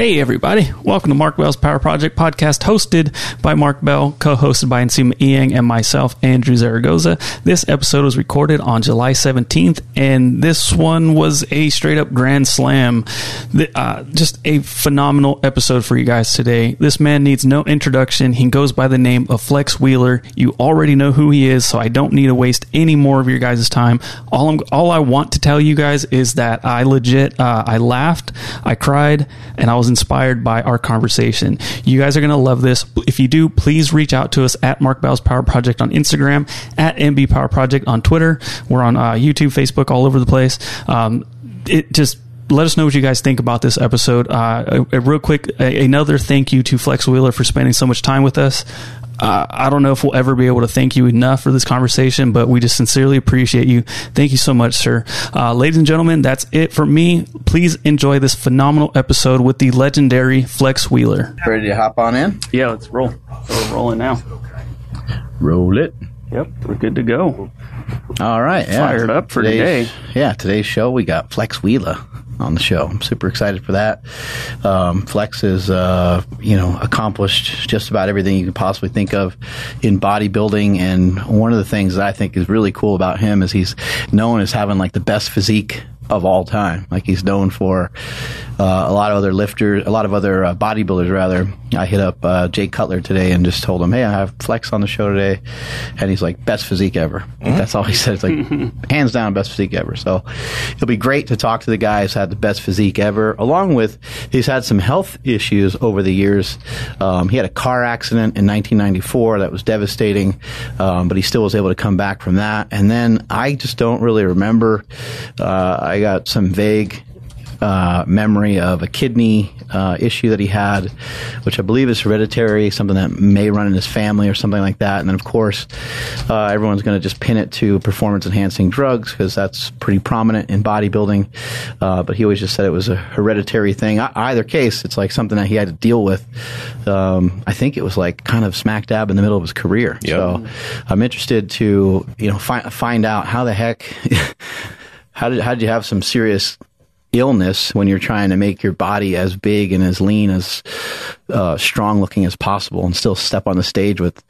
Hey, everybody. Welcome to Mark Bell's Power Project podcast, hosted by Mark Bell, co hosted by Nsima Inyang and myself, Andrew Zaragoza. This episode was recorded on July 17th, and this one was a straight up grand slam. Uh, just a phenomenal episode for you guys today. This man needs no introduction. He goes by the name of Flex Wheeler. You already know who he is, so I don't need to waste any more of your guys' time. All, I'm, all I want to tell you guys is that I legit, uh, I laughed, I cried, and I was inspired by our conversation. You guys are going to love this. If you do, please reach out to us at Mark Bell's Power Project on Instagram, at MB Power Project on Twitter. We're on uh, YouTube, Facebook, all over the place. Um, it just let us know what you guys think about this episode. Uh, a, a real quick, a, another thank you to Flex Wheeler for spending so much time with us. Uh, I don't know if we'll ever be able to thank you enough for this conversation, but we just sincerely appreciate you. Thank you so much, sir. Uh, ladies and gentlemen, that's it for me. Please enjoy this phenomenal episode with the legendary Flex Wheeler. Ready to hop on in? Yeah, let's roll. We're rolling now. Roll it. Yep, we're good to go. All right. Yeah. Fired up for Today's- today. Yeah, today's show we got Flex Wheeler on the show. I'm super excited for that. Um, Flex is, uh, you know, accomplished just about everything you could possibly think of in bodybuilding. And one of the things that I think is really cool about him is he's known as having like the best physique of all time. Like he's known for uh, a lot of other lifters, a lot of other uh, bodybuilders rather. I hit up uh, Jay Cutler today and just told him, "Hey, I have Flex on the show today," and he's like, "Best physique ever." That's all he said. It's like hands down, best physique ever. So it'll be great to talk to the guy who's had the best physique ever. Along with he's had some health issues over the years. Um, he had a car accident in 1994 that was devastating, um, but he still was able to come back from that. And then I just don't really remember. Uh, I got some vague uh, memory of a kidney uh, issue that he had, which I believe is hereditary, something that may run in his family or something like that. And then, of course, uh, everyone's going to just pin it to performance enhancing drugs because that's pretty prominent in bodybuilding. Uh, but he always just said it was a hereditary thing. I, either case, it's like something that he had to deal with. Um, I think it was like kind of smack dab in the middle of his career. So I'm interested to you know find find out how the heck. How did how did you have some serious illness when you're trying to make your body as big and as lean as uh, strong looking as possible and still step on the stage with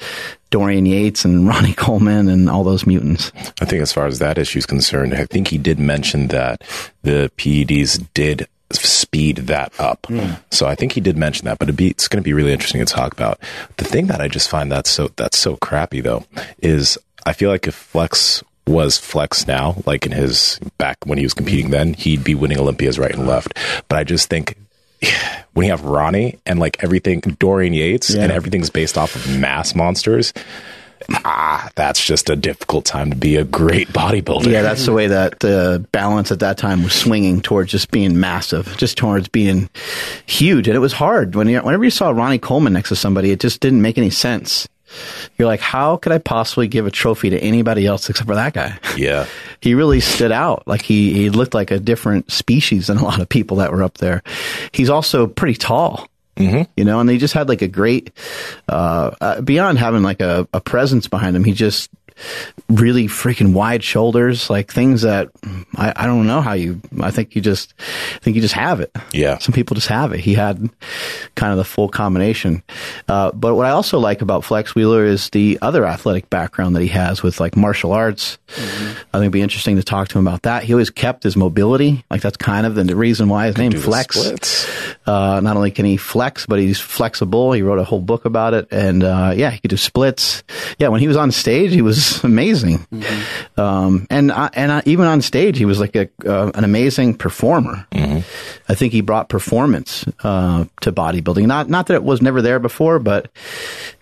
Dorian Yates and Ronnie Coleman and all those mutants. I think as far as that issue is concerned, I think he did mention that the PEDs did speed that up. So I think he did mention that, but it'd be, it's going to be really interesting to talk about. The thing that I just find that's so that's so crappy though is I feel like if Flex was Flex now, like in his back when he was competing then, he'd be winning Olympias right and left. But I just think when you have Ronnie and like everything, Dorian Yates, and everything's based off of mass monsters. Ah, that's just a difficult time to be a great bodybuilder. Yeah, that's the way that the balance at that time was swinging towards just being massive, just towards being huge. And it was hard. When you, whenever you saw Ronnie Coleman next to somebody, it just didn't make any sense. You're like, how could I possibly give a trophy to anybody else except for that guy? Yeah. he really stood out. Like he, he looked like a different species than a lot of people that were up there. He's also pretty tall. Mm-hmm. You know, and they just had like a great, uh, uh, beyond having like a, a presence behind him, he just really freaking wide shoulders, like things that I, I don't know how you, I think you just, I think you just have it. Yeah. Some people just have it. He had kind of the full combination. Uh, but what I also like about Flex Wheeler is the other athletic background that he has with like martial arts. I think it'd be interesting to talk to him about that. He always kept his mobility. Like that's kind of the reason why his name Flex. Uh, not only can he flex, but he's flexible. He wrote a whole book about it, and uh, yeah, he could do splits. Yeah, when he was on stage, he was amazing. Um, and I, and I, even on stage, he was like a uh, an amazing performer. I think he brought performance uh, to bodybuilding. Not not that it was never there before, but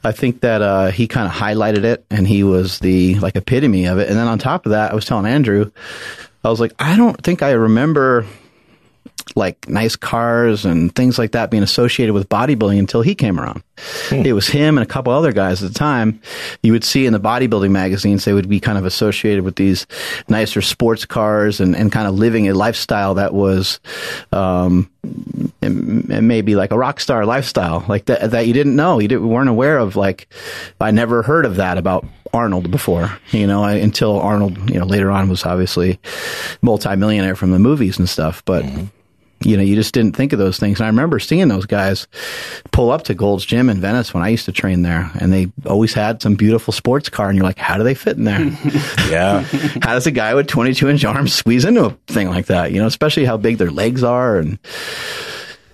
I think that uh, he kind of highlighted it, and he was the like epitome of it. And then on top of that, I was telling Andrew, I was like, I don't think I remember like nice cars and things like that being associated with bodybuilding until he came around. It was him and a couple other guys at the time you would see in the bodybuilding magazines. They would be kind of associated with these nicer sports cars and, and kind of living a lifestyle that was, um, maybe like a rock star lifestyle, like that, that you didn't know, you didn't, weren't aware of. Like, I never heard of that about Arnold before, you know, I, until Arnold, you know, later on was obviously multimillionaire from the movies and stuff. But you know, you just didn't think of those things. And I remember seeing those guys pull up to Gold's Gym in Venice when I used to train there, and they always had some beautiful sports car, and you're like, how do they fit in there? Yeah. how does a guy with 22 inch arms squeeze into a thing like that? You know, especially how big their legs are, and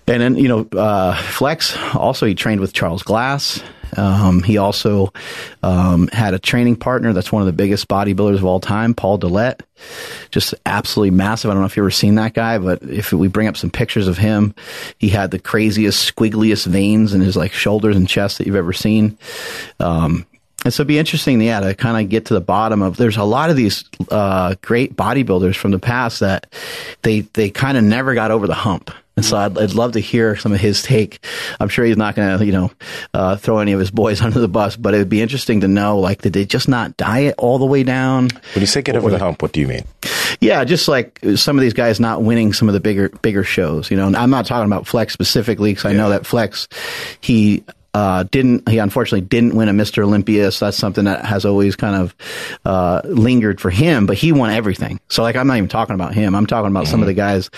and then you know, uh, Flex also he trained with Charles Glass. Um, he also um, had a training partner that's one of the biggest bodybuilders of all time, Paul Dillett. Just absolutely massive. I don't know if you've ever seen that guy, but if we bring up some pictures of him, he had the craziest, squiggliest veins in his like shoulders and chest that you've ever seen. Um, and so it'd be interesting, yeah, to kind of get to the bottom of. There's a lot of these uh, great bodybuilders from the past that they they kind of never got over the hump. And so I'd, I'd love to hear some of his take. I'm sure he's not going to, you know, uh, throw any of his boys under the bus, but it would be interesting to know, like, did they just not diet all the way down? When you say get over the hump, what do you mean? Yeah, just like some of these guys not winning some of the bigger bigger shows. You know, and I'm not talking about Flex specifically because I know that Flex, he uh, didn't he unfortunately didn't win a Mr. Olympia, so that's something that has always kind of uh, lingered for him. But he won everything. So like I'm not even talking about him. I'm talking about some of the guys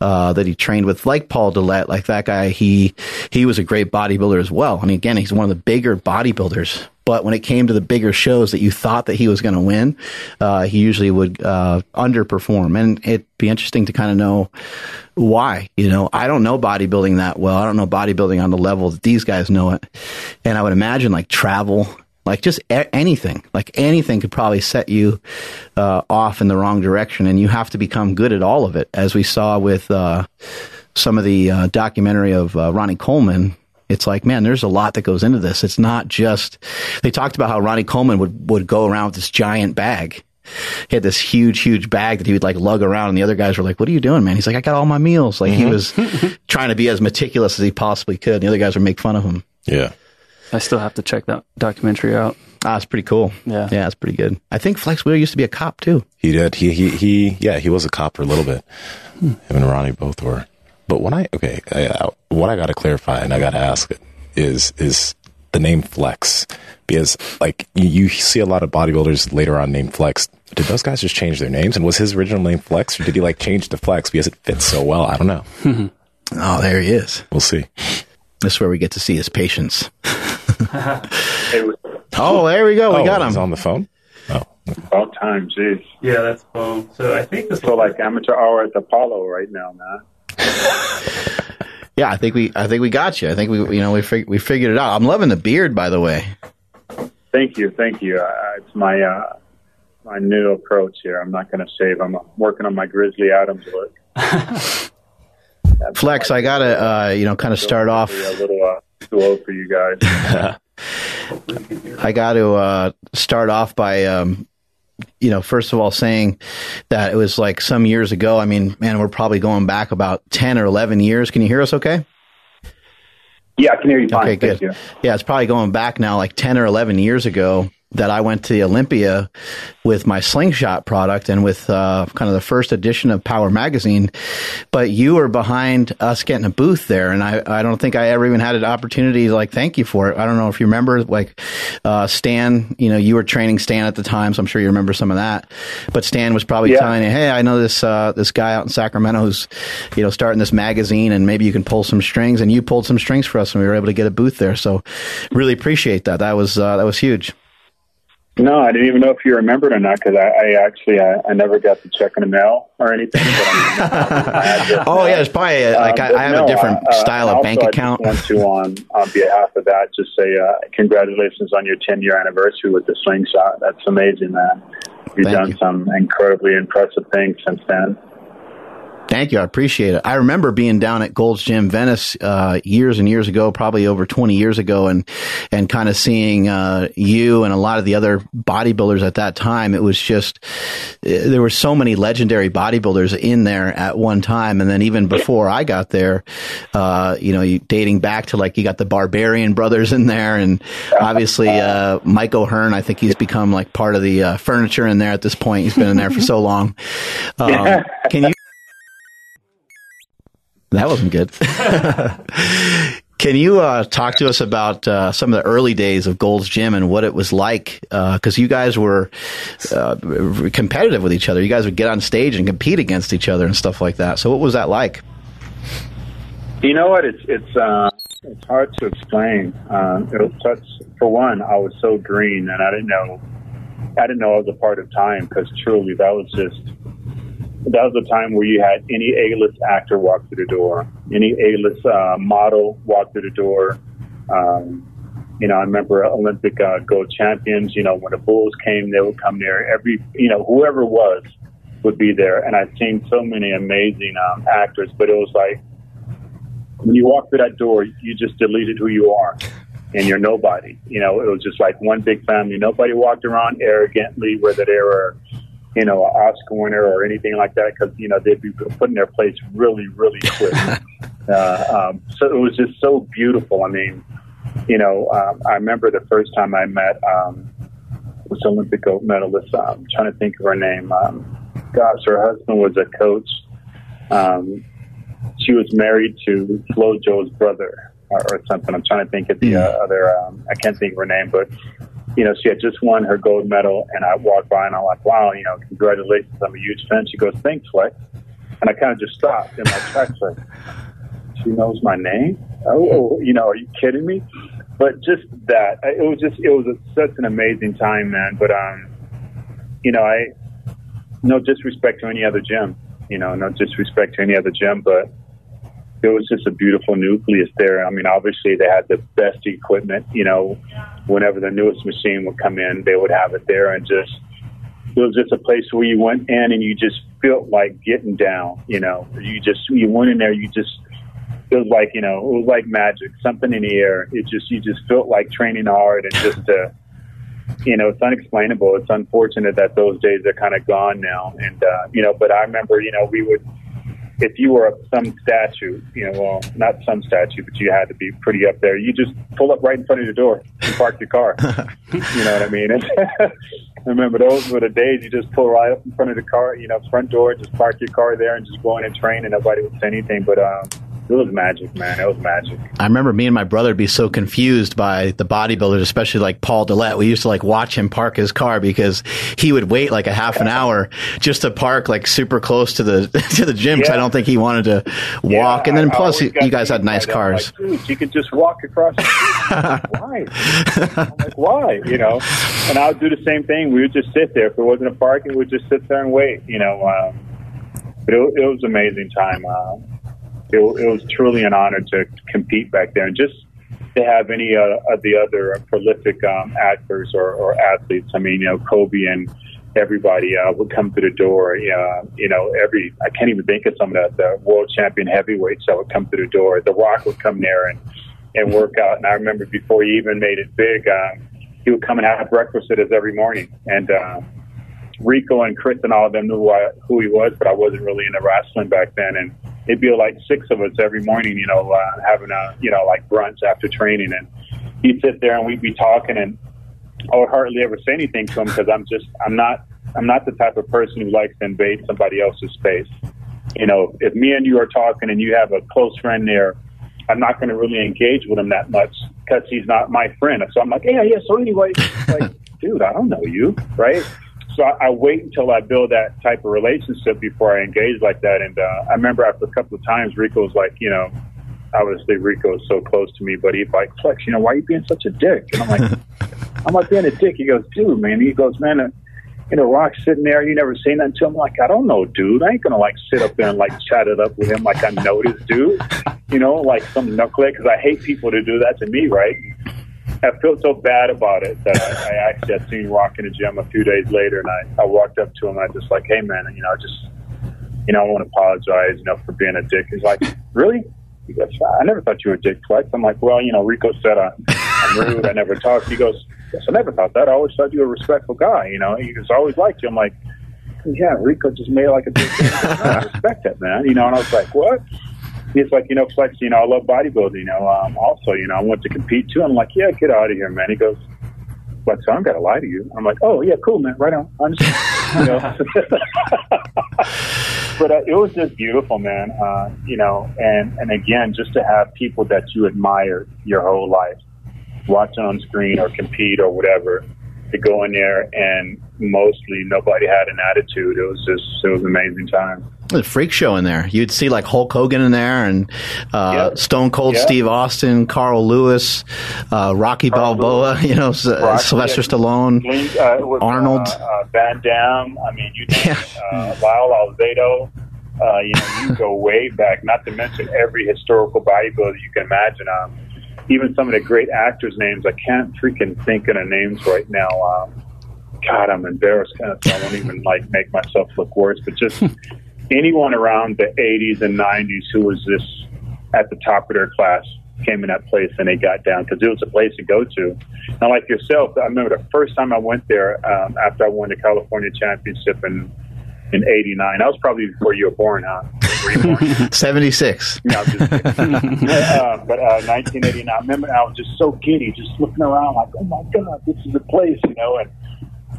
uh, that he trained with, like Paul Dillett, like that guy. He he was a great bodybuilder as well. I mean, again, he's one of the bigger bodybuilders. But when it came to the bigger shows that you thought that he was going to win, uh, he usually would uh, underperform, and it'd be interesting to kind of know why. You know, I don't know bodybuilding that well. I don't know bodybuilding on the level that these guys know it. And I would imagine like travel, like just a- anything, like anything could probably set you uh, off in the wrong direction. And you have to become good at all of it, as we saw with uh, some of the uh, documentary of uh, Ronnie Coleman. It's like, man, there's a lot that goes into this. It's not just, they talked about how Ronnie Coleman would, would go around with this giant bag he had this huge, huge bag that he would like lug around, and the other guys were like, "What are you doing, man?" He's like, "I got all my meals." Like he was trying to be as meticulous as he possibly could. And the other guys would make fun of him. Yeah. I still have to check that documentary out. Ah, it's pretty cool. Yeah. yeah, it's pretty good. I think Flex Wheeler used to be a cop too. He did. He, he, he, yeah, he was a cop for a little bit. Him and Ronnie both were. But when I, okay, I, I, what I got to clarify and I got to ask it is, is the name Flex. Because, like, you, you see a lot of bodybuilders later on named Flex. Did those guys just change their names? And was his original name Flex, or did he, like, change to Flex because it fits so well? I don't know. Oh, there he is. We'll see. That's where we get to see his patience. Oh, there we go. We oh, got he's him. on the phone? Oh, about time, jeez. Yeah, that's um. So I think this So like amateur hour at the Apollo right now, man. Yeah, I think we, I think we got you. I think we, you know, we fig- we figured it out. I'm loving the beard, by the way. Thank you, thank you. Uh, it's my uh, my new approach here. I'm not going to shave. I'm working on my Grizzly Adams look. Flex, I gotta, uh, you know, kind of start off. A little uh, too old for you guys. I got to uh, start off by, um, you know, first of all, saying that it was like some years ago. I mean, man, we're probably going back about 10 or 11 years. Can you hear us okay? yeah, I can hear you fine. Okay, Thank good. you. Yeah, it's probably going back now like 10 or 11 years ago that I went to the Olympia with my slingshot product and with uh, kind of the first edition of Power Magazine. But you were behind us getting a booth there, and I, I don't think I ever even had an opportunity to like thank you for it. I don't know if you remember, like uh, Stan. You know, you were training Stan at the time, so I'm sure you remember some of that. But Stan was probably Yeah. telling you, "Hey, I know this uh, this guy out in Sacramento who's you know starting this magazine, and maybe you can pull some strings." And you pulled some strings for us, and we were able to get a booth there. So really appreciate that. That was uh, that was huge. No, I didn't even know if you remembered or not because I, I actually I, I never got to check in the mail or anything. I I Oh yeah, it's probably uh, like I, Um, I have no, a different uh, style of bank I account. just want to, on, on behalf of that, just say uh, congratulations on your 10 year anniversary with the slingshot. That's amazing, man. You've Thank done you. some incredibly impressive things since then. Thank you. I appreciate it. I remember being down at Gold's Gym Venice uh, years and years ago, probably over 20 years ago, and and kind of seeing uh, you and a lot of the other bodybuilders at that time. It was just eh, there were so many legendary bodybuilders in there at one time, and then even before I got there, uh, you know, you, dating back to like you got the Barbarian brothers in there, and obviously uh, Mike O'Hearn. I think he's become like part of the uh, furniture in there at this point. He's been in there for so long. Um, can you? That wasn't good. Can you uh, talk to us about uh, some of the early days of Gold's Gym and what it was like? Because you guys were uh, competitive with each other. You guys would get on stage and compete against each other and stuff like that. So, what was that like? You know what? It's it's uh, it's hard to explain. Uh, it was such, for one, I was so green, and I didn't know, I didn't know I was a part of time because truly that was just that was a time where you had any A-list actor walk through the door, any A-list uh, model walk through the door. Um, you know, I remember Olympic uh, gold champions. You know, when the Bulls came, they would come there. Every, you know, whoever was would be there, and I've seen so many amazing um, actors. But it was like when you walk through that door, you just deleted who you are, and you're nobody. You know, it was just like one big family. Nobody walked around arrogantly, whether they were, you know, an Oscar winner or anything like that, because you know they'd be put in their place really, really quick. uh, um, so it was just so beautiful. I mean you know, um, I remember the first time I met um, this Olympic gold medalist. I'm um, trying to think of her name. Um, gosh, her husband was a coach. Um, she was married to FloJo's brother or, or something. I'm trying to think of the uh, other. Um, I can't think of her name, but you know, she had just won her gold medal, and I walked by and I'm like, "Wow, you know, congratulations! I'm a huge fan." She goes, "Thanks, Flex," and I kind of just stopped in my tracks, like, "She knows my name." Oh, you know, are you kidding me? But just that, it was just, it was a, such an amazing time, man. But, um, you know, I, no disrespect to any other gym, you know, no disrespect to any other gym, but it was just a beautiful nucleus there. I mean, obviously they had the best equipment, you know, whenever the newest machine would come in, they would have it there and just, it was just a place where you went in and you just felt like getting down, you know, you just, you went in there, you just, it was like you know it was like magic something in the air. It just you just felt like training hard and just uh you know it's unexplainable. It's unfortunate that those days are kind of gone now. And uh you know but i remember you know we would if you were some statue, you know, well, not some statue, but you had to be pretty up there. You just pull up right in front of your door and park your car. you know what I mean? And remember, those were the days you just pull right up in front of the car, you know, front door, just park your car there and just go in and train, and nobody would say anything. But um, it was magic, man. It was magic. I remember me and my brother would be so confused by the bodybuilders, especially like Paul Dillett. We used to like watch him park his car because he would wait like a half an hour just to park like super close to the to the gym because yeah. I don't think he wanted to walk. Yeah, and then I, plus, I you guys had nice cars. Like, you could just walk across. The street. why? I'm like, why? You know. And I would do the same thing. We would just sit there. If it wasn't a parking, we'd just sit there and wait. You know. Um, but it, it was amazing time. Uh, it, it was truly an honor to compete back there and just to have any uh, of the other prolific um, actors or, or athletes. I mean, you know, Kobe and everybody uh, would come to the door. Uh, you know, every I can't even think of some of the, the world champion heavyweights that would come to the door. The Rock would come there and and work out. And I remember before he even made it big, uh, he would come and have breakfast with us every morning. And uh, Rico and Chris and all of them knew who, I, who he was, but I wasn't really into wrestling back then. And it'd be like six of us every morning, you know, uh, having a, you know, like brunch after training. And he'd sit there and we'd be talking and I would hardly ever say anything to him because I'm just, I'm not, I'm not the type of person who likes to invade somebody else's space. You know, if me and you are talking and you have a close friend there, I'm not going to really engage with him that much because he's not my friend. So I'm like, yeah, yeah. So anyway, like, dude, I don't know you, right? So I, I, wait until I build that type of relationship before I engage like that. And uh, I remember after a couple of times, Rico was like, you know, obviously Rico is so close to me, but he's like, Flex, you know, why are you being such a dick? And I'm like, I'm not being a dick. He goes, dude, man. He goes, man, uh, you know, Rock's sitting there. You never seen nothing to him. I'm like, I don't know, dude. I ain't gonna like sit up there and like chat it up with him like I know this dude. You know, like some knucklehead because I hate people to do that to me, right? I felt so bad about it that I, I actually had seen Rock in the gym a few days later, and I, I walked up to him and I just like, hey man, you know, I just you know, I want to apologize, you know, for being a dick. He's like, really? He goes, I never thought you were a dick, Flex. I'm like, well, you know, Rico said I, I'm rude. I never talked. He goes, yes, I never thought that. I always thought you were a respectful guy. You know, he goes, always liked you. I'm like, yeah, Rico just made like a dick. I respect that, man. You know, and I was like, what? He's like, you know, Flex, you know, I love bodybuilding. You know, um, also, you know, I want to compete too. I'm like, yeah, get out of here, man. He goes, but Flex, I'm gonna lie to you. I'm like, oh yeah, cool, man. Right on. I'm just, you know. but uh, it was just beautiful, man. Uh, you know, and and again, just to have people that you admire your whole life, watching on screen or compete or whatever, to go in there and mostly nobody had an attitude. It was just it was an amazing time. The freak show in there. You'd see like Hulk Hogan in there, and uh, yep. Stone Cold yep. Steve Austin, Carl Lewis, uh, Rocky Carl Balboa. Lewis. You know, Rocky, Sylvester Stallone, uh, with, Arnold, uh, uh, Van Damme. I mean, you yeah. it. Lyle Alzado. you know, you go way back. Not to mention every historical bodybuilder you can imagine. Um, even some of the great actors' names. I can't freaking think of the names right now. Um, God, I'm embarrassed. I won't even like make myself look worse. But just anyone around the 80s and 90s who was this at the top of their class came in that place and they got down because it was a place to go to. Now, like yourself, I remember the first time I went there um, after I won the California Championship in in '89. That was probably before you were born, huh? 76. Yeah, uh, but uh, 1989. I remember I was just so giddy, just looking around like, oh my god, this is the place, you know, and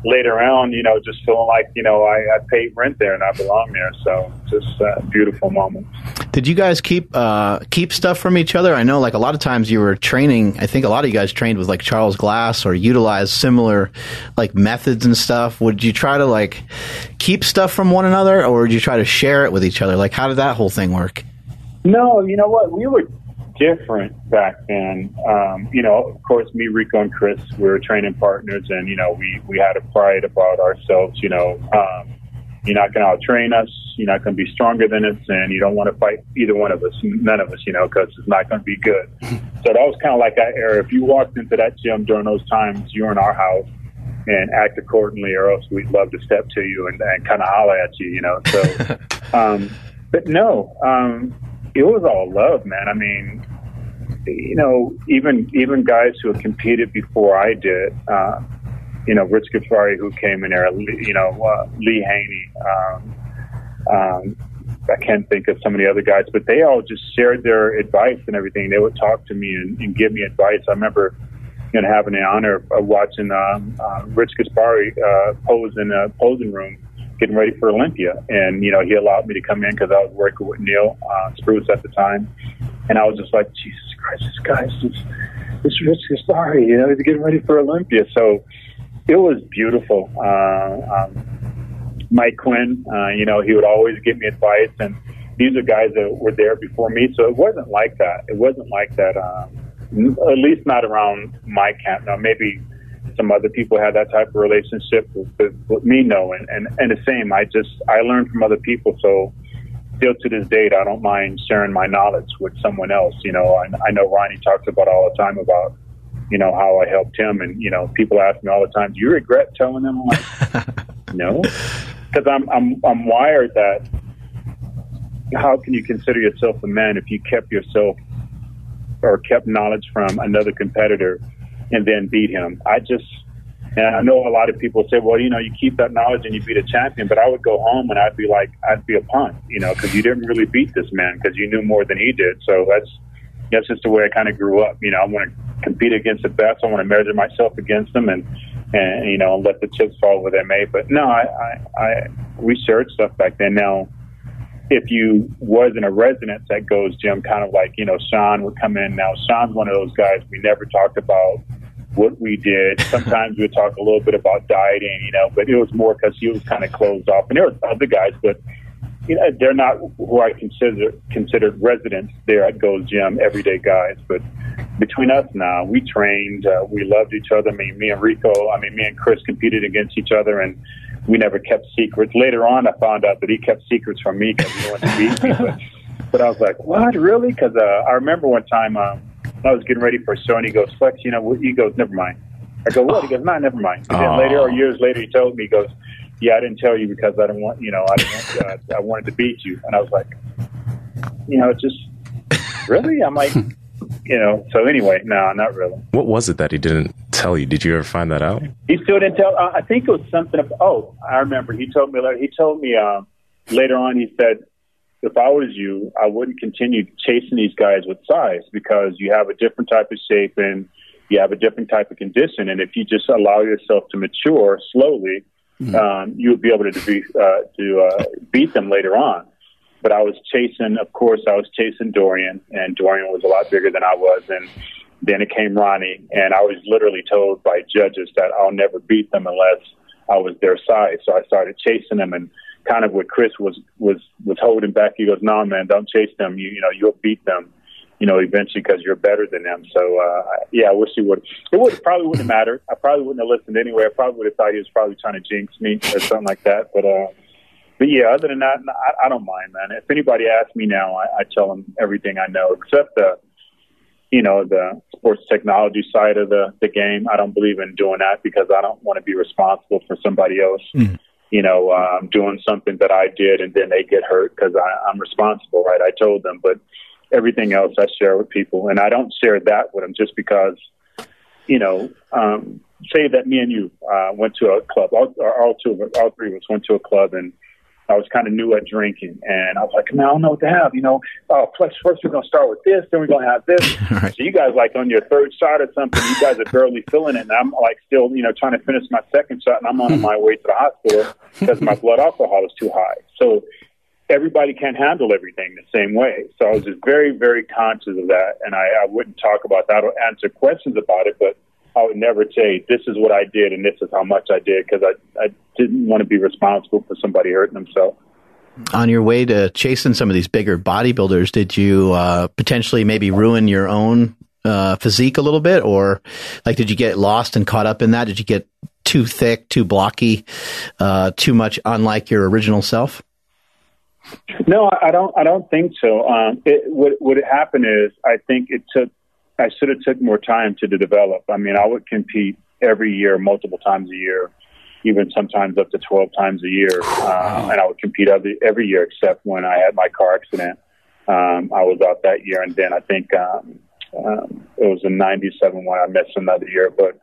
later on, you know, just feeling like, you know, I, I paid rent there and I belong there. So just a beautiful moment. Did you guys keep uh, keep stuff from each other? I know, like a lot of times you were training. I think a lot of you guys trained with like Charles Glass or utilized similar like methods and stuff. Would you try to like keep stuff from one another, or would you try to share it with each other? Like, how did that whole thing work? No, you know what? We were different back then. Um, you know, of course, me, Rico, and Chris, we were training partners, and you know, we we had a pride about ourselves. You know, um, you're not going to out train us. You're not going to be stronger than us, and you don't want to fight either one of us, none of us. You know, because it's not going to be good. So that was kind of like that era. If you walked into that gym during those times, you're in our house and act accordingly, or else we'd love to step to you and, and kind of holler at you. You know, so. um, but no, um, it was all love, man. I mean, you know, even even guys who had competed before I did, uh, you know, Rich Gaspari who came in there, you know, uh, Lee Haney. Um, um, I can't think of some of the other guys, but they all just shared their advice and everything. They would talk to me and, and give me advice. I remember, you know, having the honor of, of watching um, uh, Rich Gaspari uh, pose in a posing room getting ready for Olympia. And, you know, he allowed me to come in because I was working with Neil uh, Spruce at the time. And I was just like, Jesus Christ, this guy's just, this Rich Gaspari, you know, he's getting ready for Olympia. So it was beautiful. Uh, um, Mike Quinn, uh, you know, he would always give me advice. And these are guys that were there before me. So it wasn't like that. It wasn't like that, um, at least not around my camp. Now, maybe some other people had that type of relationship with, with, with me, no, and, and and the same. I just I learned from other people, so still to this date, I don't mind sharing my knowledge with someone else. You know, I, I know Ronnie talks about all the time about you know how I helped him, and you know people ask me all the time, "Do you regret telling them?" like, no, because I'm I'm I'm wired that. How can you consider yourself a man if you kept yourself or kept knowledge from another competitor and then beat him. I just, and I know a lot of people say, well, you know, you keep that knowledge and you beat a champion, but I would go home and I'd be like, I'd be a punt, you know, because you didn't really beat this man because you knew more than he did. So that's, that's just the way I kind of grew up. You know, I want to compete against the best. I want to measure myself against them and, and, you know, let the chips fall where they may. But no, I, I, I researched stuff back then. Now, if you wasn't a resident that Gold's Gym, kind of like, you know, Sean would come in. Now, Sean's one of those guys we never talked about what we did. Sometimes we would talk a little bit about dieting, you know, but it was more because he was kind of closed off. And there were other guys, but you know, they're not who I consider considered residents there at Gold's Gym, everyday guys. But between us now, we trained, uh, we loved each other. I mean, me and Rico, I mean, me and Chris competed against each other, and we never kept secrets. Later on, I found out that he kept secrets from me because he wanted to beat me. But, but I was like, what, really? Because uh, I remember one time. Um, I was getting ready for a show, and he goes, Flex, you know, he goes, never mind. I go, what? He goes, no, never mind. And then later, or years later, he told me, he goes, yeah, I didn't tell you because I didn't want, you know, I didn't want, uh, I wanted to beat you. And I was like, you know, it's just really? I'm like, you know, so anyway, no, not really. What was it that he didn't tell you? Did you ever find that out? He still didn't tell. Uh, I think it was something. Of, oh, I remember. He told me. Later he told me um, later on. He said, if I was you, I wouldn't continue chasing these guys with size because you have a different type of shape and you have a different type of condition. And if you just allow yourself to mature slowly, mm-hmm. um, you would be able to be, uh, to uh, beat them later on. But I was chasing, of course, I was chasing Dorian, and Dorian was a lot bigger than I was, and then it came Ronnie, and I was literally told by judges that I'll never beat them unless I was their size. So I started chasing them and kind of what Chris was was was holding back. He goes, "No, man, don't chase them. You you know you'll beat them." You know, eventually because you're better than them. So, uh, yeah, I wish he would. It would probably wouldn't matter. I probably wouldn't have listened anyway. I probably would have thought he was probably trying to jinx me or something like that. But, uh, but yeah, other than that, I, I don't mind, man. If anybody asks me now, I, I tell them everything I know, except the, you know, the sports technology side of the the game. I don't believe in doing that because I don't want to be responsible for somebody else. Mm you know, um, doing something that I did and then they get hurt because I'm responsible, right? I told them, but everything else I share with people, and I don't share that with them just because, you know, um, say that me and you uh, went to a club, all, all two all three of us went to a club, and I was kind of new at drinking, and I was like, man, I don't know what to have. You know, oh, first, first we're gonna start with this, then we're gonna have this. right. So you guys like on your third shot or something, you guys are barely feeling it, and I'm like still, you know, trying to finish my second shot, and I'm on my way to the hospital hmm. because my blood alcohol is too high. So everybody can't handle everything the same way. So I was just very, very conscious of that, and I, I wouldn't talk about that or answer questions about it, but I would never say this is what I did and this is how much I did because I, I didn't want to be responsible for somebody hurting themselves. On your way to chasing some of these bigger bodybuilders, did you uh, potentially maybe ruin your own uh, physique a little bit, or like did you get lost and caught up in that? Did you get too thick, too blocky, uh, too much unlike your original self? No, I don't. I don't think so. Um, it, what what happened is, I think it took. I should have took more time to develop. I mean, I would compete every year, multiple times a year, even sometimes up to twelve times a year, um, and I would compete every every year except when I had my car accident. Um, I was out that year, and then I think um, um, it was in '97 when I missed another year. But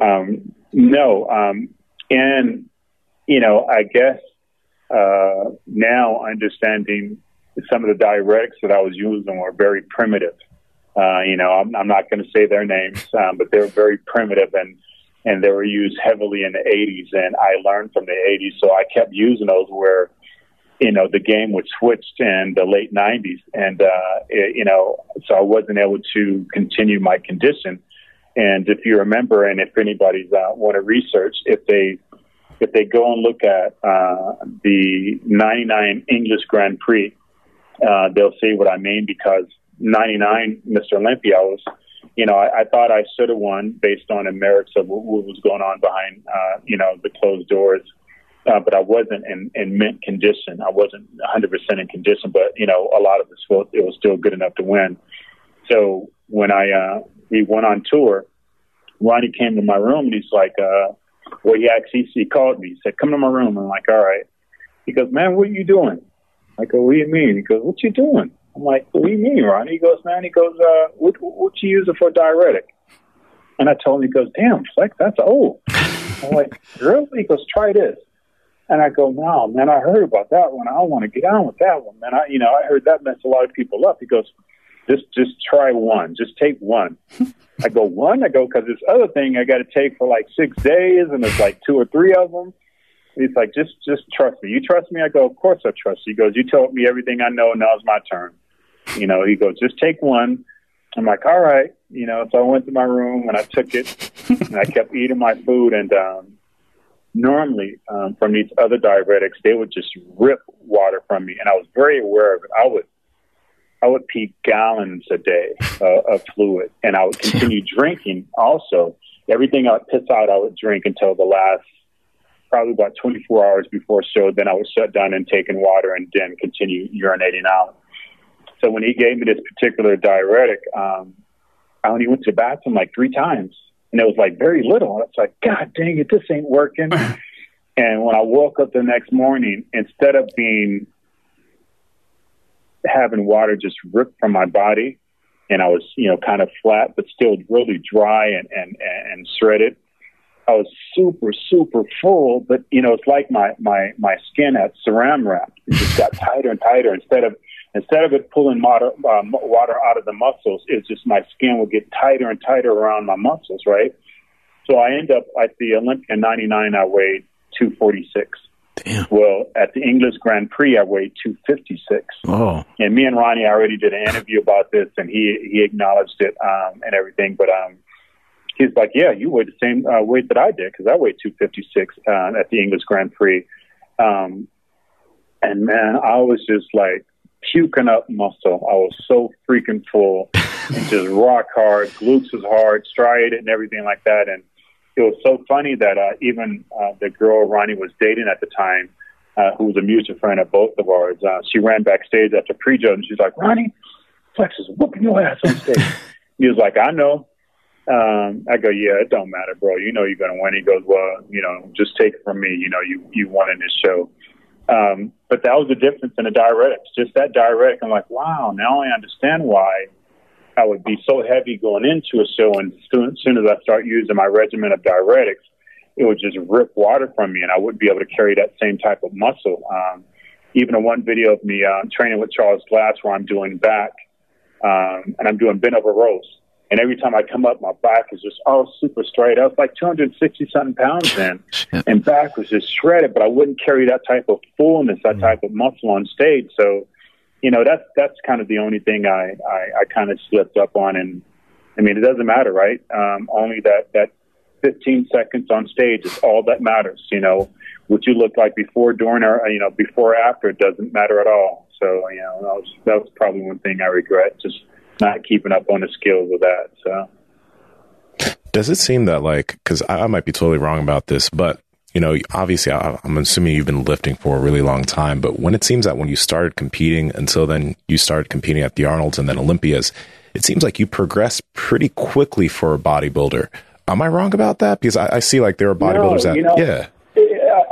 um, no, um, and you know, I guess uh, now understanding some of the diuretics that I was using were very primitive. Uh, you know, I'm, I'm not going to say their names, um, but they were very primitive and and they were used heavily in the 80s. And I learned from the 80s, so I kept using those where you know the game was switched in the late 90s, and uh, it, you know, so I wasn't able to continue my condition. And if you remember, and if anybody's uh, want to research, if they if they go and look at uh, the 99 English Grand Prix, uh, they'll see what I mean because 99 Mr. Olympia was, you know, I, I thought I should have won based on the merits of what, what was going on behind, uh, you know, the closed doors. Uh, but I wasn't in, in mint condition. I wasn't 100% in condition, but, you know, a lot of this, it was still good enough to win. So when I, uh, we went on tour, Ronnie came to my room and he's like, uh, well, he actually he called me. He said, "Come to my room." I'm like, "All right." He goes, "Man, what are you doing?" I go, "What do you mean?" He goes, "What you doing?" I'm like, "What do you mean, Ron?" He goes, "Man," he goes, uh, "What what you using for diuretic?" And I told him, he goes, "Damn, Flex, that's old." I'm like, "Really?" He goes, "Try this." And I go, "No, man, I heard about that one. I want to get on with that one, man. I, you know, I heard that messed a lot of people up." He goes, "Just just try one. Just take one." I go, one? I go, because this other thing I got to take for like six days, and there's like two or three of them. He's like, just, just trust me. You trust me? I go, of course I trust you. He goes, you told me everything I know. Now it's my turn. You know, he goes, just take one. I'm like, all right. You know, so I went to my room and I took it and I kept eating my food. And um, normally um, from these other diuretics, they would just rip water from me. And I was very aware of it. I would I would pee gallons a day uh, of fluid, and I would continue drinking. Also, everything I would piss out, I would drink until the last probably about 24 hours before show. Then I would shut down and take in water, and then continue urinating out. So when he gave me this particular diuretic, um, I only went to the bathroom like three times, and it was like very little. I was like, God dang it, this ain't working. and when I woke up the next morning, instead of being having water just ripped from my body, and I was, you know, kind of flat, but still really dry and and and shredded. I was super super full, but you know, it's like my my my skin had saran wrap. It just got tighter and tighter. Instead of instead of it pulling water uh, water out of the muscles, it's just my skin would get tighter and tighter around my muscles, right? So I end up at the Olympia in '99. I weighed 246. Damn. Well, at the English Grand Prix, I weighed 256. Oh. And me and Ronnie already did an interview about this, and he he acknowledged it um, and everything. But um, he's like, "Yeah, you weighed the same uh, weight that I did because I weighed 256 uh, at the English Grand Prix." Um, and man, I was just like puking up muscle. I was so freaking full and just rock hard. Glutes was hard, striated, and everything like that. And it was so funny that uh, even uh, the girl Ronnie was dating at the time, uh, who was a music friend of both of ours, uh, she ran backstage after pre-show and she's like, "Ronnie, Flex is whooping your ass on stage." he was like, "I know." Um, I go, "Yeah, it don't matter, bro. You know you're gonna win." He goes, "Well, you know, just take it from me. You know, you you won in this show." Um, but that was the difference in the diuretics. Just that diuretic, I'm like, wow, now I understand why I would be so heavy going into a show. And soon, as soon as I start using my regimen of diuretics, it would just rip water from me and I wouldn't be able to carry that same type of muscle. Um, even in one video of me uh, training with Charles Glass where I'm doing back um, and I'm doing bent over rows. And every time I come up, my back is just all super straight. I was like 260 something pounds then, and back was just shredded. But I wouldn't carry that type of fullness, that type of muscle on stage. So, you know, that's that's kind of the only thing I I, I kind of slipped up on. And I mean, it doesn't matter, right? Um, only that that 15 seconds on stage is all that matters. You know, what you look like before, during, or you know, before, after, it doesn't matter at all. So, you know, that was that was probably one thing I regret. Just not keeping up on the skills of that. So, does it seem that like because I, I, might be totally wrong about this, but you know, obviously, I, I'm assuming you've been lifting for a really long time. But when it seems that when you started competing until then, you started competing at the Arnold's and then Olympias, it seems like you progressed pretty quickly for a bodybuilder. Am I wrong about that? Because I, I see like there are bodybuilders no, that, you know, yeah.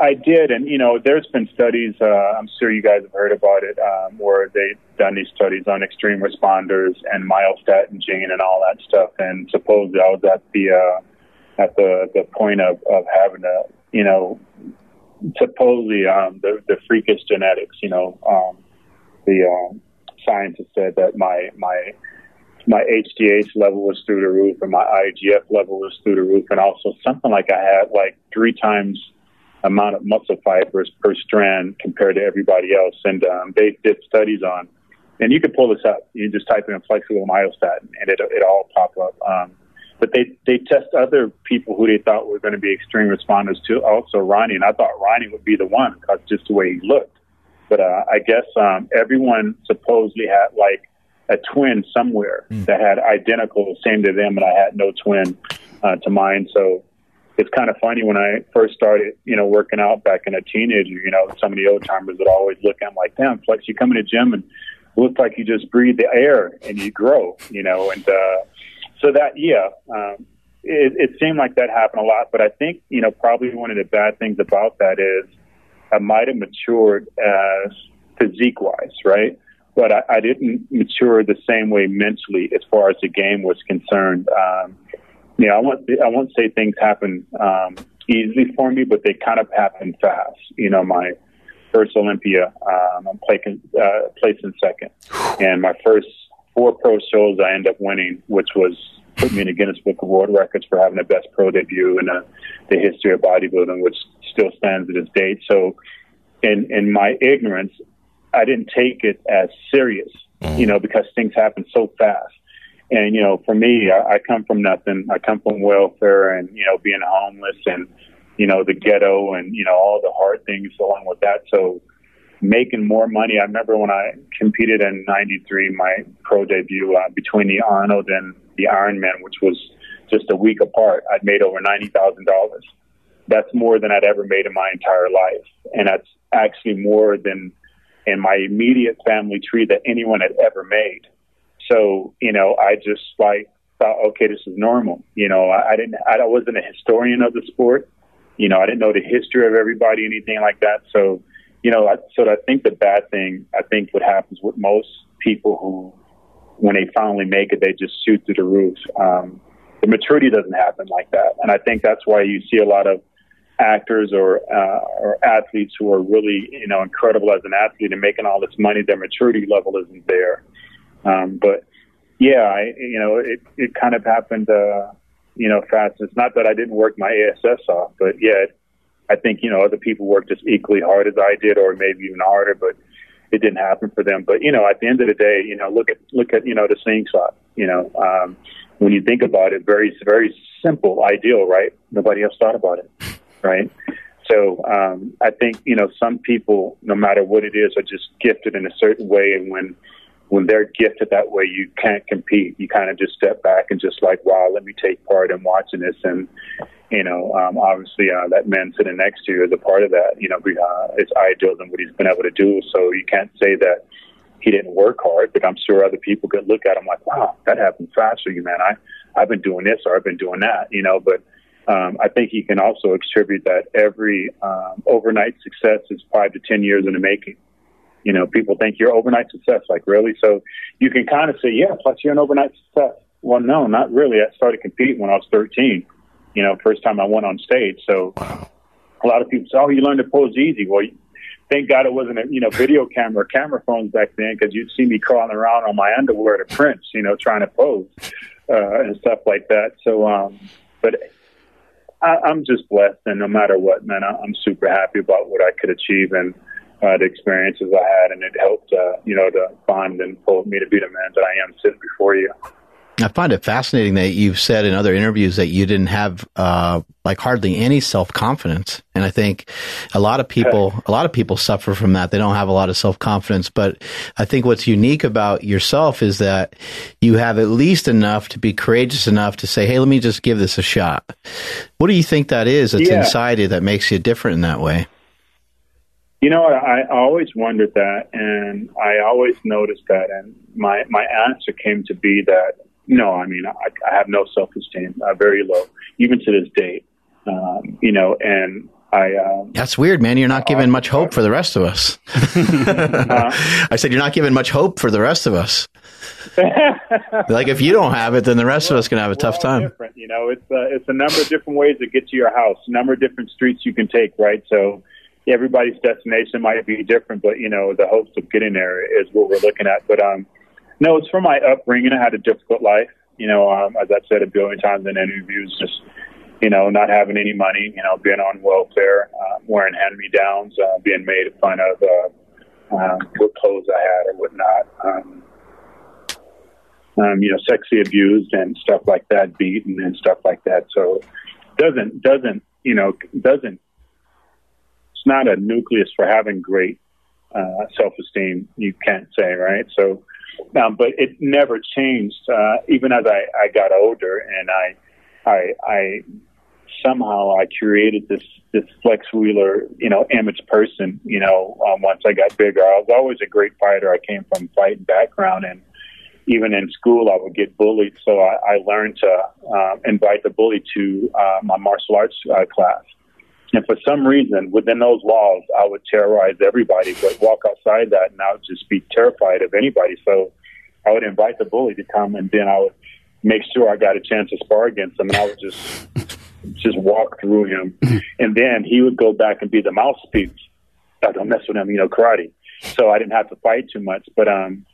I did, and you know, there's been studies. Uh, I'm sure you guys have heard about it, um, where they've done these studies on extreme responders and myostatin gene and all that stuff. And supposedly, I was at the uh, at the the point of of having to, you know, supposedly um, the the freakish genetics. You know, um, the um, scientists said that my my my HGH level was through the roof and my IGF level was through the roof, and also something like I had like three times amount of muscle fibers per strand compared to everybody else. And um, they did studies on, and you can pull this up. You just type in Flex Wheeler myostatin, and it it all pop up. Um, but they they test other people who they thought were going to be extreme responders to also Ronnie, and I thought Ronnie would be the one because just the way he looked. But uh, I guess um, everyone supposedly had like a twin somewhere mm. that had identical, same to them, and I had no twin uh, to mine. So it's kind of funny when I first started, you know, working out back in a teenager, you know, some of the old timers would always look at me like, damn, Flex, you come in the gym and look like you just breathe the air and you grow, you know, and, uh, so that, yeah, um, it, it seemed like that happened a lot, but I think, you know, probably one of the bad things about that is I might have matured as physique wise, right? But I, I didn't mature the same way mentally as far as the game was concerned. Um, yeah, I won't I won't say things happen um, easily for me, but they kind of happen fast. You know, my first Olympia, um, I'm placing uh, placing second, and my first four pro shows I end up winning, which was put me in the Guinness Book of World Records for having the best pro debut in the, the history of bodybuilding, which still stands to this date. So, in in my ignorance, I didn't take it as serious, you know, because things happen so fast. And, you know, for me, I, I come from nothing. I come from welfare and, you know, being homeless and, you know, the ghetto and, you know, all the hard things along with that. So making more money. I remember when I competed in 93, my pro debut uh, between the Arnold and the Ironman, which was just a week apart, I'd made over $90,000. That's more than I'd ever made in my entire life. And that's actually more than in my immediate family tree that anyone had ever made. So, you know, I just like thought, okay, this is normal. You know, I, I didn't, I wasn't a historian of the sport. You know, I didn't know the history of everybody, anything like that. So, you know, I, so I think the bad thing, I think what happens with most people who, when they finally make it, they just shoot through the roof. Um, the maturity doesn't happen like that. And I think that's why you see a lot of actors or, uh, or athletes who are really, you know, incredible as an athlete and making all this money, their maturity level isn't there. Um, but yeah, I, you know, it, it kind of happened, uh, you know, fast. It's not that I didn't work my ASS off, but yeah, I think, you know, other people worked just equally hard as I did, or maybe even harder, but it didn't happen for them. But, you know, at the end of the day, you know, look at, look at, you know, the slingshot, you know, um, when you think about it, very, very simple, ideal, right? Nobody else thought about it, right? So um, I think you know some people, no matter what it is, are just gifted in a certain way, and when when they're gifted that way, you can't compete. You kind of just step back and just like, wow, let me take part in watching this. And you know, um, obviously uh, that man sitting next to you is a part of that. You know, uh, it's ideal than what he's been able to do. So you can't say that he didn't work hard, but I'm sure other people could look at him like, wow, that happened fast for you, man. I I've been doing this or I've been doing that. You know, but um, I think he can also attribute that every um, overnight success is five to ten years in the making. You know, people think you're overnight success, like really. So you can kind of say, yeah, plus you're an overnight success. Well, no, not really. I started competing when I was 13. You know, first time I went on stage. So a lot of people say, oh, you learned to pose easy. Well, thank God it wasn't a you know video camera, camera phones back then, because you'd see me crawling around on my underwear to Prince, you know, trying to pose uh, and stuff like that. So, um, but I, I'm just blessed, and no matter what, man, I, I'm super happy about what I could achieve and uh, the experiences I had, and it helped, uh, you know, to find and pull me to be the man that I am sitting before you. I find it fascinating that you've said in other interviews that you didn't have uh, like hardly any self confidence, and I think a lot of people a lot of people suffer from that. They don't have a lot of self confidence, but I think what's unique about yourself is that you have at least enough to be courageous enough to say, "Hey, let me just give this a shot." What do you think that is that's yeah. inside you that makes you different in that way? You know, I, I always wondered that, and I always noticed that, and my my answer came to be that no, I mean, I, I have no self esteem, uh, very low, even to this day. Um, you know, and I. Um, That's weird, man. You're not giving much hope for the rest of us. uh, I said you're not giving much hope for the rest of us. like if you don't have it, then the rest of us can have a tough time. Different, you know, it's uh, it's a number of different ways to get to your house, a number of different streets you can take, right? So everybody's destination might be different, but you know, the hopes of getting there is what we're looking at. But um, no, it's from my upbringing. I had a difficult life. You know, um, as I've said a billion times in interviews, just you know, not having any money, you know, being on welfare, uh, wearing hand-me-downs, uh, being made fun of, uh, um, what clothes I had or whatnot. Um, um, you know, sexually abused and stuff like that, beaten and stuff like that. So doesn't doesn't you know doesn't not a nucleus for having great uh, self-esteem. You can't say right. So um, but it never changed, uh, even as I, I got older and I, I, I somehow I created this, this Flex Wheeler, you know, image person, you know, um, once I got bigger. I was always a great fighter. I came from fighting background and even in school I would get bullied. So I, I learned to, uh, invite the bully to, uh, my martial arts uh, class. And for some reason, within those walls, I would terrorize everybody, but walk outside that and I would just be terrified of anybody. So I would invite the bully to come and then I would make sure I got a chance to spar against him and I would just just walk through him. And then he would go back and be the mouthpiece. I don't mess with him, you know, karate. So I didn't have to fight too much. But um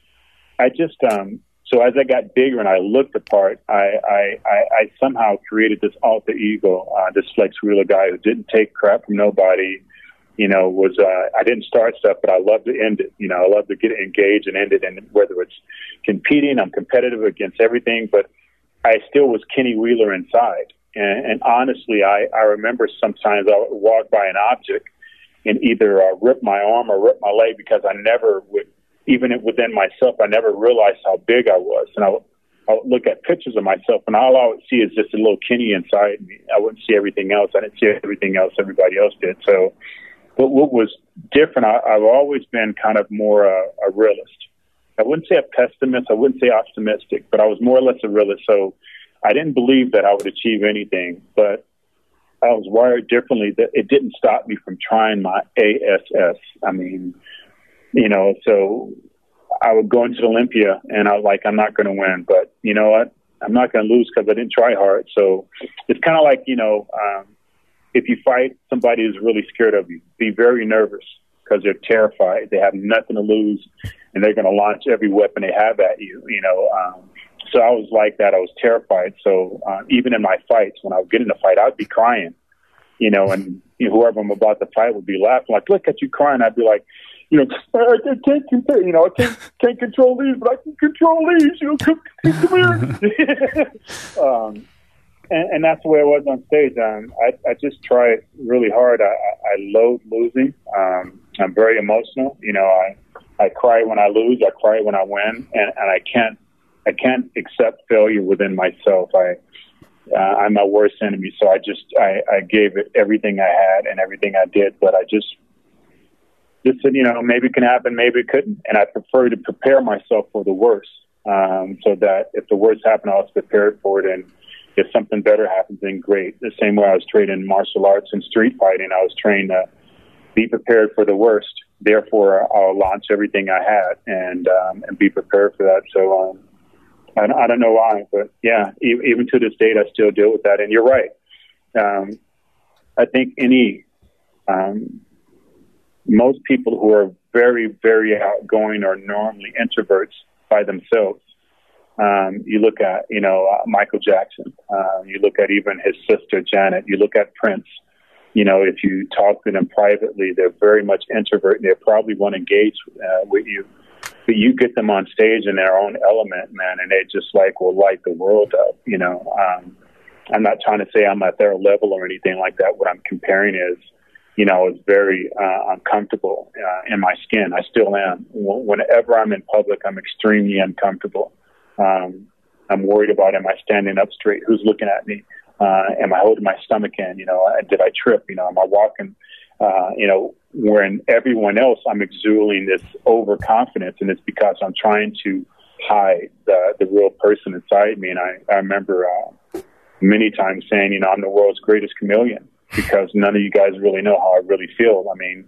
I just um so as I got bigger and I looked the part, I, I, I, I somehow created this alter ego, uh, this flex wheeler guy who didn't take crap from nobody. You know, was uh, I didn't start stuff, but I love to end it. You know, I love to get engaged and end it. And whether it's competing, I'm competitive against everything, but I still was Kenny Wheeler inside. And, and honestly, I, I remember sometimes I would walk by an object and either uh, rip my arm or rip my leg because I never would even within myself, I never realized how big I was. And I I would look at pictures of myself, and all I would see is just a little Kenny inside me. I wouldn't see everything else. I didn't see everything else everybody else did. So, but what was different, I, I've always been kind of more a, a realist. I wouldn't say a pessimist. I wouldn't say optimistic, but I was more or less a realist. So I didn't believe that I would achieve anything, but I was wired differently. That it didn't stop me from trying my ASS. I mean, you know, so I would go into Olympia and I was like, I'm not going to win, but you know what? I'm not going to lose because I didn't try hard. So it's kind of like, you know, um, if you fight somebody who's really scared of you, be very nervous because they're terrified. They have nothing to lose and they're going to launch every weapon they have at you, you know. Um, so I was like that. I was terrified. So uh, even in my fights, when I would get in a fight, I'd be crying, you know, and you know, whoever I'm about to fight would be laughing, like, look at you crying. I'd be like, you know, I, can't compare, you know, I can't can't control these, but I can control these. You know, come, come here. um, and, and that's the way I was on stage. Um, I, I just try really hard. I, I loathe losing. Um, I'm very emotional. You know, I I cry when I lose. I cry when I win, and, and I can't I can't accept failure within myself. I uh, I'm my worst enemy. So I just I, I gave it everything I had and everything I did, but I just just said, you know, maybe it can happen, maybe it couldn't, and I prefer to prepare myself for the worst, um, so that if the worst happened, I was prepared for it, and if something better happens, then great. The same way I was trained in martial arts and street fighting, I was trained to be prepared for the worst. Therefore, I'll launch everything I had and um, and be prepared for that. So. Um, I, I don't know why, but yeah, even to this date, I still deal with that. And you're right. Um, I think any, um, most people who are very, very outgoing are normally introverts by themselves. Um, you look at, you know, uh, Michael Jackson. Uh, you look at even his sister Janet. You look at Prince. You know, if you talk to them privately, they're very much introvert. They probably won't engage uh, with you but you get them on stage in their own element, man, and they just like will light the world up. You know, um, I'm not trying to say I'm at their level or anything like that. What I'm comparing is, you know, it's very uh, uncomfortable uh, in my skin. I still am. Whenever I'm in public, I'm extremely uncomfortable. Um, I'm worried about am I standing up straight? Who's looking at me? Uh, am I holding my stomach in? You know, did I trip? You know, am I walking? Uh, you know, when everyone else I'm exuding this overconfidence, and it's because I'm trying to hide the the real person inside me. And I I remember uh, many times saying, you know, I'm the world's greatest chameleon because none of you guys really know how I really feel. I mean,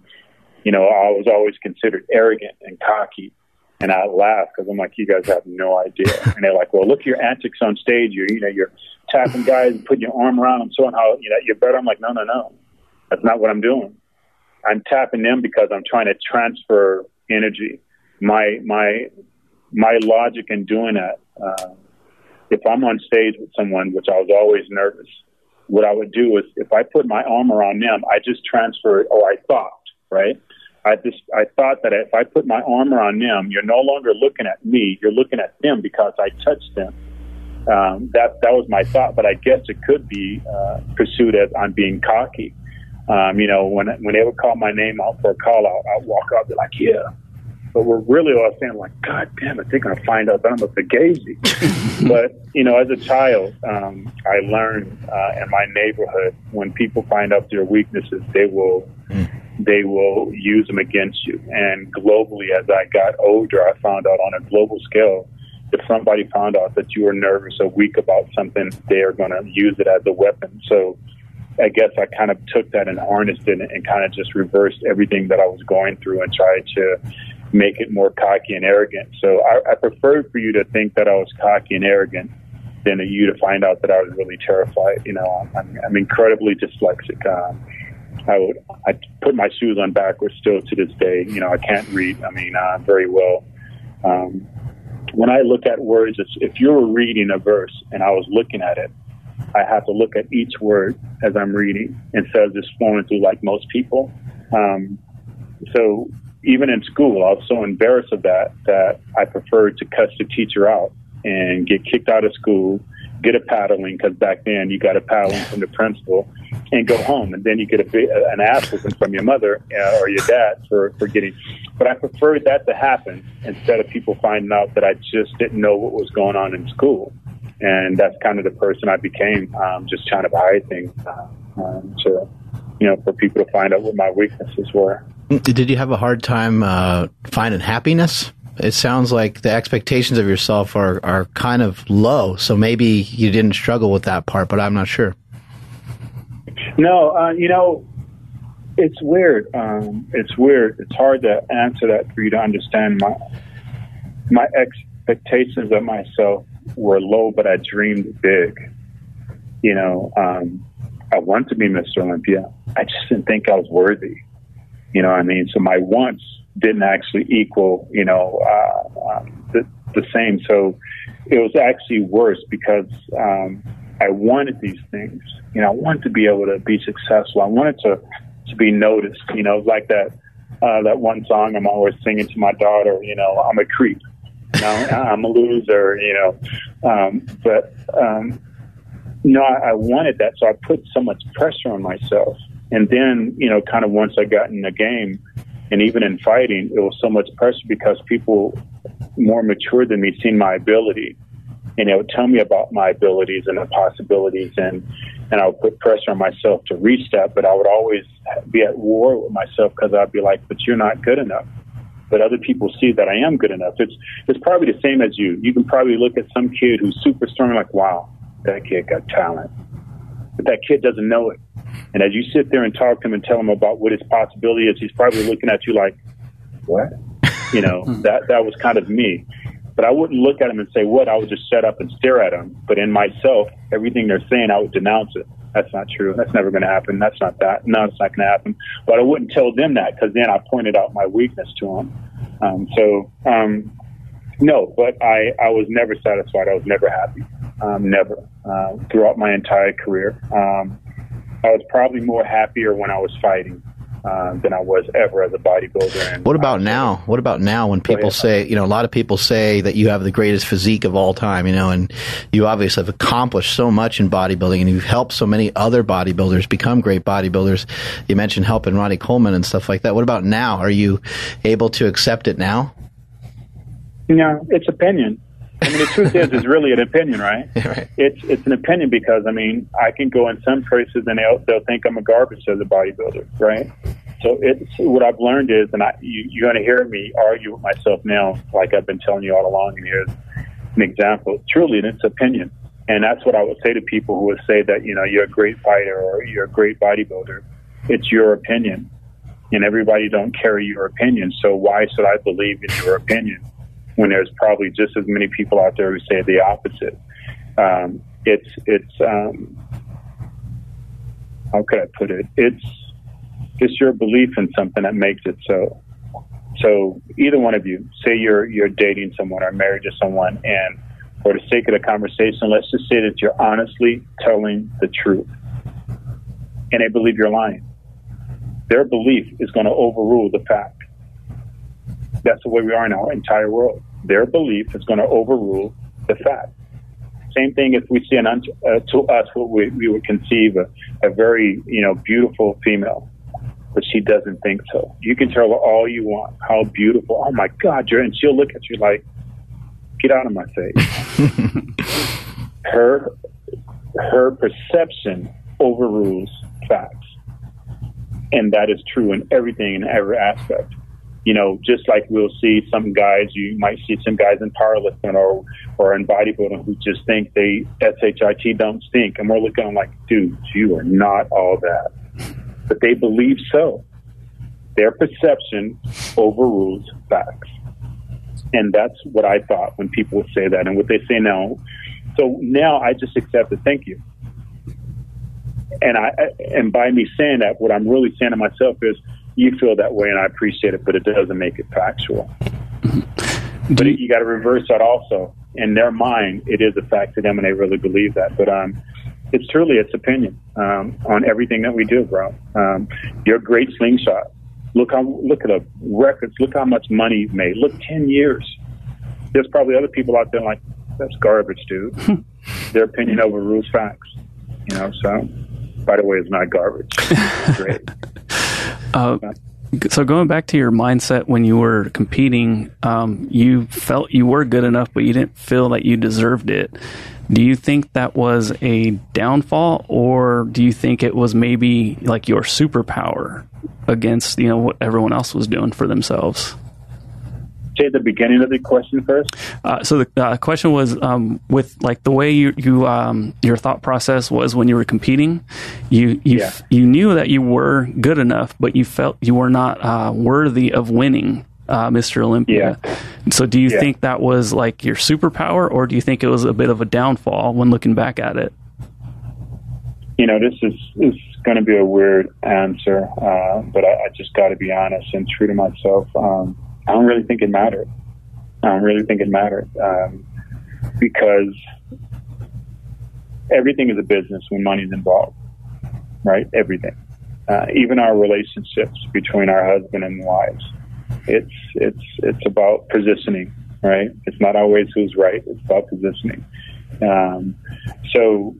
you know, I was always considered arrogant and cocky. And I laugh because I'm like, you guys have no idea. And they're like, well, look at your antics on stage. You're, you know, you're tapping guys and putting your arm around them, showing how, you know, you're better. I'm like, no, no, no. That's not what I'm doing. I'm tapping them because I'm trying to transfer energy. My my my logic in doing that. Uh, if I'm on stage with someone, which I was always nervous, what I would do is if I put my arm around them, I just transfer it. Or I thought, right? I just I thought that if I put my arm around them, you're no longer looking at me. You're looking at them because I touched them. Um, that that was my thought, but I guess it could be uh, pursued as I'm being cocky. Um, you know, when when they would call my name out for a call out, I'd walk out, be like, yeah. But we're really all saying like, God damn it, they're gonna find out that I'm a fugazi. but you know, as a child, um, I learned uh, in my neighborhood when people find out their weaknesses, they will mm. they will use them against you. And globally, as I got older, I found out on a global scale if somebody found out that you were nervous or weak about something, they are going to use it as a weapon. So I guess I kind of took that and harnessed it and kind of just reversed everything that I was going through and tried to make it more cocky and arrogant. So I, I preferred for you to think that I was cocky and arrogant than you to find out that I was really terrified. You know, I'm, I'm incredibly dyslexic. Um, I would I put my shoes on backwards still to this day. You know, I can't read. I mean, uh, very well. Um, when I look at words, if you were reading a verse and I was looking at it, I have to look at each word as I'm reading instead of just flowing through like most people. Um, so even in school, I was so embarrassed of that that I preferred to cuss the teacher out and get kicked out of school, get a paddling because back then you got a paddling from the principal, and go home, and then you get a, an ass from your mother uh, or your dad for for getting. But I preferred that to happen instead of people finding out that I just didn't know what was going on in school and that's kind of the person I became, um, just trying to hide things um, to, you know, for people to find out what my weaknesses were. Did you have a hard time uh, finding happiness? It sounds like the expectations of yourself are, are kind of low, so maybe you didn't struggle with that part, but I'm not sure. No, uh, you know, it's weird. Um, it's weird. It's hard to answer that for you to understand my my expectations of myself were low, but I dreamed big. You know, um, I wanted to be Mr. Olympia. I just didn't think I was worthy. You know I mean? So my wants didn't actually equal, you know, uh, um, the, the same. So it was actually worse because um, I wanted these things. You know, I wanted to be able to be successful. I wanted to to be noticed. You know, like that uh, that one song I'm always singing to my daughter. You know, I'm a creep you know, I'm a loser, you know. Um, but um, no, I, I wanted that, so I put so much pressure on myself. And then, you know, kind of once I got in the game, and even in fighting, it was so much pressure because people more mature than me seen my ability, and they would tell me about my abilities and the possibilities, and and I would put pressure on myself to reach that. But I would always be at war with myself because I'd be like, "But you're not good enough." But other people see that I am good enough. It's it's probably the same as you. You can probably look at some kid who's super strong, like, "Wow, that kid got talent," but that kid doesn't know it. And as you sit there and talk to him and tell him about what his possibility is, he's probably looking at you like, "What?" You know, that that was kind of me. But I wouldn't look at him and say what. I would just shut up and stare at him. But in myself, everything they're saying, I would denounce it. That's not true. That's never going to happen. That's not that. No, it's not going to happen. But I wouldn't tell them that because then I pointed out my weakness to them. Um, so, um, no, but I, I was never satisfied. I was never happy. Um, never. Uh, throughout my entire career. Um, I was probably more happier when I was fighting uh, than I was ever as a bodybuilder. And what about now? What about now when people say, you know, a lot of people say that you have the greatest physique of all time, you know, and you obviously have accomplished so much in bodybuilding and you've helped so many other bodybuilders become great bodybuilders. You mentioned helping Ronnie Coleman and stuff like that. What about now? Are you able to accept it now? No, it's opinion. I mean, the truth is, it's really an opinion, right? right? It's it's an opinion because I mean, I can go in some places and they'll they'll think I'm a garbage as a bodybuilder, right? So it's what I've learned is, and I you, you're going to hear me argue with myself now, like I've been telling you all along. And here's an example. Truly, it's opinion, and that's what I would say to people who would say that you know you're a great fighter or you're a great bodybuilder. It's your opinion, and everybody don't carry your opinion. So why should I believe in your opinion? When there's probably just as many people out there who say the opposite. Um, it's it's um, how could I put it? It's just your belief in something that makes it so. So either one of you, say you're you're dating someone or married to someone, and for the sake of the conversation, let's just say that you're honestly telling the truth, and they believe you're lying. Their belief is going to overrule the fact. That's the way we are in our entire world. Their belief is going to overrule the fact. Same thing if we see an uh, to us what we, we would conceive a, a very you know beautiful female, but she doesn't think so. You can tell her all you want how beautiful. Oh my God, you're and she'll look at you like, get out of my face. her her perception overrules facts, and that is true in everything in every aspect you know, just like we'll see some guys, you might see some guys in powerlifting or or in bodybuilding who just think they shit don't stink, and we're looking like, dude, you are not all that, but they believe so. Their perception overrules facts, and that's what I thought when people would say that, and what they say now. So now I just accept it. Thank you. And I and by me saying that, what I'm really saying to myself is you feel that way, and I appreciate it, but it doesn't make it factual. but you, you got to reverse that also. In their mind, it is a fact to them, and they really believe that. But um, it's truly its opinion um, on everything that we do, bro. Um, you're a great slingshot. Look how look at the records. Look how much money you've made. Look, ten years. There's probably other people out there like that's garbage, dude. Their opinion overrules facts. You know. So, by the way, it's not garbage. It's great. Uh, so going back to your mindset when you were competing, um, you felt you were good enough, but you didn't feel that you deserved it. Do you think that was a downfall, or do you think it was maybe like your superpower against you know what everyone else was doing for themselves? Say the beginning of the question first? Uh, so the uh, question was um, with like the way you, you um, your thought process was when you were competing. You you yeah. you knew that you were good enough, but you felt you were not uh, worthy of winning. Uh, Mr. Olympia. Yeah. So, do you yeah. think that was like your superpower, or do you think it was a bit of a downfall when looking back at it? You know, this is is going to be a weird answer, uh, but I, I just got to be honest and true to myself. Um, I don't really think it mattered. I don't really think it mattered um, because everything is a business when money's involved, right? Everything, uh, even our relationships between our husband and wives. It's it's it's about positioning, right? It's not always who's right. It's about positioning. Um, so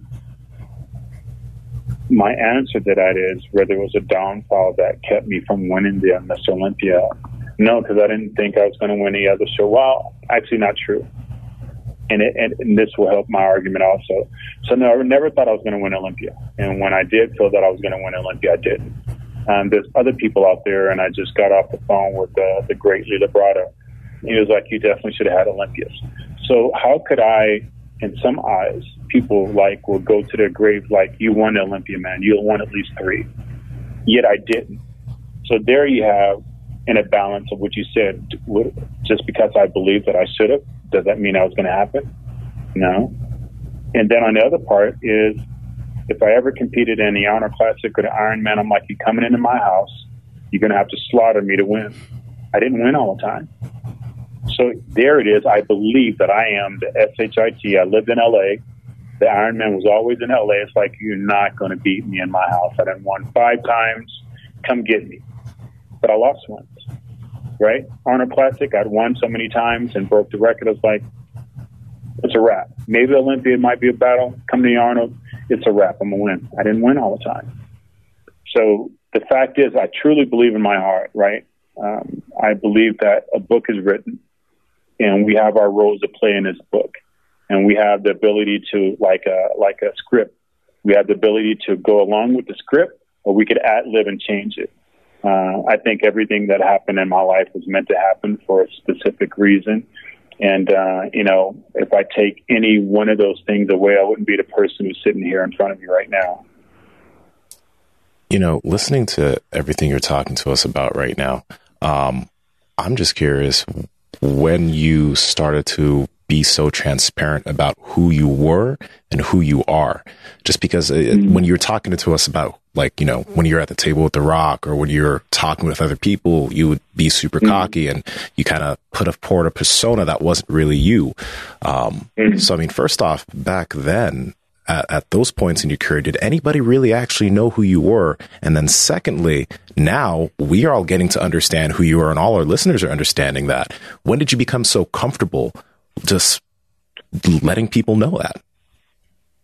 my answer to that is whether it was a downfall that kept me from winning the Mr. Olympia. No, because I didn't think I was going to win the other show. Well, actually, not true. And, it, and, and this will help my argument also. So no, I never thought I was going to win Olympia. And when I did feel that I was going to win Olympia, I didn't. Um, there's other people out there, and I just got off the phone with uh, the great Lee Labrada. He was like, "You definitely should have had Olympias." So how could I, in some eyes, people like will go to their grave like, "You won Olympia, man. You won at least three. Yet I didn't. So there you have, in a balance of what you said. Just because I believe that I should have, does that mean that was going to happen? No. And then on the other part is if I ever competed in the Arnold Classic or the Ironman, I'm like, you're coming into my house, you're going to have to slaughter me to win. I didn't win all the time. So there it is. I believe that I am the SHIT. I lived in LA. The Ironman was always in LA. It's like, you're not going to beat me in my house. I didn't won five times. Come get me. But I lost once, right? Arnold Classic, I'd won so many times and broke the record. I was like, it's a wrap. Maybe Olympia might be a battle. Come to the Arnold it's a wrap. I'm gonna win. I didn't win all the time. So the fact is, I truly believe in my heart, right? Um, I believe that a book is written, and we have our roles to play in this book, and we have the ability to, like a like a script, we have the ability to go along with the script, or we could ad lib and change it. Uh, I think everything that happened in my life was meant to happen for a specific reason, and, uh, you know, if I take any one of those things away, I wouldn't be the person who's sitting here in front of you right now. You know, listening to everything you're talking to us about right now, um, I'm just curious when you started to be so transparent about who you were and who you are. Just because uh, mm-hmm. when you're talking to us about, like, you know, when you're at the table with The Rock or when you're talking with other people, you would be super mm-hmm. cocky and you kind of put a port a persona that wasn't really you. Um, mm-hmm. So, I mean, first off, back then, at, at, those points in your career, did anybody really actually know who you were? And then secondly, now we are all getting to understand who you are and all our listeners are understanding that. When did you become so comfortable just letting people know that.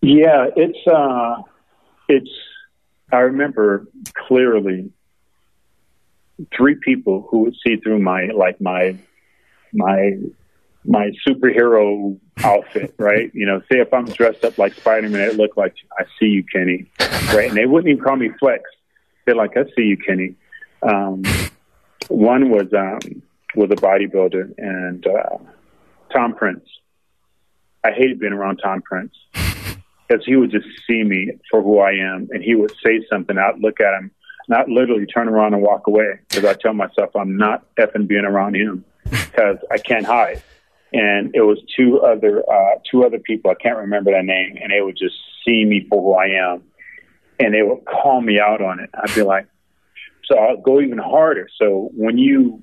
Yeah, it's uh, it's. I remember clearly three people who would see through my like my my my superhero outfit, right? You know, say if I'm dressed up like Spider Man, it look like I see you, Kenny, right? And they wouldn't even call me Flex. They're like, I see you, Kenny. Um, one was um, was a bodybuilder, and uh, Tom Prince. I hated being around Tom Prince because he would just see me for who I am, and he would say something. I'd look at him, not literally turn around and walk away because I tell myself I'm not effing being around him because I can't hide. And it was two other uh, two other people. I can't remember their name, and they would just see me for who I am, and they would call me out on it. I'd be like, so I'll go even harder. So when you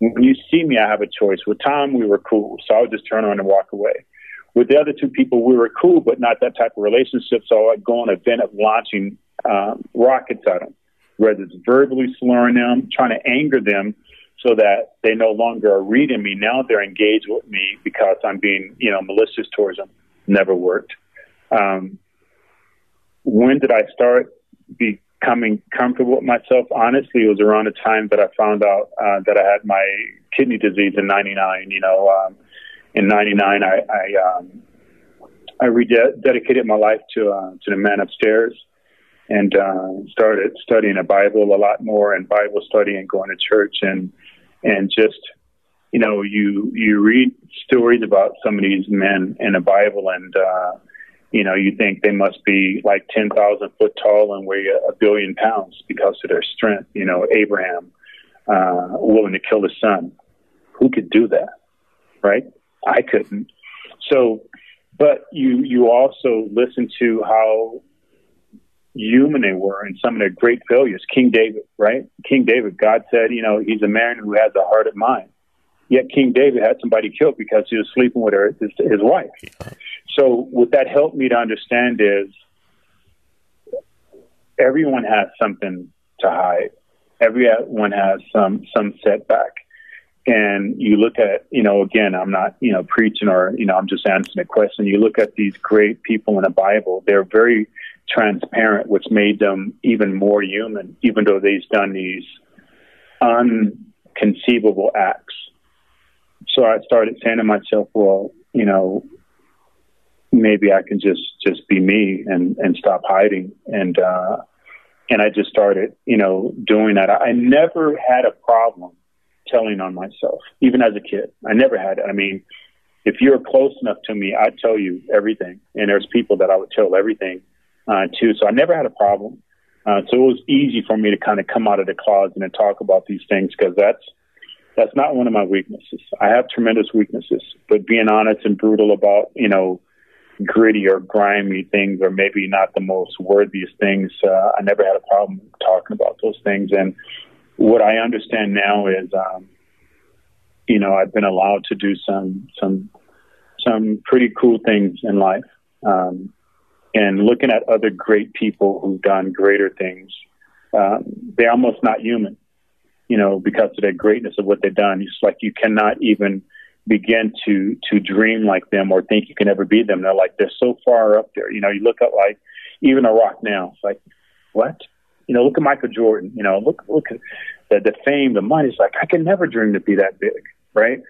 when you see me, I have a choice. With Tom, we were cool, so I would just turn around and walk away. With the other two people, we were cool, but not that type of relationship. So I'd go on a event of launching um, rockets at them, whether it's verbally slurring them, trying to anger them, so that they no longer are reading me. Now they're engaged with me because I'm being, you know, malicious towards them. Never worked. Um, when did I start becoming comfortable with myself. Honestly, it was around the time that I found out uh, that I had my kidney disease in '99. You know, um, in '99, I I, um, I rededicated my life to uh, to the man upstairs and uh, started studying the Bible a lot more and Bible study and going to church and and just you know you you read stories about some of these men in the Bible and uh, you know, you think they must be like 10,000 foot tall and weigh a billion pounds because of their strength. You know, Abraham, uh, willing to kill his son. Who could do that? Right? I couldn't. So, but you, you also listen to how human they were and some of their great failures. King David, right? King David, God said, you know, he's a man who has a heart of mine. Yet King David had somebody killed because he was sleeping with her, his, his wife. So what that helped me to understand is everyone has something to hide. Everyone has some some setback. And you look at, you know, again, I'm not, you know, preaching or, you know, I'm just answering a question. You look at these great people in the Bible, they're very transparent, which made them even more human, even though they've done these unconceivable acts. So I started saying to myself, well, you know, maybe I can just just be me and and stop hiding and uh and I just started, you know, doing that. I never had a problem telling on myself, even as a kid. I never had it. I mean, if you're close enough to me, I'd tell you everything. And there's people that I would tell everything uh, to. So I never had a problem. Uh, so it was easy for me to kind of come out of the closet and talk about these things because that's that's not one of my weaknesses. I have tremendous weaknesses, but being honest and brutal about you know gritty or grimy things, or maybe not the most worthiest things, uh, I never had a problem talking about those things. And what I understand now is, um, you know, I've been allowed to do some some some pretty cool things in life. Um, and looking at other great people who've done greater things, um, they're almost not human, you know, because of the greatness of what they've done. It's like you cannot even begin to to dream like them or think you can ever be them. They're like they're so far up there. You know, you look at like even a rock now. It's like what? You know, look at Michael Jordan. You know, look look at the, the fame, the money. It's like I could never dream to be that big, right?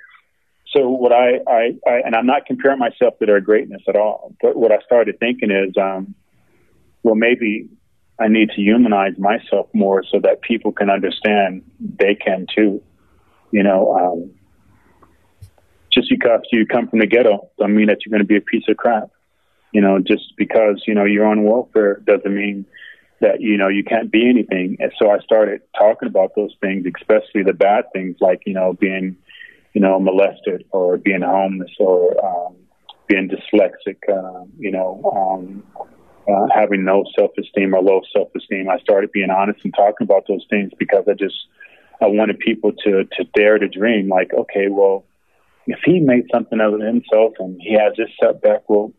So what I, I, I, and I'm not comparing myself to their greatness at all, but what I started thinking is, um, well, maybe I need to humanize myself more so that people can understand they can too. You know, um, just because you come from the ghetto doesn't mean that you're going to be a piece of crap. You know, just because, you know, you're on welfare doesn't mean that, you know, you can't be anything. And so I started talking about those things, especially the bad things like, you know, being, you know, molested or being homeless or um, being dyslexic, uh, you know, um, uh, having no self-esteem or low self-esteem. I started being honest and talking about those things because I just I wanted people to to dare to dream. Like, okay, well, if he made something of himself and he has this setback, well,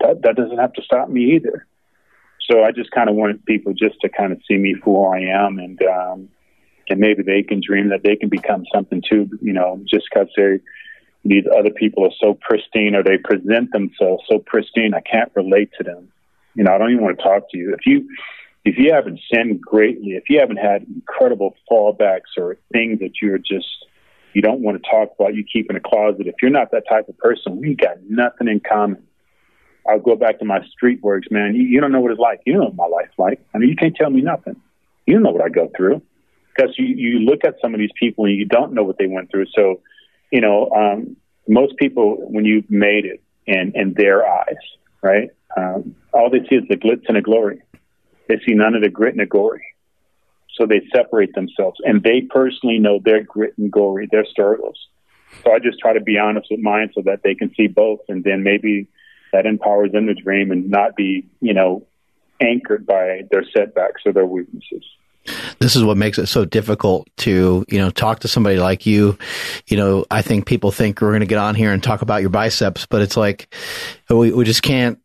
that that doesn't have to stop me either. So I just kind of wanted people just to kind of see me for who I am and um, and maybe they can dream that they can become something too. You know, just because they these other people are so pristine or they present themselves so pristine, I can't relate to them. You know, I don't even want to talk to you. If you if you haven't sinned greatly, if you haven't had incredible fallbacks or things that you're just you don't want to talk about, you keep in a closet. If you're not that type of person, we got nothing in common. I'll go back to my street works, man. You, you don't know what it's like. You know what my life's like. I mean, you can't tell me nothing. You know what I go through because you, you look at some of these people and you don't know what they went through. So, you know, um, most people, when you've made it in, in their eyes, right, um, all they see is the glitz and the glory. They see none of the grit and the gory. So they separate themselves and they personally know their grit and gory, their struggles. So I just try to be honest with mine so that they can see both and then maybe that empowers them to dream and not be, you know, anchored by their setbacks or their weaknesses this is what makes it so difficult to, you know, talk to somebody like you. You know, I think people think we're going to get on here and talk about your biceps, but it's like we, we just can't,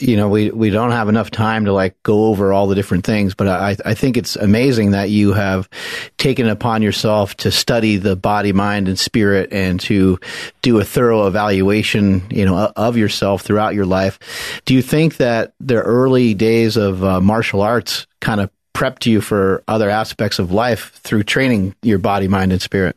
you know, we, we don't have enough time to like go over all the different things, but I, I think it's amazing that you have taken upon yourself to study the body, mind, and spirit and to do a thorough evaluation, you know, of yourself throughout your life. Do you think that the early days of uh, martial arts kind of prepped you for other aspects of life through training your body, mind, and spirit.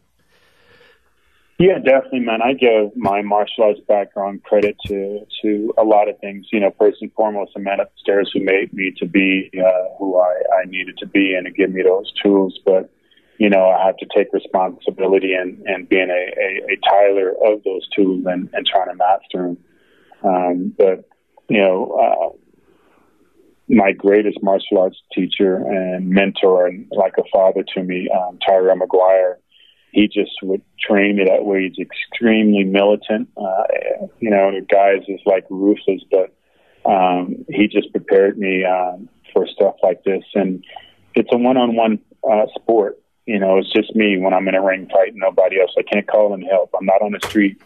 Yeah, definitely, man. I give my martial arts background credit to to a lot of things. You know, first and foremost, the man upstairs who made me to be uh, who I, I needed to be and to give me those tools. But you know, I have to take responsibility and and being a, a, a Tyler of those tools and and trying to master them. Um, but you know, uh, my greatest martial arts teacher and mentor and like a father to me, um, Tyrell McGuire. He just would train me that way. He's extremely militant. Uh, you know, the guys is like ruthless, but um, he just prepared me um, for stuff like this. And it's a one-on-one uh, sport. You know, it's just me when I'm in a ring fighting nobody else. I can't call in help. I'm not on the street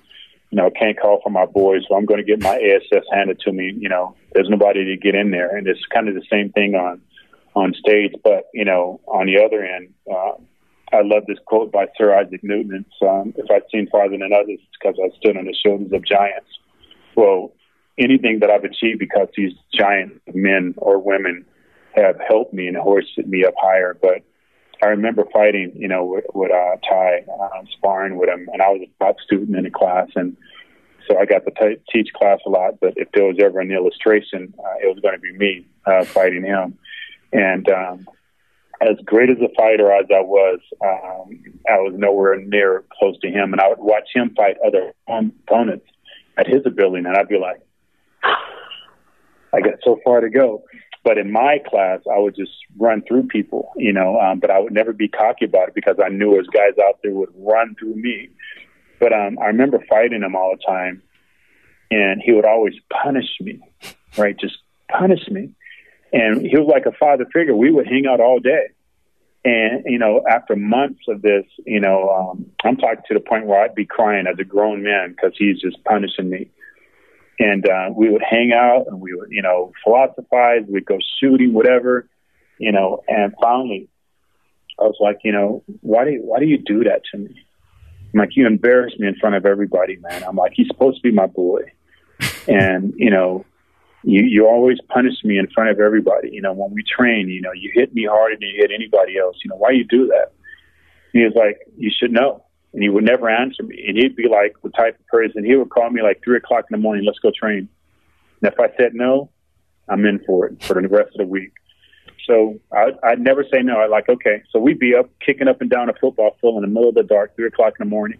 you know, can't call for my boys, so I'm going to get my ASS handed to me. You know, there's nobody to get in there, and it's kind of the same thing on on stage. But you know, on the other end, uh, I love this quote by Sir Isaac Newton. Um, if I've seen farther than others, it's because I stood on the shoulders of giants. Well, anything that I've achieved because these giant men or women have helped me and hoisted me up higher. But I remember fighting, you know, with, with uh, Tai, uh, sparring with him, and I was a top student in the class, and so I got to t- teach class a lot. But if there was ever an illustration, uh, it was going to be me uh, fighting him. And um, as great as a fighter as I was, um, I was nowhere near close to him. And I would watch him fight other opponents at his ability, and I'd be like, I got so far to go. But in my class, I would just run through people, you know, um, but I would never be cocky about it because I knew there's guys out there would run through me. But um, I remember fighting him all the time, and he would always punish me, right? Just punish me. And he was like a father figure. We would hang out all day. And, you know, after months of this, you know, um, I'm talking to the point where I'd be crying as a grown man because he's just punishing me and uh, we would hang out and we would, you know, philosophize. We'd go shooting, whatever, you know. And finally, I was like, you know, why do you, why do you do that to me? I'm like, you embarrass me in front of everybody, man. I'm like, he's supposed to be my boy, and you know, you you always punish me in front of everybody. You know, when we train, you know, you hit me harder than you hit anybody else. You know, why you do that? He was like, you should know and he would never answer me. And he'd be like the type of person, he would call me like three o'clock in the morning, let's go train. And if I said no, I'm in for it for the rest of the week. So I, I'd never say no. I'd like, okay. So we'd be up, kicking up and down a football field in the middle of the dark, three o'clock in the morning.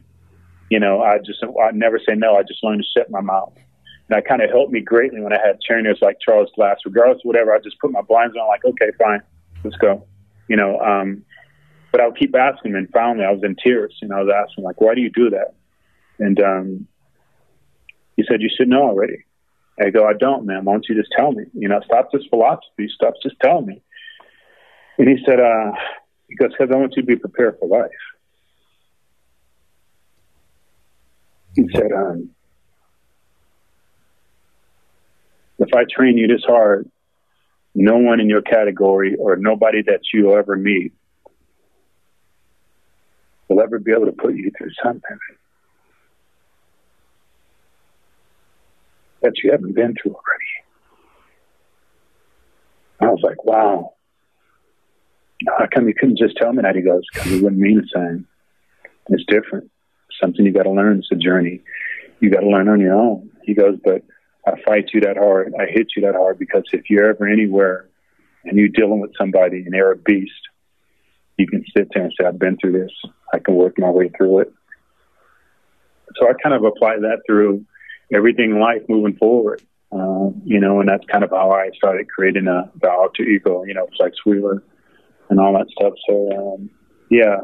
You know, I just, I'd never say no. I just learned to shut my mouth. That kind of helped me greatly when I had trainers like Charles Glass. Regardless of whatever, I just put my blinds on, like, okay, fine, let's go. You know, um, but I would keep asking him, and finally I was in tears, and I was asking like, "Why do you do that?" And um, he said, "You should know already." I go, "I don't, man. Why don't you just tell me? You know, stop this philosophy. Stop just telling me." And he said, uh, "He goes, because I want you to be prepared for life." He said, um, "If I train you this hard, no one in your category or nobody that you'll ever meet will ever be able to put you through something that you haven't been through already. I was like, wow. How come you couldn't just tell me that? He goes, because it wouldn't mean the same. It's different. something you got to learn. It's a journey. You got to learn on your own. He goes, but I fight you that hard. I hit you that hard because if you're ever anywhere and you're dealing with somebody and they're a beast, you can sit there and say, I've been through this. I can work my way through it. So I kind of apply that through everything in life moving forward. Uh, you know, and that's kind of how I started creating a, the alter ego, you know, Flex Wheeler and all that stuff. So, um, yeah,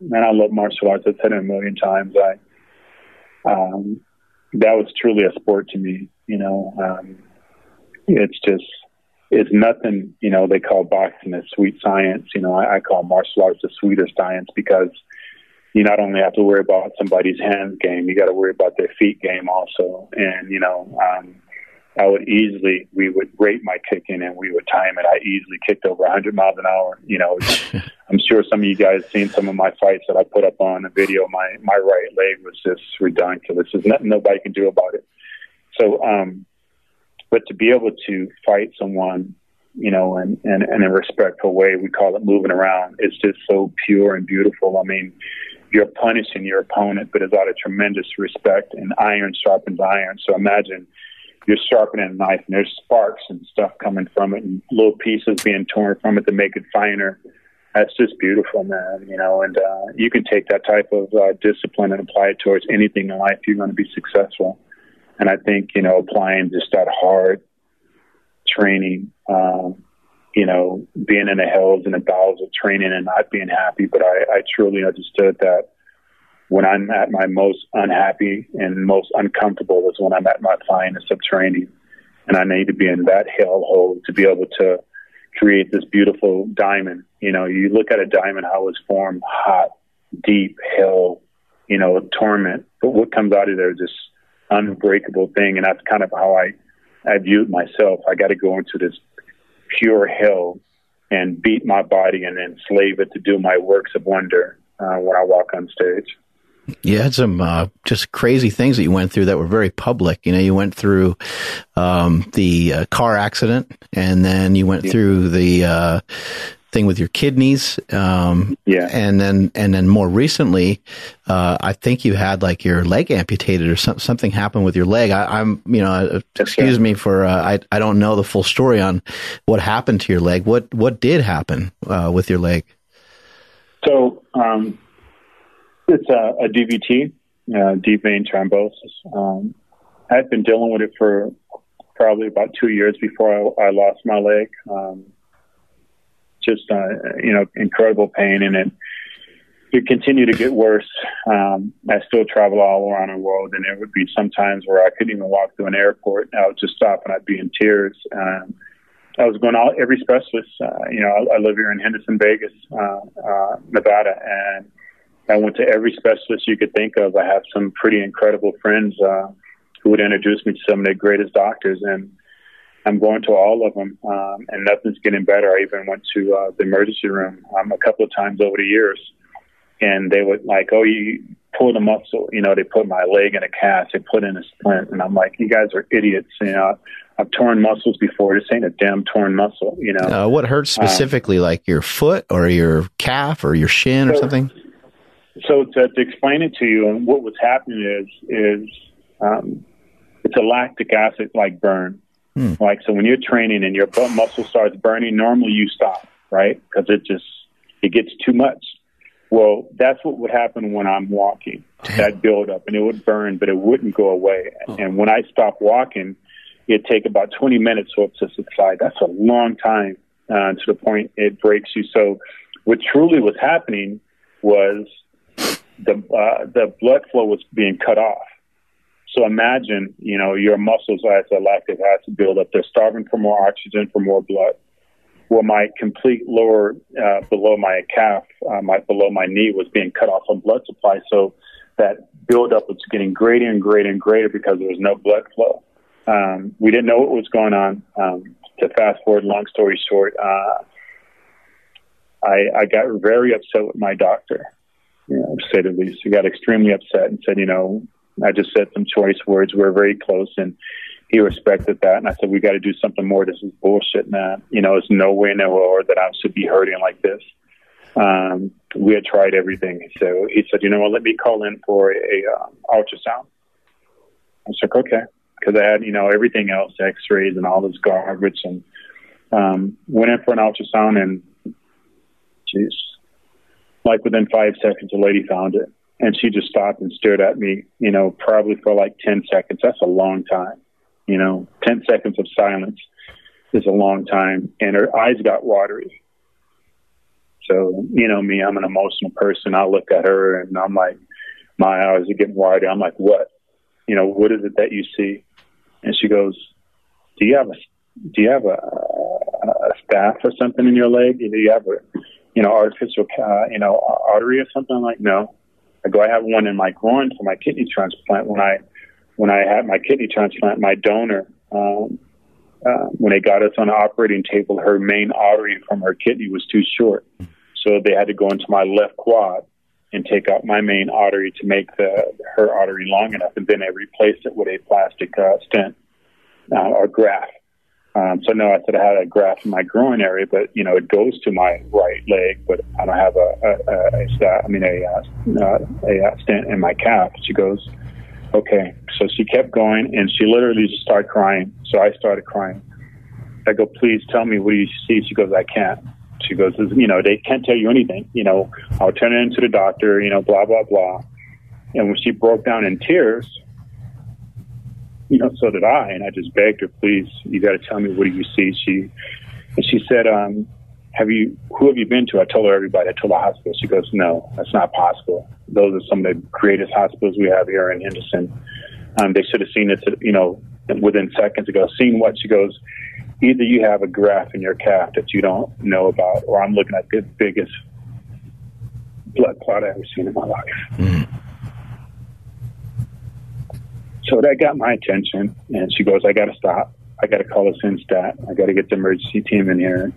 man, I love martial arts. I've said it a million times. I, um, that was truly a sport to me, you know, um, it's just, it's nothing, you know, they call boxing a sweet science. You know, I, I call martial arts a sweeter science because you not only have to worry about somebody's hand game, you got to worry about their feet game also. And, you know, um, I would easily, we would rate my kicking and we would time it. I easily kicked over 100 miles an hour. You know, I'm sure some of you guys seen some of my fights that I put up on a video. My, my right leg was just ridiculous. There's nothing nobody can do about it. So, um, but to be able to fight someone, you know, in, in, in a respectful way, we call it moving around. It's just so pure and beautiful. I mean, you're punishing your opponent, but it's out of tremendous respect, and iron sharpens iron. So imagine you're sharpening a knife, and there's sparks and stuff coming from it, and little pieces being torn from it to make it finer. That's just beautiful, man. You know, and uh, you can take that type of uh, discipline and apply it towards anything in life. You're going to be successful. And I think, you know, applying just that hard training, um, you know, being in the hills and the bowels of training and not being happy. But I, I truly understood that when I'm at my most unhappy and most uncomfortable is when I'm at my finest of training. And I need to be in that hellhole to be able to create this beautiful diamond. You know, you look at a diamond, how it's formed, hot, deep, hell, you know, torment. But what comes out of there just unbreakable thing, and that's kind of how I I viewed myself. I got to go into this pure hell and beat my body and enslave it to do my works of wonder uh, when I walk on stage. You had some uh, just crazy things that you went through that were very public. You know, you went through um, the uh, car accident, and then you went yeah. through the uh, thing with your kidneys. Um, yeah, and then and then more recently, uh, I think you had like your leg amputated or some, something happened with your leg. I, am you know, uh, excuse me for uh, I I don't know the full story on what happened to your leg. What what did happen with your leg? So. Um, it's a, a DVT, uh, deep vein thrombosis. Um, I had been dealing with it for probably about two years before I, I lost my leg. Um, just, uh, you know, incredible pain in it. It continued to get worse. Um, I still travel all around the world, and there would be some times where I couldn't even walk through an airport. I would just stop and I'd be in tears. Um, I was going out every specialist. Uh, you know, I, I live here in Henderson, Vegas, uh, uh, Nevada, and I went to every specialist you could think of. I have some pretty incredible friends uh, who would introduce me to some of the greatest doctors, and I'm going to all of them, um, and nothing's getting better. I even went to uh, the emergency room um, a couple of times over the years, and they would like, "Oh, you pull the muscle," you know. They put my leg in a cast, they put in a splint, and I'm like, "You guys are idiots," you know. I've torn muscles before. This ain't a damn torn muscle, you know. Uh, what hurts um, specifically, um, like your foot or your calf or your shin so, or something? so to, to, explain it to you, and what was happening is is um, it's a lactic acid like burn. Hmm. Like so, when you're training and your butt muscle starts burning, normally you stop, right? Because it just it gets too much. Well, that's what would happen when I'm walking. Damn. That build up, and it would burn, but it wouldn't go away. Oh. And when I stopped walking, it'd take about 20 minutes for it to subside. That's a long time uh, to the point it breaks you. So, what truly was happening was the uh, the blood flow was being cut off. So imagine, you know, your muscles as a lactic acid buildup. They're starving for more oxygen, for more blood. Well, my complete lower uh, below my calf, uh, my below my knee was being cut off from blood supply. So that buildup was getting greater and greater and greater because there was no blood flow. Um, we didn't know what was going on. Um, to fast forward, long story short, uh, I, I got very upset with my doctor you know, to say the least. He got extremely upset and said, you know, I just said some choice words. We are very close, and he respected that. And I said, we got to do something more. This is bullshit, man. You know, it's no way in the world that I should be hurting like this. Um, we had tried everything. So he said, you know what, let me call in for a, a um, ultrasound. I was like, okay. Because I had, you know, everything else, x-rays and all this garbage. And um, went in for an ultrasound and, geez, like within five seconds, a lady found it, and she just stopped and stared at me. You know, probably for like ten seconds. That's a long time. You know, ten seconds of silence is a long time, and her eyes got watery. So, you know me, I'm an emotional person. I look at her and I'm like, my eyes are getting watery. I'm like, what? You know, what is it that you see? And she goes, do you have a, do you have a, a staph or something in your leg? Do you have a, you know, artificial, uh, you know, artery or something? I'm like, no. I go, I have one in my groin for my kidney transplant. When I, when I had my kidney transplant, my donor, um, uh, when they got us on the operating table, her main artery from her kidney was too short. So they had to go into my left quad and take out my main artery to make the, her artery long enough. And then they replaced it with a plastic uh, stent uh, or graft. Um, so no, I said I had a graft in my groin area, but you know it goes to my right leg, but I don't have a a, a, stat, I mean a uh, a, a stent in my calf. She goes, okay. So she kept going, and she literally just started crying. So I started crying. I go, please tell me what do you see? She goes, I can't. She goes, you know, they can't tell you anything. You know, I'll turn it into the doctor. You know, blah blah blah. And when she broke down in tears, you know, so did I. And I just begged her, please, you got to tell me what do you see. She and she said, um, have you who have you been to? I told her everybody. I told the hospital. She goes, no, that's not possible. Those are some of the greatest hospitals we have here in Henderson. Um, they should have seen it, you know, within seconds ago. Seen what? She goes, either you have a graft in your calf that you don't know about, or I'm looking at the biggest blood clot I've ever seen in my life. Mm. So that got my attention, and she goes, "I got to stop. I got to call a SYNSTAT. I got to get the emergency team in here."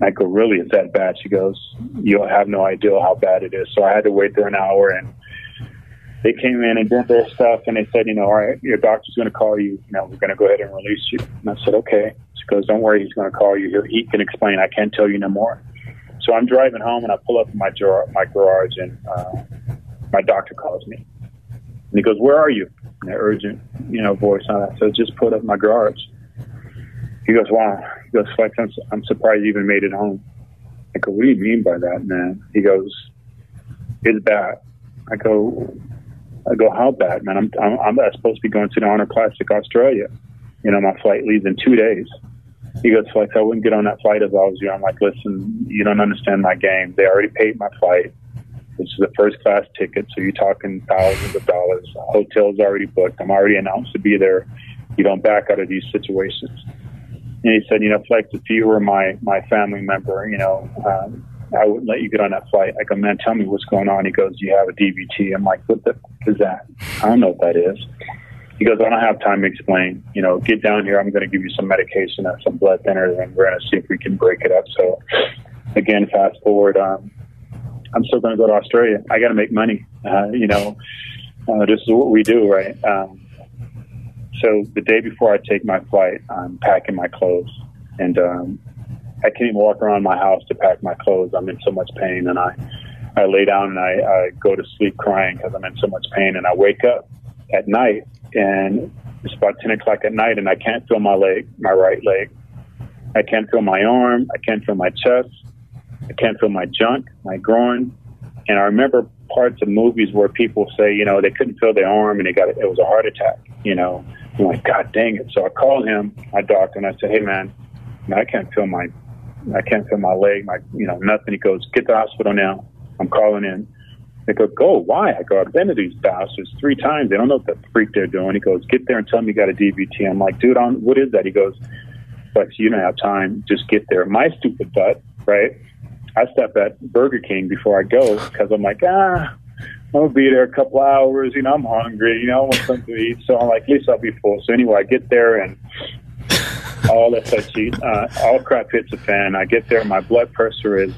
I go, "Really? Is that bad?" She goes, "You'll have no idea how bad it is." So I had to wait there an hour, and they came in and did their stuff, and they said, you know, all right, your doctor's going to call you. You know, we're going to go ahead and release you. And I said, okay. She goes, don't worry, he's going to call you. He can explain. I can't tell you no more. So I'm driving home, and I pull up in my jar- my garage, and uh, my doctor calls me, and he goes, "Where are you?" An urgent, you know, voice on that. So just put up my garage. He goes, "Wow." He goes, "Flex, I'm, I'm surprised you even made it home." I go, "What do you mean by that, man?" He goes, "It's bad." I go, I go, "How bad, man? I'm I'm, I'm supposed to be going to the Arnold Classic Australia. You know, my flight leaves in two days." He goes, Flex, I wouldn't get on that flight if I was you. I'm like, listen, you don't understand my game. They already paid my flight. This is a first class ticket, so you're talking thousands of dollars. Hotel's already booked. I'm already announced to be there. You don't back out of these situations. And he said, you know, Flex, if you were my my family member, you know, um, I wouldn't let you get on that flight. I go, man, tell me what's going on. He goes, you have a DVT. I'm like, what the is that? I don't know what that is. He goes, I don't have time to explain. You know, get down here. I'm going to give you some medication and some blood thinners, and we're going to see if we can break it up. So, again, fast forward. Um, I'm still going to go to Australia. I got to make money. Uh, you know, uh, this is what we do, right? Um, so the day before I take my flight, I'm packing my clothes, and um, I can't even walk around my house to pack my clothes. I'm in so much pain, and I I lay down and I, I go to sleep crying because I'm in so much pain, and I wake up at night and it's about 10 o'clock at night and I can't feel my leg, my right leg. I can't feel my arm. I can't feel my chest. I can't feel my junk, my groin. And I remember parts of movies where people say, you know, they couldn't feel their arm and they got it, it was a heart attack, you know. I'm like, God dang it. So I called him, my doctor, and I said, hey, man, I can't feel my, I can't feel my leg, my, you know, nothing. He goes, get to the hospital now. I'm calling in. They go, go, why? I go, I've been to these bastards three times. They don't know what the freak they're doing. He goes, get there and tell me you got a DVT. I'm like, dude, on what is that? He goes, but you don't have time. Just get there. My stupid butt, right? I stop at Burger King before I go because I'm like, ah, I'm gonna be there a couple hours. You know, I'm hungry. You know, I want something to eat. So I'm like, at least I'll be full. So anyway, I get there and all that such uh, all crap hits the fan. I get there, my blood pressure is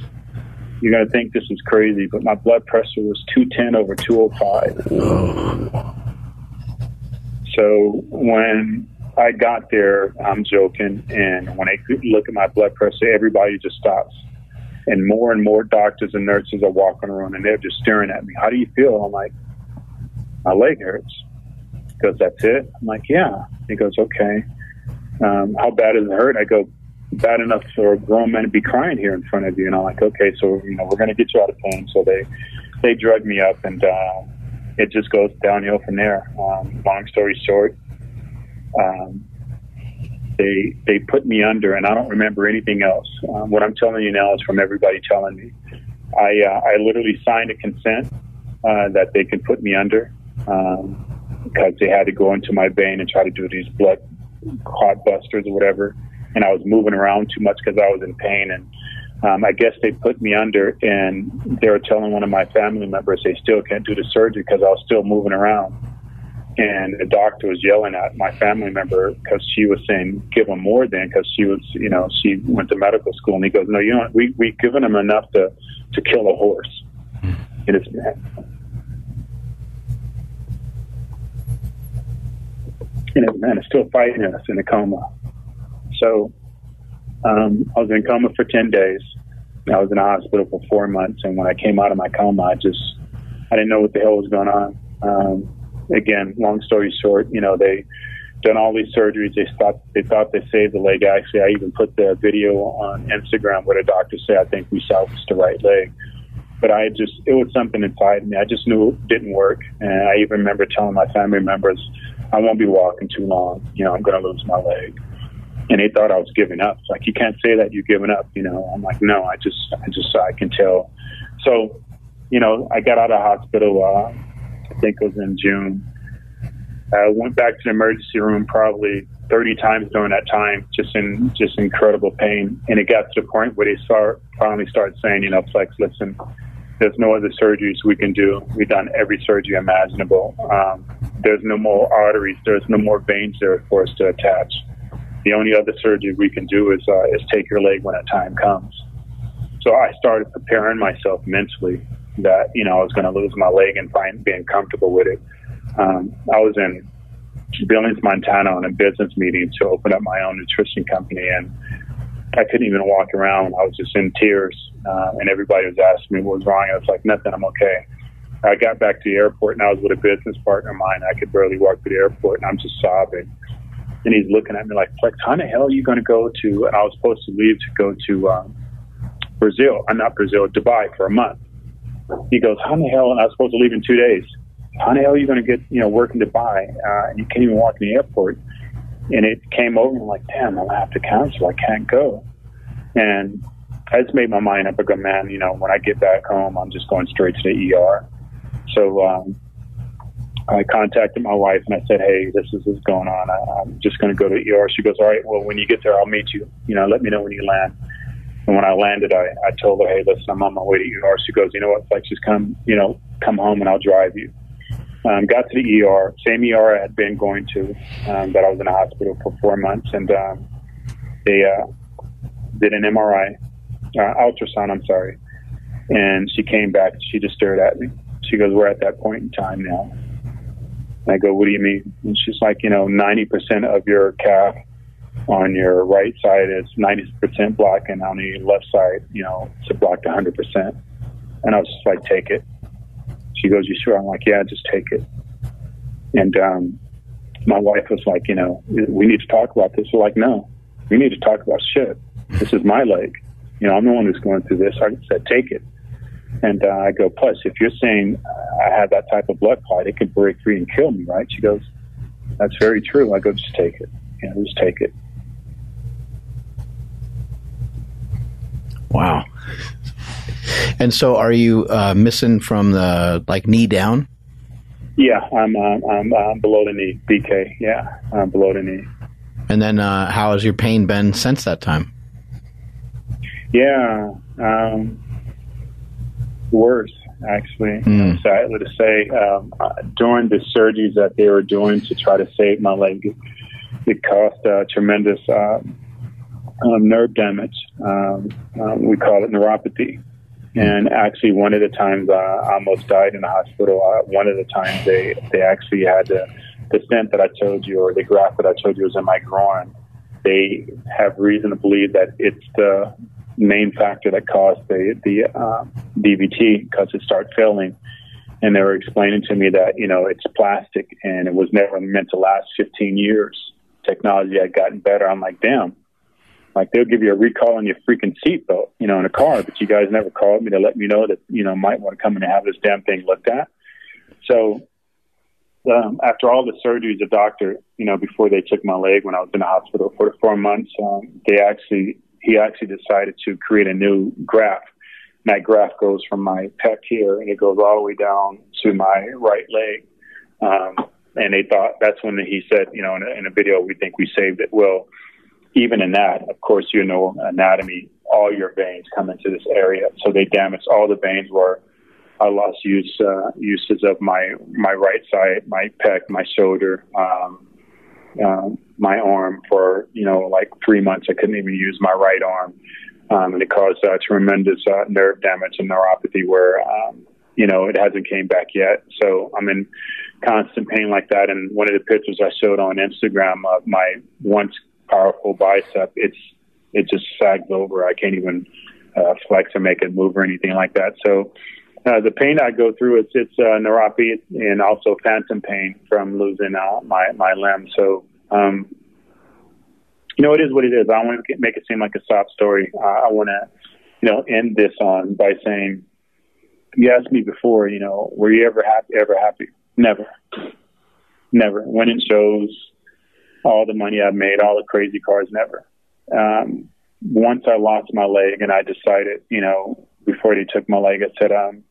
you're going to think this is crazy, but my blood pressure was 210 over 205. So when I got there, I'm joking, and when I look at my blood pressure, everybody just stops. And more and more doctors and nurses are walking around, and they're just staring at me. How do you feel? I'm like, my leg hurts. He goes, that's it? I'm like, yeah. He goes, okay. Um, how bad does it hurt? I go, bad enough for a grown man to be crying here in front of you. And I'm like, okay, so you know, we're going to get you out of pain. So they they drug me up, and uh, it just goes downhill from there. Um, long story short, um, they they put me under, and I don't remember anything else. Um, what I'm telling you now is from everybody telling me. I uh, I literally signed a consent uh, that they could put me under um, because they had to go into my vein and try to do these blood clot busters or whatever and I was moving around too much because I was in pain. And um, I guess they put me under, and they were telling one of my family members they still can't do the surgery because I was still moving around. And the doctor was yelling at my family member because she was saying, "Give him more than," because she was, you know, she went to medical school. And he goes, "No, you know, we we've given him enough to to kill a horse." And it's and it, man, it's still fighting us in a coma. So um, I was in coma for 10 days. I was in the hospital for four months. And when I came out of my coma, I just, I didn't know what the hell was going on. Um, again, long story short, you know, they done all these surgeries. They thought, they thought they saved the leg. Actually, I even put the video on Instagram where the doctor said, I think we salvaged the right leg. But I just, it was something inside me. I just knew it didn't work. And I even remember telling my family members, I won't be walking too long. You know, I'm going to lose my leg and they thought I was giving up. Like you can't say that you're giving up. You know, I'm like, no, I just, I just, I can tell. So, you know, I got out of hospital. Uh, I think it was in June. I went back to the emergency room probably 30 times during that time, just in just incredible pain. And it got to the point where they start finally started saying, you know, Flex, listen, there's no other surgeries we can do. We've done every surgery imaginable. Um, there's no more arteries. There's no more veins there for us to attach the only other surgery we can do is uh, is take your leg when that time comes. So I started preparing myself mentally that you know I was going to lose my leg and find being comfortable with it. Um, I was in Billings, Montana, on a business meeting to open up my own nutrition company, and I couldn't even walk around. I was just in tears, uh, and everybody was asking me what was wrong. I was like, nothing, I'm okay. I got back to the airport, and I was with a business partner of mine. I could barely walk to the airport, and I'm just sobbing. And he's looking at me like, Flex, how the hell are you going to go to? I was supposed to leave to go to um, Brazil. I'm not Brazil, Dubai for a month. He goes, how in the hell? And I supposed to leave in two days. How in the hell are you going to get, you know, work in Dubai? Uh, and you can't even walk in the airport. And it came over and I'm like, damn, I'm going to have to cancel. I can't go. And I just made my mind up. I go, man, you know, when I get back home, I'm just going straight to the ER. So um, I contacted my wife and I said, hey, this is what's going on. I, I'm just going to go to the ER. She goes, all right, well, when you get there, I'll meet you. You know, let me know when you land. And when I landed, I, I told her, hey, listen, I'm on my way to ER. She goes, you know what, Flex, just come, you know, come home and I'll drive you. Um, got to the ER, same ER I had been going to, um, that I was in a hospital for four months. And um, they uh, did an MRI, uh, ultrasound, I'm sorry. And she came back. She just stared at me. She goes, we're at that point in time now. And I go, what do you mean? And she's like, you know, 90% of your calf on your right side is 90% blocked, and on the left side, you know, it's a blocked 100%. And I was just like, take it. She goes, you sure? I'm like, yeah, just take it. And um, my wife was like, you know, we need to talk about this. We're like, no, we need to talk about shit. This is my leg. You know, I'm the one who's going through this. I said, take it. And uh, I go, plus, if you're saying I have that type of blood clot, it could break free and kill me, right? She goes, that's very true. I go, just take it. You know, just take it. Wow. And so, are you uh, missing from the like knee down? Yeah, I'm uh, I'm uh, below the knee, BK. Yeah, I'm below the knee. And then, uh, how has your pain been since that time? Yeah, um, worse actually. Mm. Sadly to say, um, uh, during the surgeries that they were doing to try to save my leg, it, caused uh, tremendous uh, um, nerve damage. Um, um, we call it neuropathy. And actually, one of the times uh, I almost died in the hospital. Uh, one of the times they they actually had the the stent that I told you, or the graft that I told you was in my groin. They have reason to believe that it's the main factor that caused the the uh, DVT because it started failing. And they were explaining to me that you know it's plastic and it was never meant to last 15 years. Technology had gotten better. I'm like, damn. Like they'll give you a recall on your freaking seatbelt, you know, in a car, but you guys never called me to let me know that you know might want to come in and have this damn thing looked at. So um, after all the surgeries, the doctor, you know, before they took my leg when I was in the hospital for four months, um, they actually he actually decided to create a new graft. That graft goes from my pec here and it goes all the way down to my right leg. Um, and they thought that's when he said, you know, in a, in a video, we think we saved it. Well, even in that, of course, you know, anatomy, all your veins come into this area. So they damaged all the veins where I lost use, uh, uses of my, my right side, my pec, my shoulder, um, uh, my arm for you know like three months. I couldn't even use my right arm, um, and it caused uh, tremendous uh, nerve damage and neuropathy where um, you know it hasn't came back yet. So I'm in constant pain like that. And one of the pictures I showed on Instagram of my once powerful bicep, it's it just sags over. I can't even uh, flex or make it move or anything like that. So uh, the pain I go through it's it's uh, neuropathy and also phantom pain from losing uh, my my limb. So um, you know, it is what it is. I don't want to make it seem like a sob story. Uh, I want to you know end this on by saying you asked me before. You know, were you ever happy? Ever happy? Never, never. Winning shows, all the money I've made, all the crazy cars, never. Um, once I lost my leg and I decided, you know, before they took my leg, I said, um,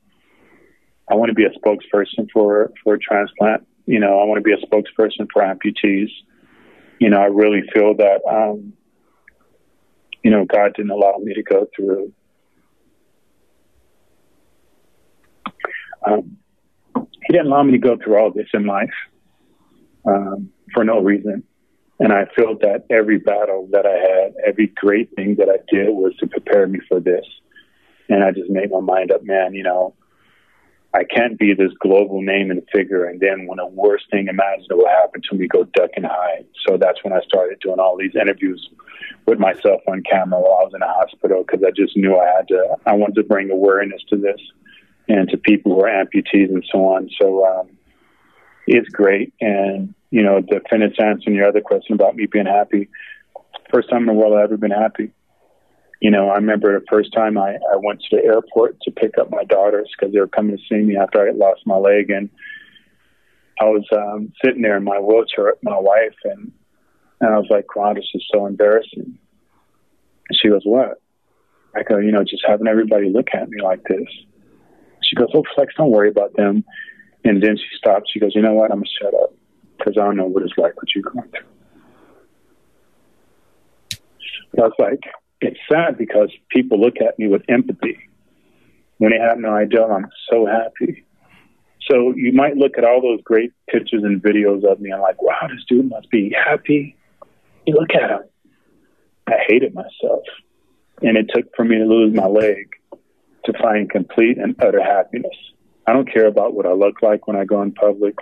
I want to be a spokesperson for for a transplant. You know, I want to be a spokesperson for amputees. You know, I really feel that um, you know God didn't allow me to go through. Um, he didn't allow me to go through all this in life um, for no reason. And I feel that every battle that I had, every great thing that I did was to prepare me for this. And I just made my mind up, man, you know, I can't be this global name and figure, and then when the worst thing imaginable happened to me, go duck and hide. So that's when I started doing all these interviews with myself on camera while I was in the hospital because I just knew I had to. I wanted to bring awareness to this and to people who are amputees and so on. So um, it's great. And you know, to finish answering your other question about me being happy, first time in the world I've ever been happy. You know, I remember the first time I, I went to the airport to pick up my daughters because they were coming to see me after I had lost my leg, and I was um, sitting there in my wheelchair with my wife, and and I was like, "Wow, this is so embarrassing." And she goes, "What?" I go, "You know, just having everybody look at me like this." She goes, "Oh, Flex, don't worry about them." And then she stops. She goes, "You know what? I'm gonna shut up because I don't know what it's like what you're going through." I was like, it's sad because people look at me with empathy when they have no idea I'm so happy. So you might look at all those great pictures and videos of me and like, wow, this dude must be happy. You look at him. I hated myself. And it took for me to lose my leg to find complete and utter happiness. I don't care about what I look like when I go in public.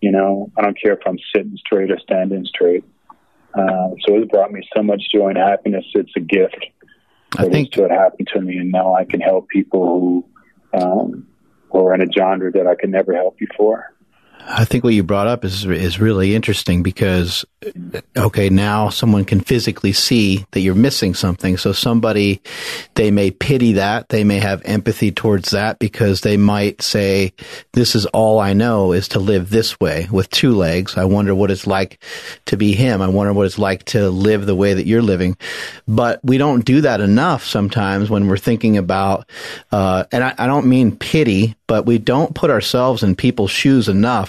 You know, I don't care if I'm sitting straight or standing straight. Uh, so it's brought me so much joy and happiness. It's a gift. I think to it happened to me, and now I can help people who um, who are in a genre that I could never help before. I think what you brought up is is really interesting because okay, now someone can physically see that you're missing something. So somebody they may pity that, they may have empathy towards that because they might say this is all I know is to live this way with two legs. I wonder what it's like to be him. I wonder what it's like to live the way that you're living. But we don't do that enough sometimes when we're thinking about uh, and I, I don't mean pity, but we don't put ourselves in people's shoes enough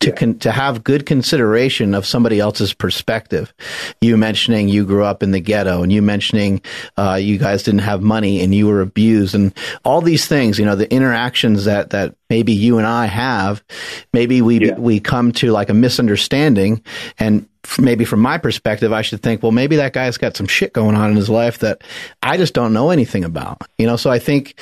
to yeah. con- to have good consideration of somebody else's perspective. You mentioning you grew up in the ghetto, and you mentioning uh, you guys didn't have money and you were abused, and all these things. You know, the interactions that that maybe you and I have, maybe we yeah. we come to like a misunderstanding, and maybe from my perspective, I should think, well, maybe that guy's got some shit going on in his life that I just don't know anything about. You know, so I think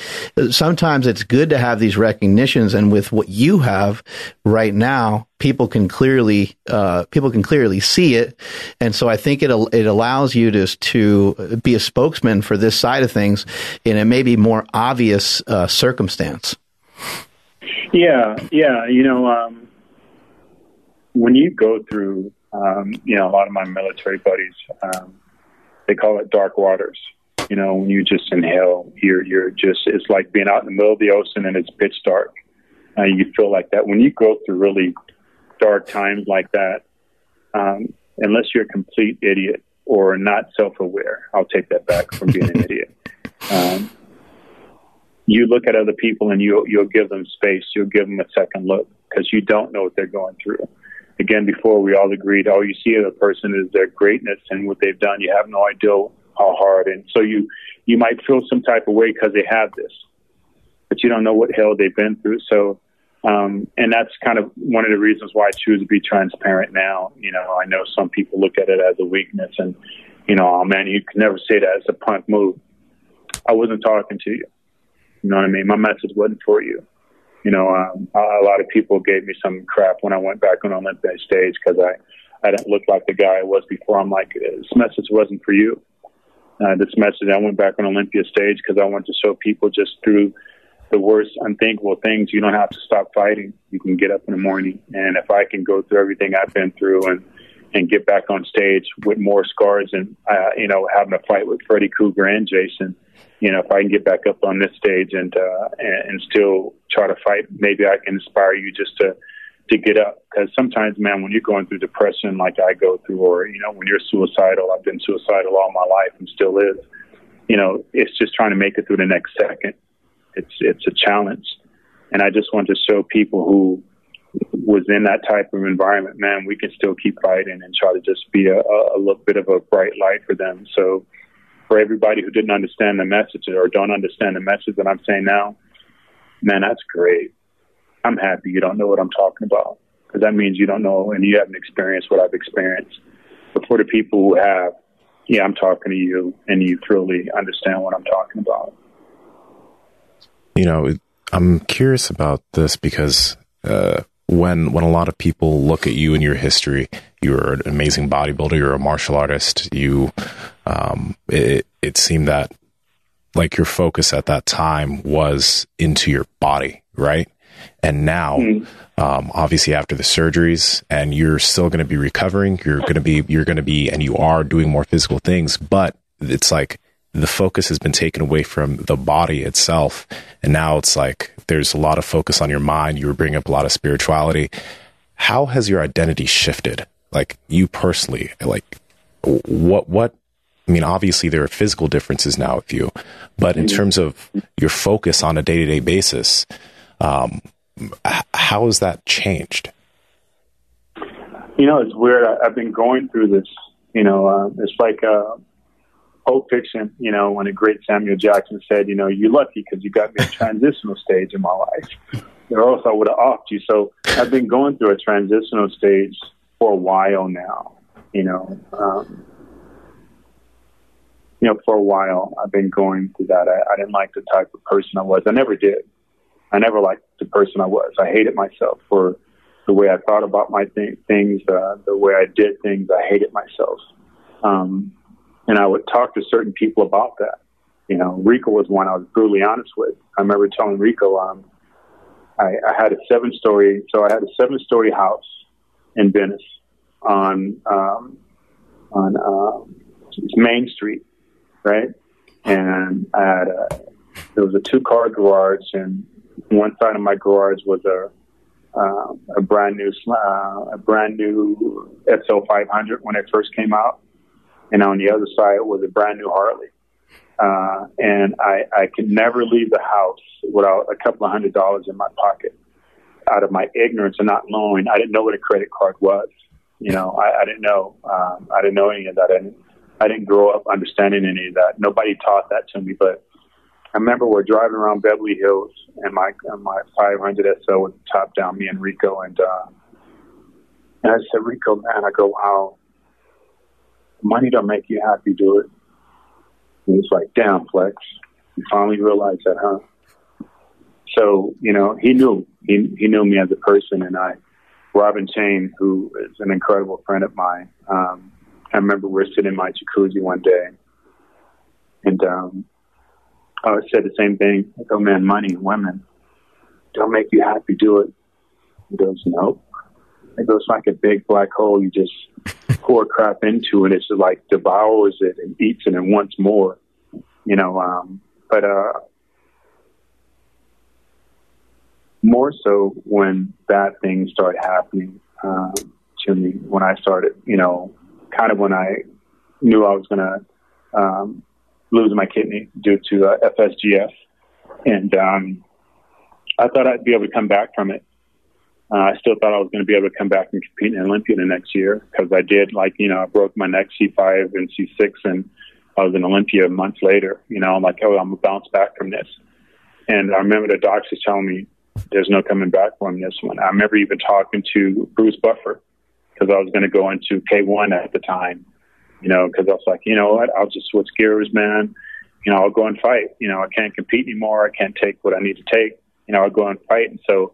sometimes it's good to have these recognitions, and with what you have right now, people can clearly uh, people can clearly see it, and so I think it it allows you to to be a spokesman for this side of things in a maybe more obvious uh, circumstance. Yeah, yeah, you know. Um, when you go through um, you know, a lot of my military buddies, um, they call it dark waters. You know, when you just inhale, you're you're just it's like being out in the middle of the ocean and it's pitch dark. Uh, you feel like that when you go through really dark times like that. Um, unless you're a complete idiot or not self-aware, I'll take that back from being an idiot. Um, you look at other people and you you'll give them space. You'll give them a second look because you don't know what they're going through again, before we all agreed, all you see of a person is their greatness and what they've done. You have no idea how hard, and so you you might feel some type of way because they have this, but you don't know what hell they've been through. So, um, and that's kind of one of the reasons why I choose to be transparent now. You know, I know some people look at it as a weakness, and you know, oh man, you can never say that as a punk move. I wasn't talking to you. You know what I mean? My message wasn't for you you know, um, a lot of people gave me some crap when I went back on Olympia stage because I, I didn't look like the guy I was before. I'm like, this message wasn't for you. Uh, this message, I went back on Olympia stage because I wanted to show people just through the worst unthinkable things, you don't have to stop fighting. You can get up in the morning. And if I can go through everything I've been through and, and get back on stage with more scars and, uh, you know, having a fight with Freddy Krueger and Jason, you know, if I can get back up on this stage and uh, and, and still try to fight, maybe I can inspire you just to to get up. Because sometimes, man, when you're going through depression like I go through, or you know, when you're suicidal, I've been suicidal all my life and still is. You know, it's just trying to make it through the next second. It's it's a challenge, and I just want to show people who was in that type of environment, man, we can still keep fighting and try to just be a, a little bit of a bright light for them. So for everybody who didn't understand the message or don't understand the message that I'm saying now, man, that's great. I'm happy you don't know what I'm talking about because that means you don't know and you haven't experienced what I've experienced. But for the people who have, yeah, I'm talking to you and you truly understand what I'm talking about. You know, I'm curious about this because uh, when when a lot of people look at you and your history, you're an amazing bodybuilder, you're a martial artist. You, um, it, it seemed that like your focus at that time was into your body, right? And now, mm. um, obviously after the surgeries, and you're still going to be recovering. You're going to be, you're going to be, and you are doing more physical things, but it's like the focus has been taken away from the body itself. And now it's like there's a lot of focus on your mind. You were bringing up a lot of spirituality. How has your identity shifted? Like you personally, like what, what, I mean, obviously there are physical differences now with you, but in terms of your focus on a day to day basis, um, how has that changed? You know, it's weird. I, have been going through this. You know, uh, it's like uh, Pulp Fiction. You know, when the great Samuel Jackson said, "You know, you're lucky because you got me a transitional stage in my life, or else I would have offed you." So I've been going through a transitional stage for a while now. You know, um, you know, for a while I've been going through that. I, I didn't like the type of person I was. I never did. I never liked the person I was. I hated myself for the way I thought about my th- things, uh, the way I did things. I hated myself. Um, and I would talk to certain people about that. You know, Rico was one I was brutally honest with. I remember telling Rico, um, I, I had a seven story, so I had a seven story house in Venice on, um, on, um, Main Street, right? And I had a, there was a two car garage and one side of my garage was a uh, a brand new uh, a brand new SL 500 when it first came out, and on the other side was a brand new Harley. Uh, and I, I could never leave the house without a couple of hundred dollars in my pocket. Out of my ignorance and not knowing, I didn't know what a credit card was. You know, I, I didn't know. Um, I didn't know any of that. I didn't. I didn't grow up understanding any of that. Nobody taught that to me, but I remember we're driving around Beverly Hills and my my 500 SL with the top down, me and Rico, and uh, and I said, Rico, man, I go, wow, money don't make you happy, do it. And he's like, damn, Flex, you finally realized that, huh? So you know, he knew he he knew me as a person, and I, Robin Chain, who is an incredible friend of mine. Um, I remember we're sitting in my jacuzzi one day, and um, uh, said the same thing. I go, man, money, women, don't make you happy, do it. He goes, nope. It goes like a big black hole. You just pour crap into it. It's like devours it and eats it and wants more, you know. Um, but uh, more so when bad things started happening um, to me. When I started, you know, kind of when I knew I was going to um, losing my kidney due to uh, FSGS, and um, I thought I'd be able to come back from it. Uh, I still thought I was going to be able to come back and compete in Olympia the next year because I did. Like you know, I broke my neck C5 and C6, and I was in Olympia months later. You know, I'm like, oh, I'm gonna bounce back from this. And I remember the doctors telling me there's no coming back from this one. I remember even talking to Bruce Buffer because I was going to go into K1 at the time you know, because I was like, you know what, I'll just switch gears, man. You know, I'll go and fight. You know, I can't compete anymore. I can't take what I need to take. You know, I'll go and fight. And so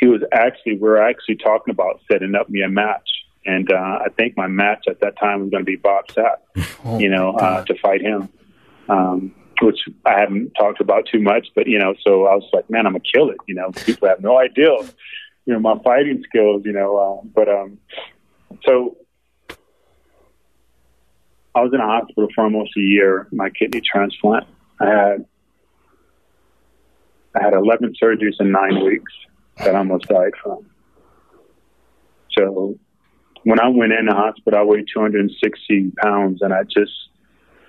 he was actually, we were actually talking about setting up me a match. And uh, I think my match at that time was going to be Bob Sapp, oh, you know, uh, to fight him, um, which I haven't talked about too much. But, you know, so I was like, man, I'm going to kill it. You know, people have no idea, you know, my fighting skills, you know. Uh, but um, so I was in a hospital for almost a year. My kidney transplant. I had I had 11 surgeries in nine weeks that I almost died from. So when I went in the hospital, I weighed 260 pounds, and I just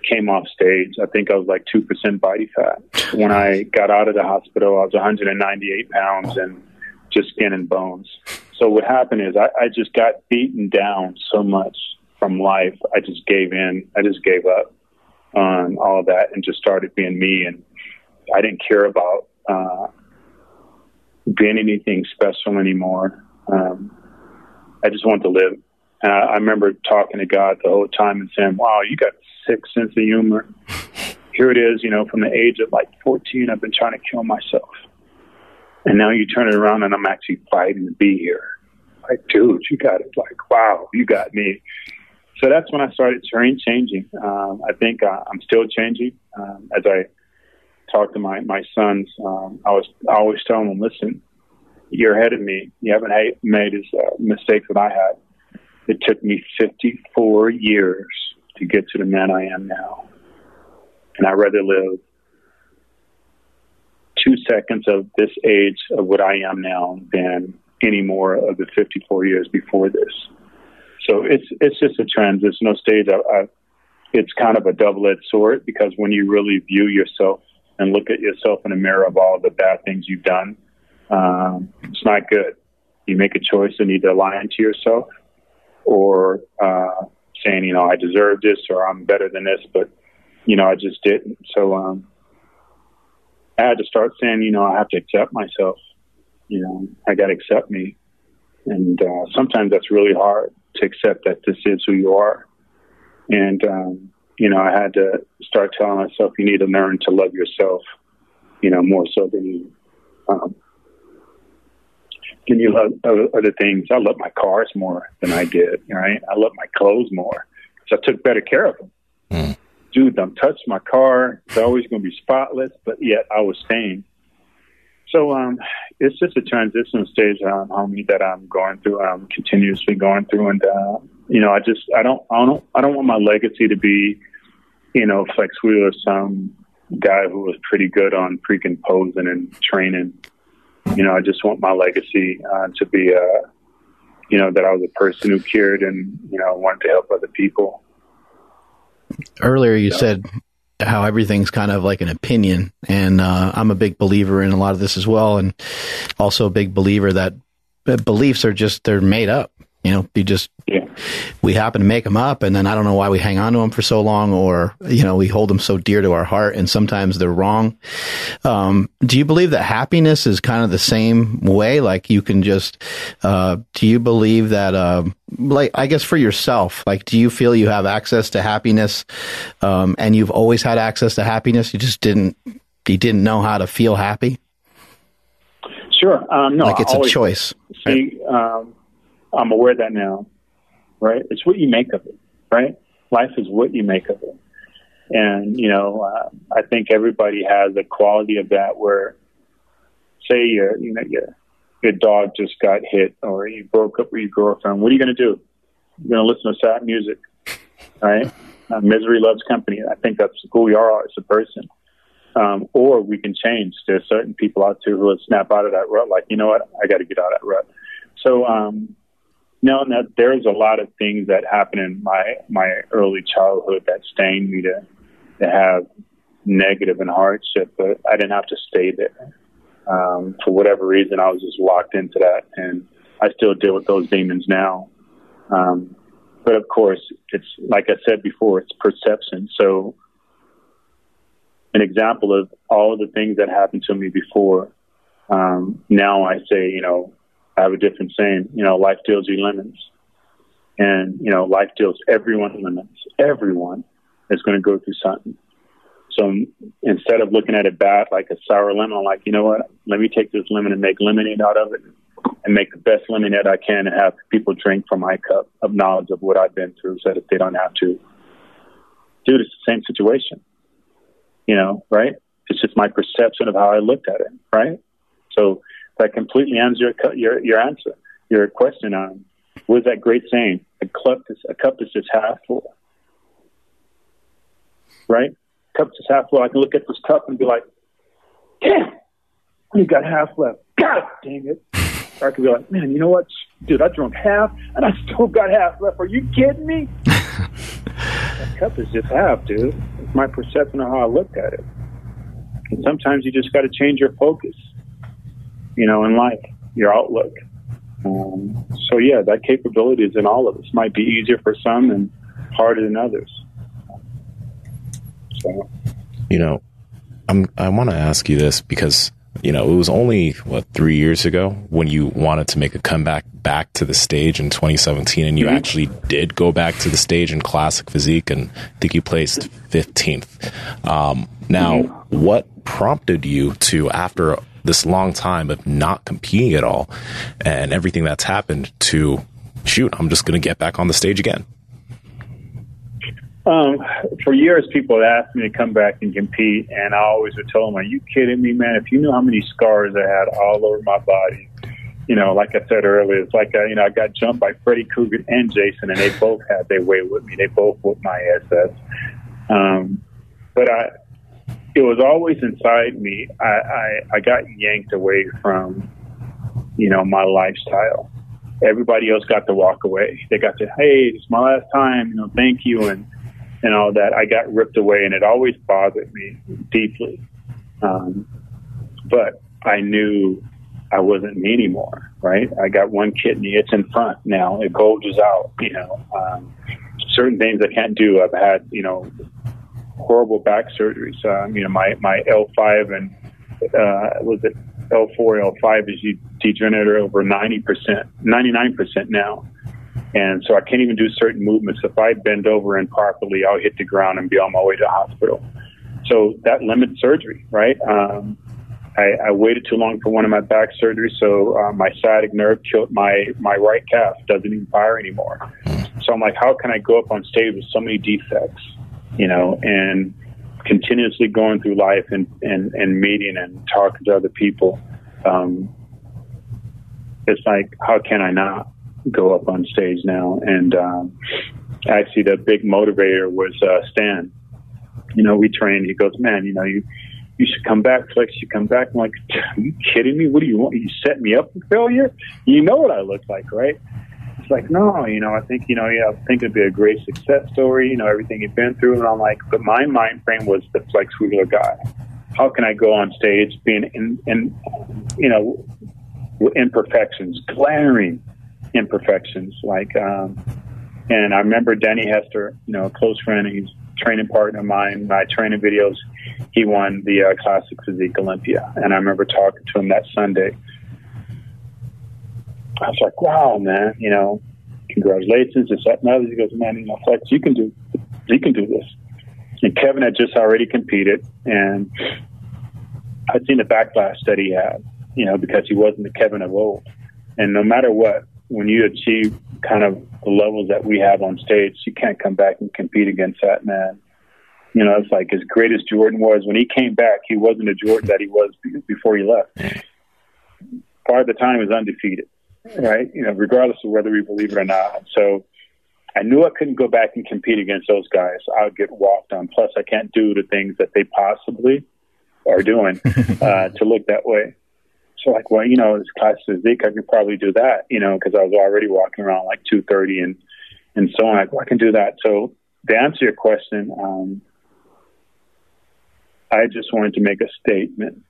came off stage. I think I was like two percent body fat. When I got out of the hospital, I was 198 pounds and just skin and bones. So what happened is I, I just got beaten down so much from life, I just gave in. I just gave up on all that and just started being me. And I didn't care about uh, being anything special anymore. Um, I just wanted to live. And I, I remember talking to God the whole time and saying, "Wow, you got a sick sense of humor." Here it is, you know, from the age of like 14, I've been trying to kill myself. And now you turn it around and I'm actually fighting to be here. Like, dude, you got it. Like, wow, you got me. So that's when I started changing. Um, I think uh, I'm still changing. Um, as I talk to my, my sons, um, I was I always telling them, listen, you're ahead of me. You haven't made as uh, mistakes that I had. It took me 54 years to get to the man I am now. And I'd rather live two seconds of this age of what I am now than any more of the 54 years before this. So it's it's just a transitional stage. I, I, it's kind of a double-edged sword because when you really view yourself and look at yourself in the mirror of all the bad things you've done, um, it's not good. You make a choice and either lying to yourself or uh, saying, you know, I deserve this or I'm better than this, but you know, I just didn't. So um, I had to start saying, you know, I have to accept myself. You know, I got to accept me. And uh, sometimes that's really hard to accept that this is who you are. And, um, you know, I had to start telling myself, you need to learn to love yourself, you know, more so than you, um, than you love other things. I love my cars more than I did, right? I love my clothes more because I took better care of them. Mm dude, don't touch my car. It's always going to be spotless, but yet I was staying. So um, it's just a transition stage, um, homie, that I'm going through. I'm continuously going through, and uh, you know, I just I don't I don't I don't want my legacy to be, you know, Flex Wheeler, some guy who was pretty good on freaking posing and training. You know, I just want my legacy uh, to be, uh, you know, that I was a person who cared and you know wanted to help other people earlier you said how everything's kind of like an opinion, and uh, I'm a big believer in a lot of this as well, and also a big believer that beliefs are just they're made up. You know, you just yeah. We happen to make them up, and then I don't know why we hang on to them for so long, or you know, we hold them so dear to our heart, and sometimes they're wrong. Um, do you believe that happiness is kind of the same way? Like you can just, uh, do you believe that, uh, like I guess for yourself, like do you feel you have access to happiness, um, and you've always had access to happiness? You just didn't, you didn't know how to feel happy. Sure. Um, no, like it's a choice. See, um, I'm aware of that now, right? It's what you make of it, right? Life is what you make of it. And, you know, uh, I think everybody has a quality of that where, say, your, you know, your, your dog just got hit or you broke up with your girlfriend. What are you going to do? You're going to listen to sad music, right? Uh, misery loves company. I think that's who we are as a person. Um, or we can change. There's certain people out there who will snap out of that rut, like, you know what, I got to get out of that rut. So, um, no, no, there's a lot of things that happened in my my early childhood that stained me to to have negative and hardship, but I didn't have to stay there. Um, for whatever reason, I was just locked into that, and I still deal with those demons now. Um, but of course, it's like I said before, it's perception. So, an example of all of the things that happened to me before. Um, now I say, you know, I have a different saying. You know, life deals you lemons, and you know, life deals everyone lemons. Everyone is going to go through something. So instead of looking at it bad like a sour lemon, I'm like, you know what? Let me take this lemon and make lemonade out of it, and make the best lemonade I can, and have people drink from my cup of knowledge of what I've been through, so that they don't have to. Dude, it's the same situation. You know, right? It's just my perception of how I looked at it, right? So that completely answers your your your answer, your question on what is that great saying? A cup is a cup is just half full, right? Cup is half full. I can look at this cup and be like, damn, you got half left. God dang it. Or I could be like, man, you know what, dude, I drank half and I still got half left. Are you kidding me? that cup is just half, dude. It's my perception of how I looked at it. And sometimes you just got to change your focus you know, in life, your outlook. Um, so yeah, that capability is in all of us. Might be easier for some and harder than others. So, you know, I'm, I want to ask you this because you know it was only what three years ago when you wanted to make a comeback back to the stage in 2017, and you mm-hmm. actually did go back to the stage in classic physique, and I think you placed 15th. Um, now, mm-hmm. what prompted you to after this long time of not competing at all and everything that's happened to shoot, I'm just going to get back on the stage again? Um, for years, people had asked me to come back and compete, and I always would tell them, "Are you kidding me, man? If you knew how many scars I had all over my body, you know, like I said earlier, it's like uh, you know I got jumped by Freddy Krueger and Jason, and they both had their way with me. They both whooped my ass. Um, but I, it was always inside me. I, I I got yanked away from, you know, my lifestyle. Everybody else got to walk away. They got to, hey, it's my last time. You know, thank you and and all that. I got ripped away, and it always bothered me deeply. Um, but I knew I wasn't me anymore, right? I got one kidney; it's in front now. It bulges out. You know, um, certain things I can't do. I've had, you know, horrible back surgeries. Um, you know, my my L5 and uh, was it L4, L5 is degenerated over 90%, 99% now. And so I can't even do certain movements. If I bend over improperly, I'll hit the ground and be on my way to hospital. So that limits surgery, right? Um, I, I waited too long for one of my back surgeries, so uh, my sciatic nerve killed my my right calf. Doesn't even fire anymore. So I'm like, how can I go up on stage with so many defects, you know, and continuously going through life and and, and meeting and talking to other people. Um, it's like, how can I not? go up on stage now. And um, actually, the big motivator was uh, Stan. You know, we trained. He goes, man, you know, you you should come back, Flex. You come back. I'm like, are you kidding me? What do you want? You set me up for failure? You know what I look like, right? Like, no, you know, I think, you know, yeah, I think it'd be a great success story, you know, everything you've been through. And I'm like, but my mind frame was the Flex Wheeler guy. How can I go on stage being in, in you know, imperfections, glaring imperfections. Like, um, and I remember Danny Hester, you know, a close friend, he's training partner of mine. My training videos, he won the uh, Classic Physique Olympia, and I remember talking to him that Sunday. I was like, "Wow, man! You know, congratulations!" This, that, other. He goes, "Man, you know, Flex, you can do, you can do this." And Kevin had just already competed, and I'd seen the backlash that he had, you know, because he wasn't the Kevin of old. And no matter what, when you achieve kind of the levels that we have on stage, you can't come back and compete against that man. You know, it's like as great as Jordan was when he came back, he wasn't a Jordan that he was before he left. Part of the time, he was undefeated, right? You know, regardless of whether we believe it or not. So I knew I couldn't go back and compete against those guys. I would get walked on. Plus, I can't do the things that they possibly are doing uh, to look that way. So like, well, you know, this class physique, I could probably do that, you know, because I was already walking around like 230 and, and so on. Like, well, I can do that. So to answer your question, um, I just wanted to make a statement.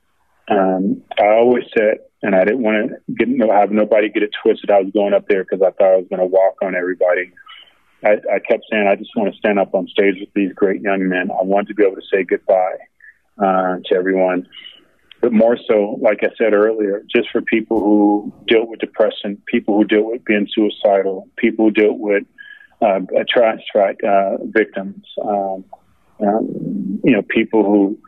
Um, I always said, and I didn't want to get, have nobody get it twisted. I was going up there because I thought I was going to walk on everybody. I, I kept saying, I just want to stand up on stage with these great young men. I want to be able to say goodbye uh, to everyone but more so, like I said earlier, just for people who deal with depression, people who deal with being suicidal, people who deal with uh, trash strike uh, victims, um, um, you know, people who,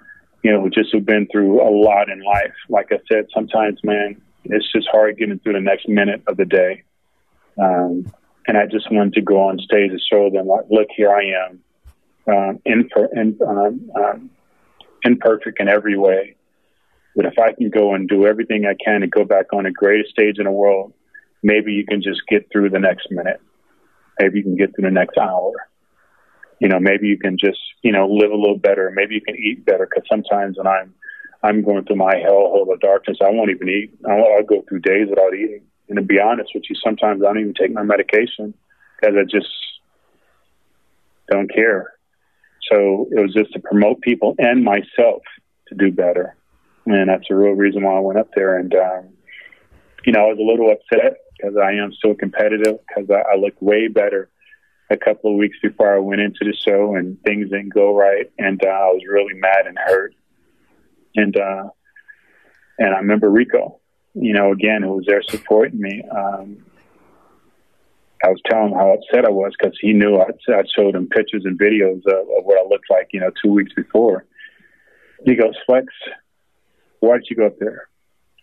you know, just have been through a lot in life. Like I said, sometimes, man, it's just hard getting through the next minute of the day. Um, and I just wanted to go on stage and show them, like, look, here I am, um, imper- in, um, um, imperfect in every way but if I can go and do everything I can to go back on the greatest stage in the world, maybe you can just get through the next minute. Maybe you can get through the next hour. You know, maybe you can just, you know, live a little better. Maybe you can eat better because sometimes when I'm, I'm going through my hellhole of darkness, I won't even eat. I'll, I'll go through days without eating. And to be honest with you, sometimes I don't even take my medication because I just don't care. So it was just to promote people and myself to do better and that's the real reason why I went up there. And um, you know, I was a little upset because I am so competitive because I, I looked way better a couple of weeks before I went into the show, and things didn't go right, and uh, I was really mad and hurt. And uh, and I remember Rico, you know, again, who was there supporting me. Um, I was telling him how upset I was because he knew I'd, I'd showed him pictures and videos of, of what I looked like, you know, two weeks before. He goes, Flex, why did you go up there?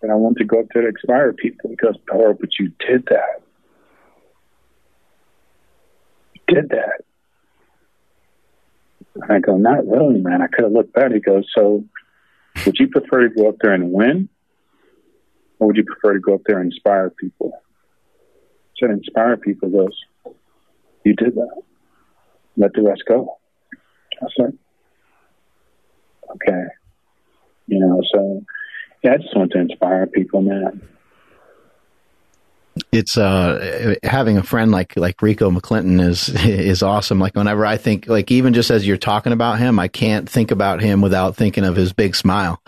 And I want to go up there to inspire people. He goes, Power, but you did that. You did that. And I go, Not really, man. I could have looked better. He goes, So would you prefer to go up there and win? Or would you prefer to go up there and inspire people? I said, Inspire people. Goes, You did that. Let the rest go. I said, Okay. You know, so yeah, I just want to inspire people, man. It's uh having a friend like like Rico McClinton is is awesome. Like whenever I think like even just as you're talking about him, I can't think about him without thinking of his big smile.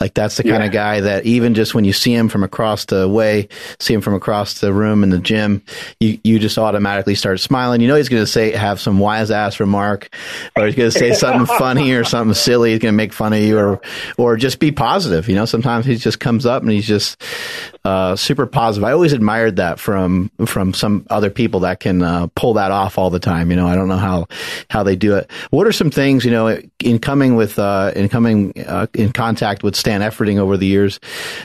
Like that's the kind of guy that even just when you see him from across the way, see him from across the room in the gym, you you just automatically start smiling. You know he's going to say have some wise ass remark, or he's going to say something funny or something silly. He's going to make fun of you, or or just be positive. You know, sometimes he just comes up and he's just uh, super positive. I always that from from some other people that can uh, pull that off all the time. You know, I don't know how how they do it. What are some things you know in coming with uh, in coming uh, in contact with Stan Efferding over the years?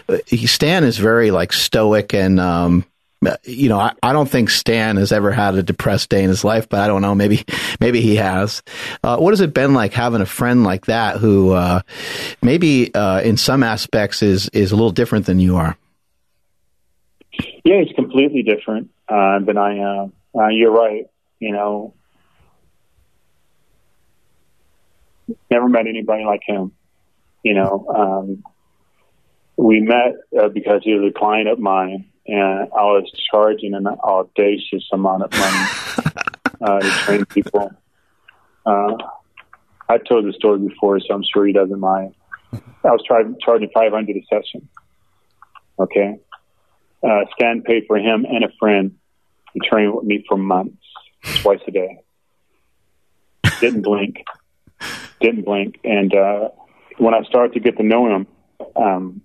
uh, Stan is very like stoic and. Um, you know, I, I don't think Stan has ever had a depressed day in his life, but I don't know. Maybe, maybe he has. Uh, what has it been like having a friend like that who, uh, maybe, uh, in some aspects is, is a little different than you are? Yeah, it's completely different uh, than I am. Uh, you're right. You know, never met anybody like him. You know, um, we met uh, because he was a client of mine, and I was charging an audacious amount of money uh, to train people. Uh, I told the story before, so I'm sure he doesn't mind. I was charging 500 a session. Okay uh, Stan paid for him and a friend to train with me for months, twice a day. Didn't blink, didn't blink. And uh, when I started to get to know him, um,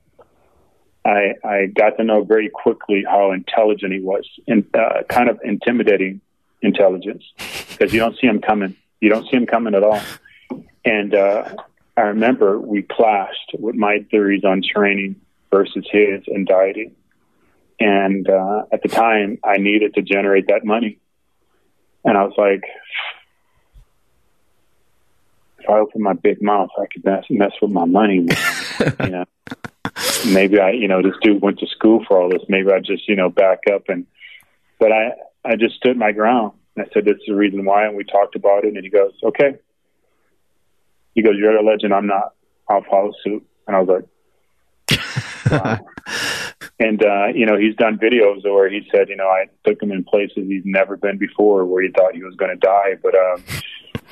I, I got to know very quickly how intelligent he was, and uh, kind of intimidating intelligence, because you don't see him coming. You don't see him coming at all. And uh, I remember we clashed with my theories on training versus his and dieting. And uh, at the time, I needed to generate that money. And I was like, if I open my big mouth, I could mess, mess with my money. you know, maybe I, you know, this dude went to school for all this. Maybe I just, you know, back up and. But I, I just stood my ground. And I said, "This is the reason why." And we talked about it. And he goes, "Okay." He goes, "You're a legend. I'm not. I'll follow suit." And I was like, "Wow." And uh, you know, he's done videos where he said, you know, I took him in places he's never been before, where he thought he was going to die, but um,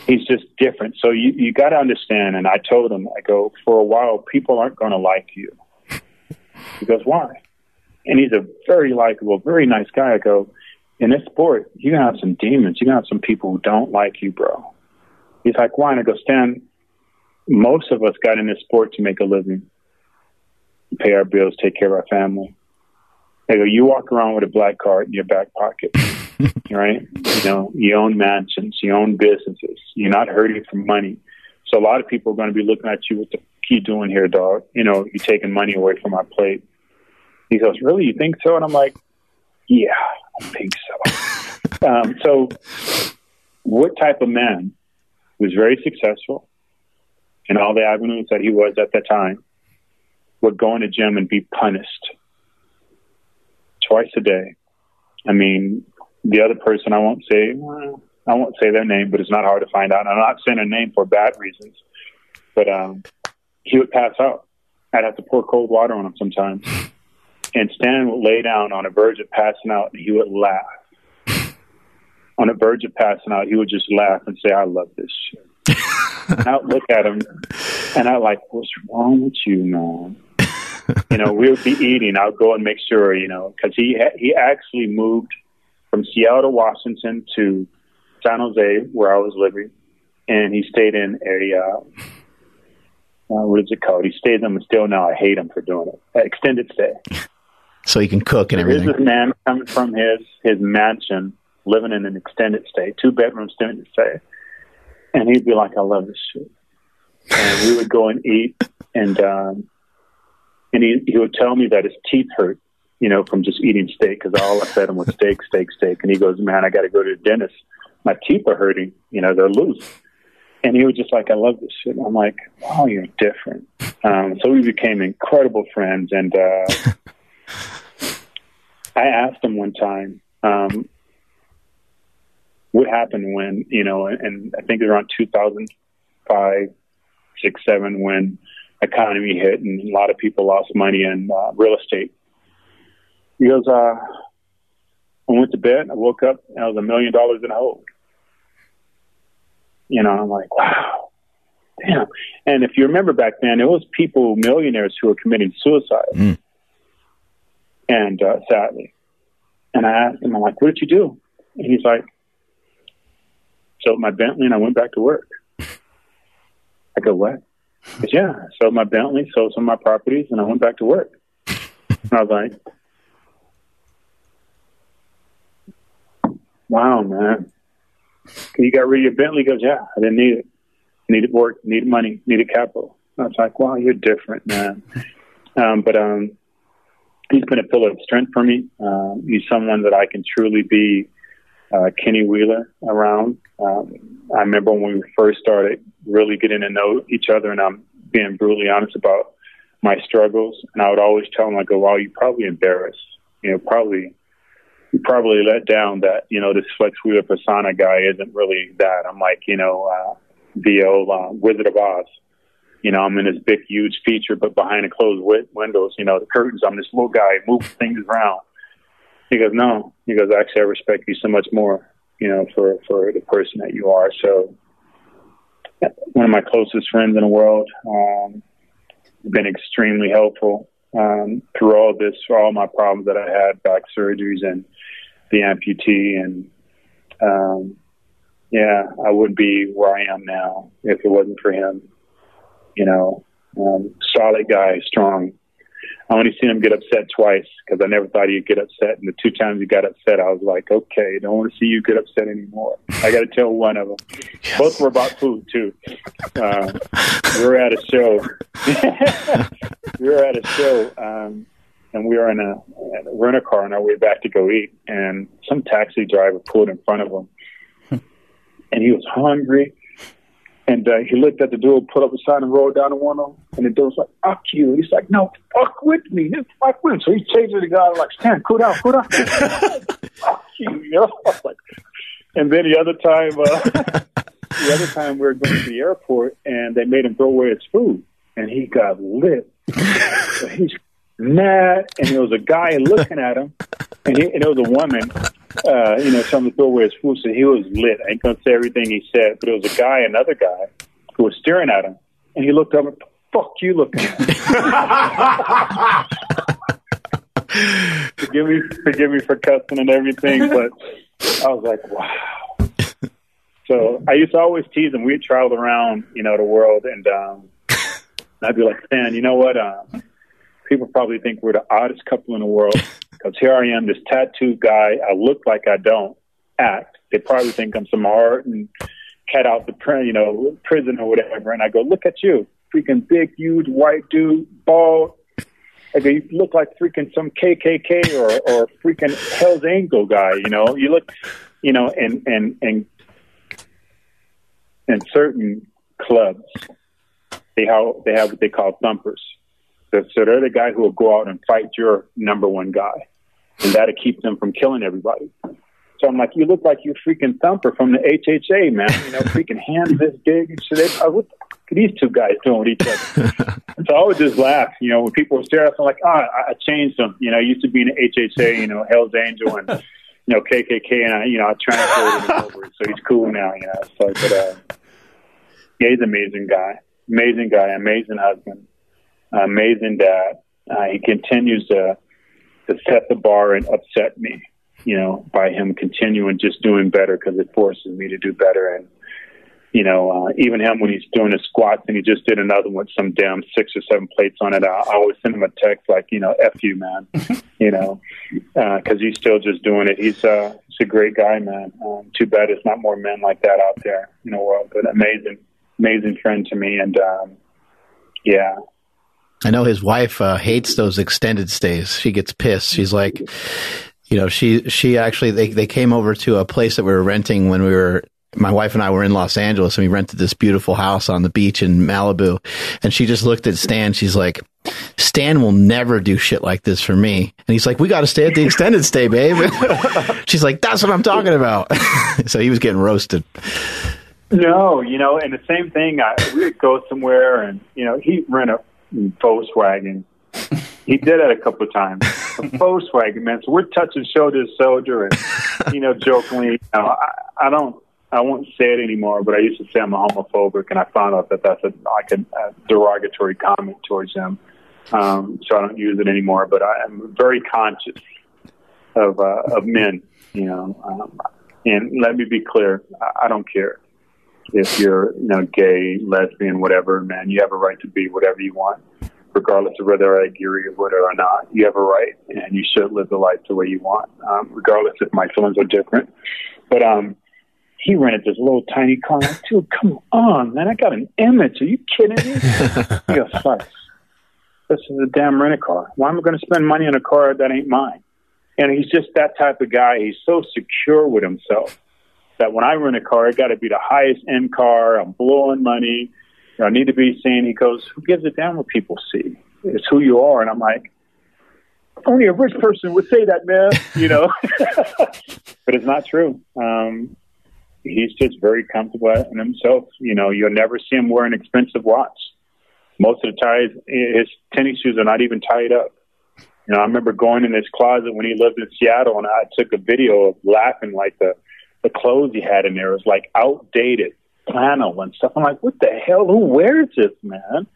he's just different. So you you got to understand. And I told him, I go, for a while, people aren't going to like you. He goes, why? And he's a very likable, very nice guy. I go, in this sport, gonna have some demons. You're gonna have some people who don't like you, bro. He's like, why? And I go, Stan. Most of us got in this sport to make a living, pay our bills, take care of our family. I go, you walk around with a black card in your back pocket, right? You know, you own mansions, you own businesses, you're not hurting for money. So a lot of people are going to be looking at you, what the you doing here, dog? You know, you're taking money away from our plate. He goes, really? You think so? And I'm like, yeah, I think so. um, so what type of man was very successful in all the avenues that he was at that time would go in the gym and be punished twice a day. I mean, the other person, I won't say, I won't say their name, but it's not hard to find out. I'm not saying their name for bad reasons, but um, he would pass out. I'd have to pour cold water on him sometimes. And Stan would lay down on a verge of passing out, and he would laugh. On a verge of passing out, he would just laugh and say, "I love this shit." and I'd look at him, and I'd like, "What's wrong with you, man?" You know, we would be eating. I'd go and make sure, you know, because he ha- he actually moved from Seattle to Washington to San Jose, where I was living, and he stayed in a uh, uh, what is it called? He stayed in still now I hate him for doing it. Uh, extended stay. So he can cook and everything. this is man coming from his his mansion, living in an extended stay, two bedroom extended stay, and he'd be like, "I love this shit," and we would go and eat, and um, and he he would tell me that his teeth hurt, you know, from just eating steak because all I fed him was steak, steak, steak. And he goes, "Man, I got to go to the dentist. My teeth are hurting. You know, they're loose." And he was just like, "I love this shit." I'm like, "Oh, you're different." Um, so we became incredible friends, and uh, I asked him one time. Um, what happened when you know, and I think around 2005, six, seven, when economy hit and a lot of people lost money in uh, real estate. He goes, uh, I went to bed. I woke up and I was a million dollars in a hole. You know, I'm like, wow, damn. And if you remember back then, it was people, millionaires, who were committing suicide. Mm. And uh, sadly, and I asked him, I'm like, what did you do? And he's like, sold my Bentley and I went back to work. I go, what? Said, yeah, I sold my Bentley, sold some of my properties, and I went back to work. And I was like, wow, man. You got rid of your Bentley? He goes, yeah, I didn't need it. Needed work, needed money, needed capital. I was like, wow, you're different, man. Um, but um, he's been a pillar of strength for me. Um, he's someone that I can truly be uh, Kenny Wheeler around. Um, I remember when we first started really getting to know each other, and I'm being brutally honest about my struggles. And I would always tell him, I go, "Well, you're probably embarrassed. You know, probably you probably let down that you know this Flex Wheeler persona guy isn't really that." I'm like, you know, uh, the old uh, Wizard of Oz. You know, I'm in this big, huge feature, but behind the closed w- windows, you know, the curtains, I'm this little guy moving things around. He goes, no. He goes, actually, I respect you so much more, you know, for, for the person that you are. So one of my closest friends in the world, um, been extremely helpful, um, through all this, for all my problems that I had, back surgeries and the amputee. And, um, yeah, I would be where I am now if it wasn't for him. You know, um, solid guy, strong, I only seen him get upset twice because I never thought he'd get upset. And the two times he got upset, I was like, okay, don't want to see you get upset anymore. I got to tell one of them. Yes. Both were about food too. Uh, we were at a show. we were at a show, um, and we were in a, we're in a car on our way back to go eat, and some taxi driver pulled in front of him, and he was hungry and uh, he looked at the door, put up a sign, and rolled down the window. And the dude was like, "Fuck you!" He's like, "No, fuck with me, no, fuck with him." So he chases the guy like, "Stan, cool down, cool down." fuck you, you know. and then the other time, uh, the other time we were going to the airport, and they made him throw away his food, and he got lit. so he's mad, and there was a guy looking at him, and, he, and there was a woman uh, you know, to throw away his food. So he was lit. I ain't gonna say everything he said, but it was a guy, another guy, who was staring at him, and he looked up and, "Fuck you, looking." forgive me, forgive me for cussing and everything, but I was like, wow. So I used to always tease him. We'd travel around, you know, the world, and um, I'd be like, "Man, you know what? Uh, people probably think we're the oddest couple in the world." Because here I am, this tattooed guy. I look like I don't act. They probably think I'm some art and cat out the prison, you know, prison or whatever. And I go, look at you, freaking big, huge white dude, bald. I go, you look like freaking some KKK or or freaking Hell's Angel guy. You know, you look, you know, and and and in certain clubs, they how they have what they call thumpers. So, so they're the guy who will go out and fight your number one guy and that'll keep them from killing everybody. So I'm like, you look like you're freaking Thumper from the HHA, man. You know, freaking hands this big. So they, uh, what the, these two guys doing with each other? and so I would just laugh. You know, when people would stare at us, I'm like, oh, I, I changed them. You know, I used to be in the HHA, you know, Hell's Angel and, you know, KKK, and I, you know, I transferred him over. So he's cool now, you know. So, but, uh, yeah, he's an amazing guy. Amazing guy, amazing husband, amazing dad. Uh, he continues to, to set the bar and upset me, you know, by him continuing just doing better because it forces me to do better. And, you know, uh, even him when he's doing his squats and he just did another one with some damn six or seven plates on it, I, I always send him a text like, you know, F you, man, you know, because uh, he's still just doing it. He's, uh, he's a great guy, man. Um, too bad it's not more men like that out there in the world, but amazing, amazing friend to me. And, um, yeah, I know his wife uh, hates those extended stays. She gets pissed. She's like, you know, she she actually they they came over to a place that we were renting when we were my wife and I were in Los Angeles and we rented this beautiful house on the beach in Malibu. And she just looked at Stan. She's like, Stan will never do shit like this for me. And he's like, we got to stay at the extended stay, babe. She's like, that's what I'm talking about. so he was getting roasted. No, you know, and the same thing. I, we would go somewhere, and you know, he'd rent a Volkswagen. He did it a couple of times. A Volkswagen, man. So we're touching shoulder to shoulder, and you know, jokingly, you know, I, I don't, I won't say it anymore, but I used to say I'm a homophobic, and I found out that that's a, like a, a derogatory comment towards them. Um, so I don't use it anymore. But I am very conscious of uh, of men, you know. Um, and let me be clear, I, I don't care if you're you know gay, lesbian, whatever, man, you have a right to be whatever you want, regardless of whether I agree with it or not. You have a right, and you should live the life the way you want, um, regardless if my feelings are different. But um, he rented this little tiny car. Like, Dude, come on, man! I got an image. Are you kidding me? he goes, "Fuck, this is a damn rent a car. Why am I going to spend money on a car that ain't mine?" And he's just that type of guy. He's so secure with himself that when I rent a car, it got to be the highest end car. I'm blowing money. You know, I need to be seen. He goes, "Who gives a damn what people see? It's who you are." And I'm like, only a rich person would say that, man. You know, but it's not true. Um, he's just very comfortable in himself. You know, you'll never see him wear an expensive watch. Most of the ties, his tennis shoes are not even tied up. You know, I remember going in his closet when he lived in Seattle, and I took a video of laughing like the the clothes he had in there was like outdated flannel and stuff. I'm like, what the hell? Who wears this, man?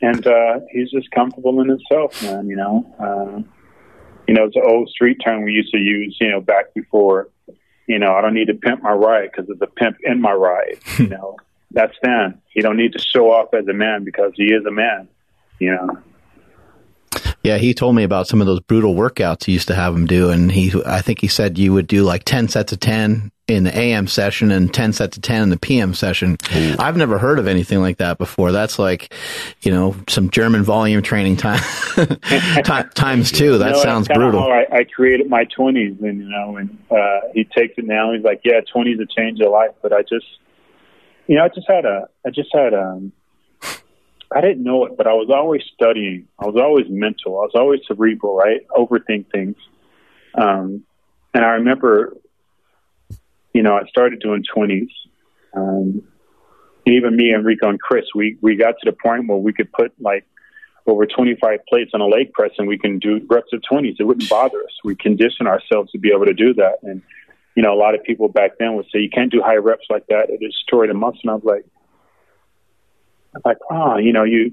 And uh, he's just comfortable in himself, man. You know, uh, you know, it's an old street term we used to use. You know, back before, you know, I don't need to pimp my ride because there's a pimp in my ride. you know, that's Stan. He don't need to show off as a man because he is a man. You know. Yeah, he told me about some of those brutal workouts he used to have him do, and he, I think he said you would do like ten sets of ten in the AM session and ten sets of ten in the PM session. Ooh. I've never heard of anything like that before. That's like, you know, some German volume training time times two. That sounds brutal. I, I, created my twenties, and you know, and uh, he takes it now. He's like, yeah, twenties have changed your life, but I just, you know, I just had a, I just had um I didn't know it, but I was always studying. I was always mental. I was always cerebral, right? Overthink things. Um, and I remember, you know, I started doing 20s. Um, even me, Enrico, and Chris, we, we got to the point where we could put like over 25 plates on a leg press and we can do reps of 20s. It wouldn't bother us. We condition ourselves to be able to do that. And, you know, a lot of people back then would say, you can't do high reps like that. It destroy the muscle. And I was like, like, ah, oh, you know, you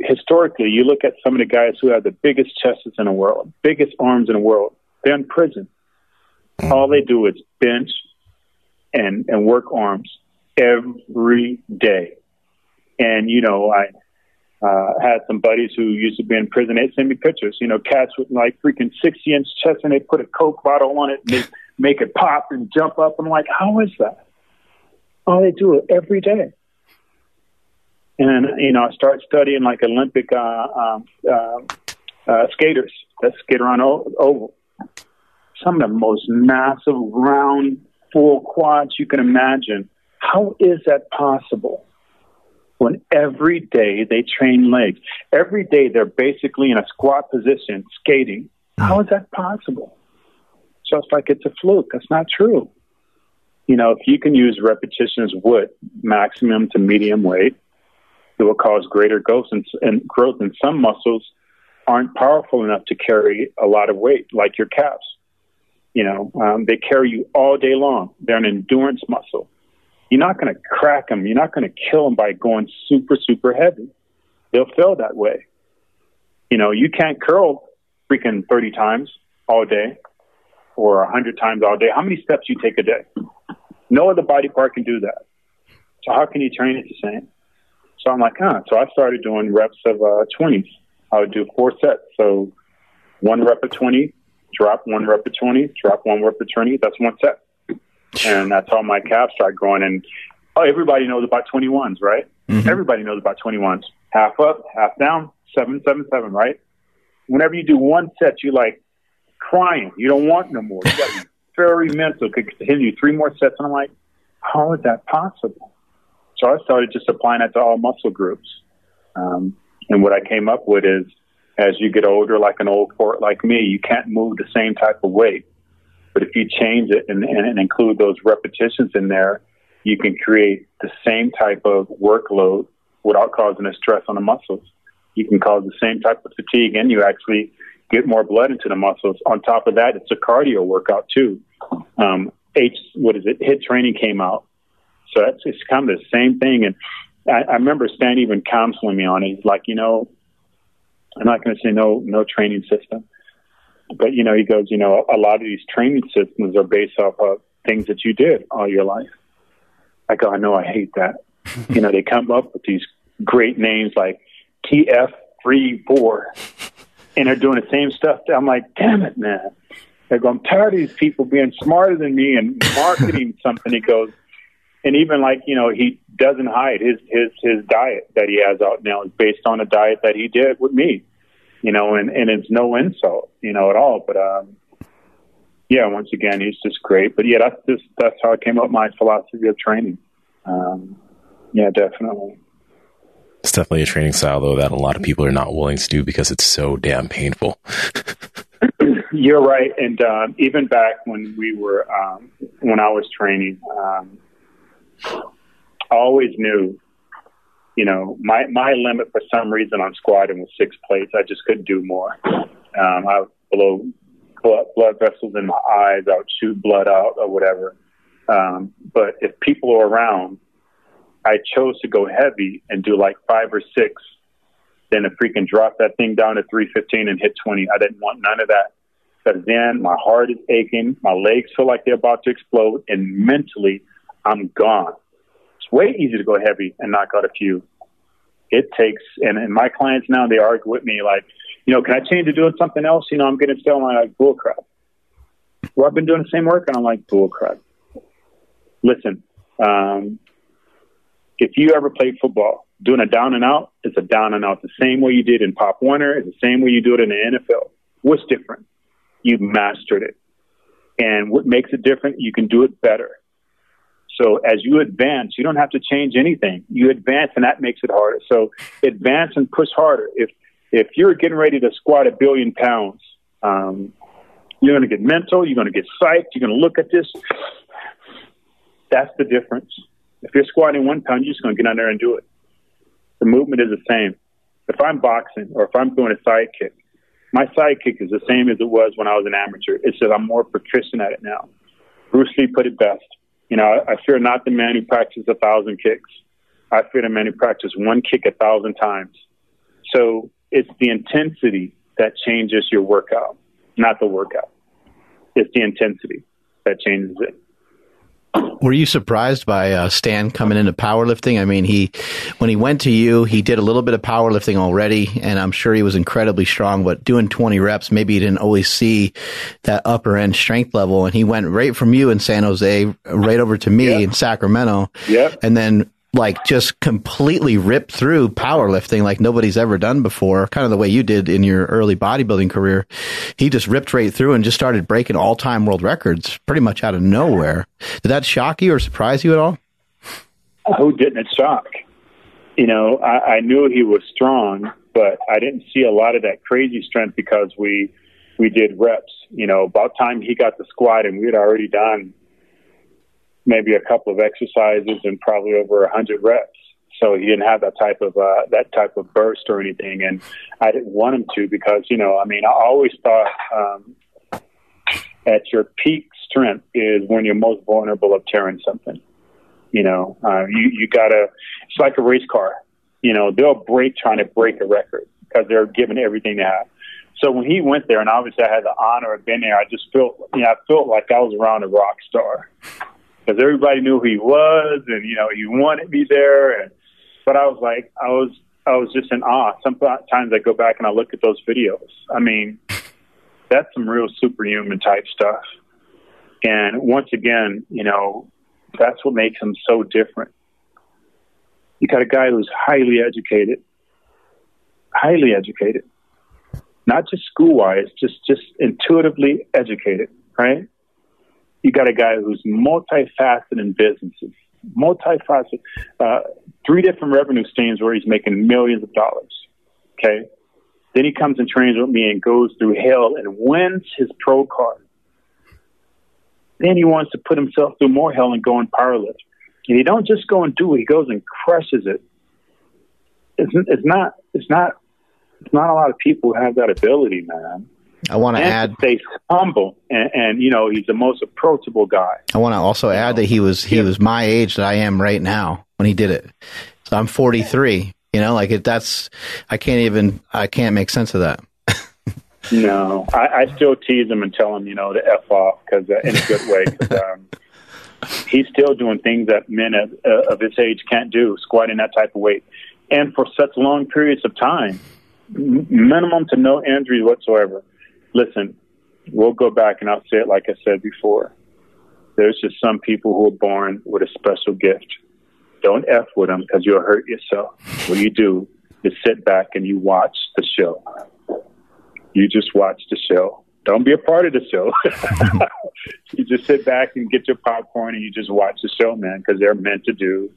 historically you look at some of the guys who have the biggest chests in the world, biggest arms in the world. They're in prison. All they do is bench and and work arms every day. And you know, I uh, had some buddies who used to be in prison. They send me pictures. You know, cats with like freaking sixty inch chests, and they put a coke bottle on it, and they make it pop and jump up. I'm like, how is that? Oh, they do it every day and you know I start studying like Olympic uh, um, uh, uh, skaters that skate around oval. Some of the most massive, round, full quads you can imagine. How is that possible? When every day they train legs, every day they're basically in a squat position skating. How is that possible? Just like it's a fluke. That's not true. You know, if you can use repetitions with maximum to medium weight, it will cause greater growth and, and growth. And some muscles aren't powerful enough to carry a lot of weight, like your calves. You know, um, they carry you all day long. They're an endurance muscle. You're not going to crack them. You're not going to kill them by going super, super heavy. They'll fail that way. You know, you can't curl freaking 30 times all day or 100 times all day. How many steps you take a day? No other body part can do that. So how can you train it the same? So I'm like, huh. So I started doing reps of uh, 20s. I would do four sets. So one rep of 20, drop one rep of 20, drop one rep of 20. That's one set. And that's how my calves start growing. And oh, everybody knows about 21s, right? Mm-hmm. Everybody knows about 21s. Half up, half down, seven, seven, seven, right? Whenever you do one set, you're like crying. You don't want no more. You got to be very mental. Could continue three more sets, and I'm like, how is that possible? So I started just applying it to all muscle groups. Um, and what I came up with is, as you get older, like an old port like me, you can't move the same type of weight. But if you change it and, and, include those repetitions in there, you can create the same type of workload without causing a stress on the muscles. You can cause the same type of fatigue, and you actually get more blood into the muscles. On top of that, it's a cardio workout too. Um, H, what is it? HIIT training came out, so that's it's kind of the same thing. And I, I remember Stan even counseling me on it. He's like, you know, I'm not going to say no, no training system, but you know, he goes, you know, a lot of these training systems are based off of things that you did all your life. I go, I know, I hate that. you know, they come up with these great names like TF three four, and they're doing the same stuff. I'm like, damn it, man. I go, I'm tired of these people being smarter than me and marketing something. He goes, and even like you know, he doesn't hide his his his diet that he has out now is based on a diet that he did with me. You know, and and it's no insult, you know, at all. But um, yeah, once again, he's just great. But yeah, that's just that's how I came up with my philosophy of training. Um, yeah, definitely. It's definitely a training style though that a lot of people are not willing to do because it's so damn painful. You're right, and um, even back when we were um, when I was training, um, I always knew, you know, my my limit for some reason on squatting was six plates. I just couldn't do more. Um, I would blow blood, blood vessels in my eyes. I would shoot blood out or whatever. Um, but if people are around, I chose to go heavy and do like five or six, then to freaking drop that thing down to 315 and hit 20. I didn't want none of that. Because then my heart is aching, my legs feel like they're about to explode, and mentally, I'm gone. It's way easier to go heavy and knock out a few. It takes, and, and my clients now, they argue with me like, you know, can I change to doing something else? You know, I'm getting still. I'm like, bull crap. Well, I've been doing the same work, and I'm like, bull crap. Listen, um, if you ever played football, doing a down and out is a down and out the same way you did in Pop Warner, it's the same way you do it in the NFL. What's different? You've mastered it. And what makes it different, you can do it better. So as you advance, you don't have to change anything. You advance and that makes it harder. So advance and push harder. If if you're getting ready to squat a billion pounds, um, you're going to get mental. You're going to get psyched. You're going to look at this. That's the difference. If you're squatting one pound, you're just going to get on there and do it. The movement is the same. If I'm boxing or if I'm doing a side kick, my side kick is the same as it was when I was an amateur. It's just I'm more proficient at it now. Bruce Lee put it best. You know, I, I fear not the man who practices a thousand kicks. I fear the man who practices one kick a thousand times. So it's the intensity that changes your workout, not the workout. It's the intensity that changes it. Were you surprised by uh, Stan coming into powerlifting? I mean, he when he went to you, he did a little bit of powerlifting already, and I'm sure he was incredibly strong. But doing 20 reps, maybe he didn't always see that upper end strength level. And he went right from you in San Jose right over to me in Sacramento. Yeah, and then like just completely ripped through powerlifting like nobody's ever done before, kind of the way you did in your early bodybuilding career. He just ripped right through and just started breaking all time world records pretty much out of nowhere. Did that shock you or surprise you at all? Oh, Who didn't it shock? You know, I, I knew he was strong, but I didn't see a lot of that crazy strength because we we did reps. You know, about time he got the squat and we had already done maybe a couple of exercises and probably over a hundred reps. So he didn't have that type of uh, that type of burst or anything, and I didn't want him to because you know I mean I always thought um, at your peak strength is when you're most vulnerable of tearing something. You know, uh, you you gotta. It's like a race car. You know, they'll break trying to break a record because they're giving everything they have. So when he went there, and obviously I had the honor of being there, I just felt, you know, I felt like I was around a rock star because everybody knew who he was, and you know he wanted me there. And but I was like, I was, I was just in awe. Sometimes I go back and I look at those videos. I mean, that's some real superhuman type stuff. And once again, you know, that's what makes him so different. You got a guy who's highly educated, highly educated, not just school wise, just just intuitively educated, right? You got a guy who's multifaceted in businesses, multifaceted, uh, three different revenue streams where he's making millions of dollars. Okay, then he comes and trains with me and goes through hell and wins his pro card. Then he wants to put himself through more hell and go and powerlift. And he don't just go and do it; he goes and crushes it. It's, it's not. It's not. It's not a lot of people who have that ability, man. I want to add. to stay humble, and, and you know he's the most approachable guy. I want to also add that he was he was my age that I am right now when he did it. So I'm 43. You know, like it, that's I can't even I can't make sense of that. No, I, I still tease him and tell him, you know, to f off because uh, in a good way. um, he's still doing things that men of, uh, of his age can't do, squatting that type of weight, and for such long periods of time, m- minimum to no injuries whatsoever. Listen, we'll go back and I'll say it like I said before. There's just some people who are born with a special gift. Don't f with them because you'll hurt yourself. What you do is sit back and you watch the show you just watch the show. Don't be a part of the show. you just sit back and get your popcorn and you just watch the show, man, because they're meant to do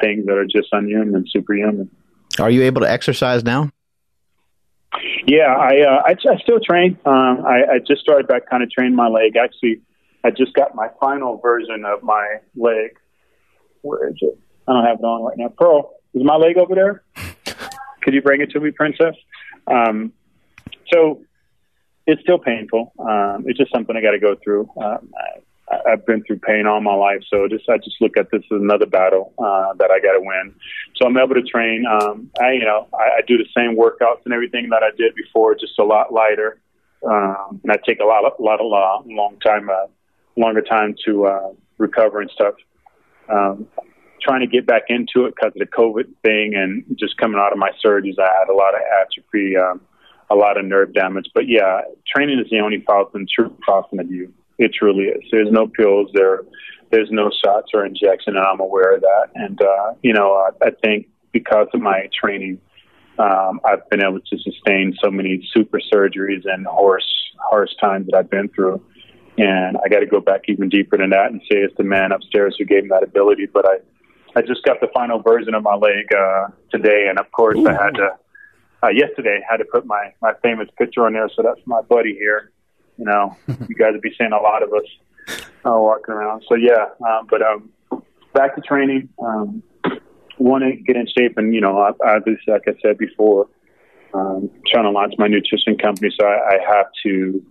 things that are just unhuman, and superhuman. Are you able to exercise now? Yeah, I uh, I, I still train. Um, I, I just started back kind of training my leg. Actually, I just got my final version of my leg. Where is it? I don't have it on right now. Pearl, is my leg over there? Could you bring it to me, Princess? Um, so it's still painful. Um, it's just something I got to go through. Um, I, I've been through pain all my life, so just I just look at this as another battle uh, that I got to win. So I'm able to train. Um, I, you know, I, I do the same workouts and everything that I did before, just a lot lighter, um, and I take a lot, of, lot of long, long time, uh, longer time to uh, recover and stuff. Um, trying to get back into it because of the COVID thing and just coming out of my surgeries, I had a lot of atrophy, um, a lot of nerve damage. But yeah, training is the only fountain, true fountain of youth. It truly is. There's no pills there. There's no shots or injection, and I'm aware of that. And uh, you know, I, I think because of my training, um, I've been able to sustain so many super surgeries and harsh, harsh times that I've been through. And I got to go back even deeper than that and say it's the man upstairs who gave me that ability. But I, I just got the final version of my leg uh, today, and of course I had to. Uh, yesterday, had to put my my famous picture on there, so that's my buddy here. You know, you guys would be seeing a lot of us uh, walking around. So yeah, um, but um, back to training. Um, Want to get in shape, and you know, obviously, like I said before, um, trying to launch my nutrition company, so I, I have to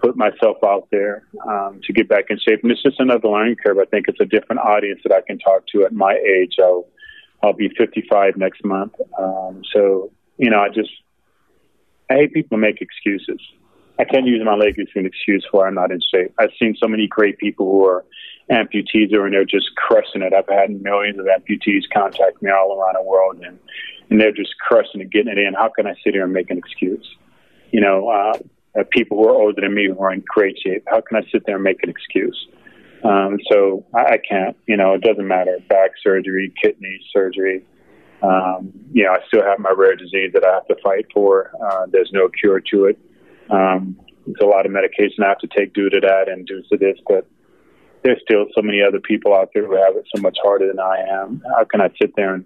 put myself out there um, to get back in shape. And it's just another learning curve. I think it's a different audience that I can talk to at my age. I'll I'll be 55 next month. Um, so you know, I just I hate people make excuses. I can't use my leg as an excuse for I'm not in shape. I've seen so many great people who are amputees who are and they're just crushing it. I've had millions of amputees contact me all around the world and and they're just crushing it, getting it in. How can I sit here and make an excuse? You know, uh, uh, people who are older than me who are in great shape. How can I sit there and make an excuse? Um, so I, I can't. You know, it doesn't matter. Back surgery, kidney surgery. Um, you know, I still have my rare disease that I have to fight for. Uh, there's no cure to it. Um, there's a lot of medication I have to take due to that and due to this, but there's still so many other people out there who have it so much harder than I am. How can I sit there and,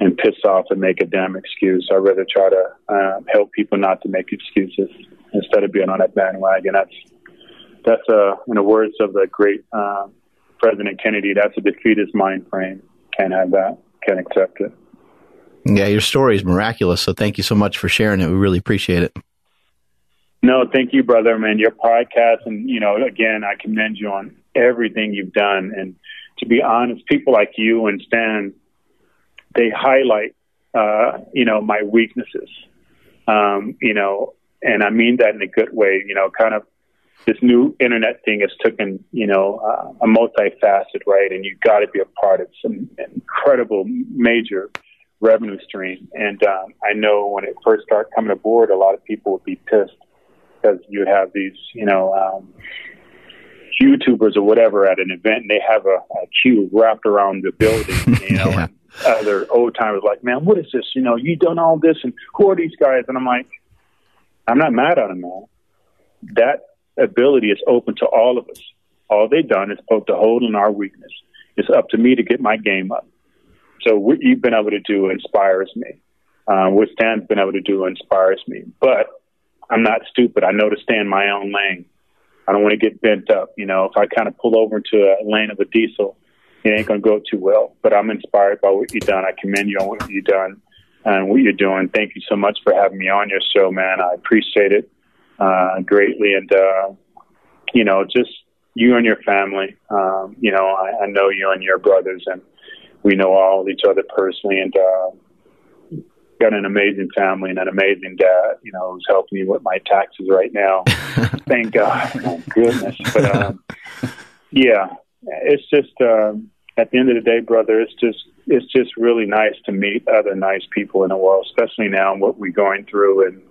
and piss off and make a damn excuse? I'd rather try to uh, help people not to make excuses instead of being on that bandwagon. That's that's uh, in the words of the great uh, President Kennedy. That's a defeatist mind frame. Can't have that. Can't accept it. Yeah, your story is miraculous. So thank you so much for sharing it. We really appreciate it. No, thank you, brother, man. Your podcast, and you know, again, I commend you on everything you've done. And to be honest, people like you and Stan, they highlight, uh, you know, my weaknesses. Um, you know, and I mean that in a good way. You know, kind of this new internet thing has taken, you know, uh, a multifaceted, right? And you've got to be a part of some incredible, major revenue stream. And um, I know when it first started coming aboard, a lot of people would be pissed because you have these, you know, um, YouTubers or whatever at an event, and they have a, a queue wrapped around the building, you know. Yeah. and other old timers like, man, what is this? You know, you done all this, and who are these guys? And I'm like, I'm not mad at them, man. That ability is open to all of us. All they've done is poke a hole in our weakness. It's up to me to get my game up. So what you've been able to do inspires me. Uh, what Stan's been able to do inspires me. But I'm not stupid. I know to stay in my own lane. I don't want to get bent up. You know, if I kind of pull over into a lane of a diesel, it ain't going to go too well. But I'm inspired by what you've done. I commend you on what you've done and what you're doing. Thank you so much for having me on your show, man. I appreciate it uh, greatly. And, uh, you know, just you and your family. Um, you know, I, I know you and your brothers, and we know all each other personally. And, uh, got an amazing family and an amazing dad, you know, who's helping me with my taxes right now. Thank God. My goodness. But um, yeah, it's just um, at the end of the day, brother, it's just it's just really nice to meet other nice people in the world, especially now what we're going through and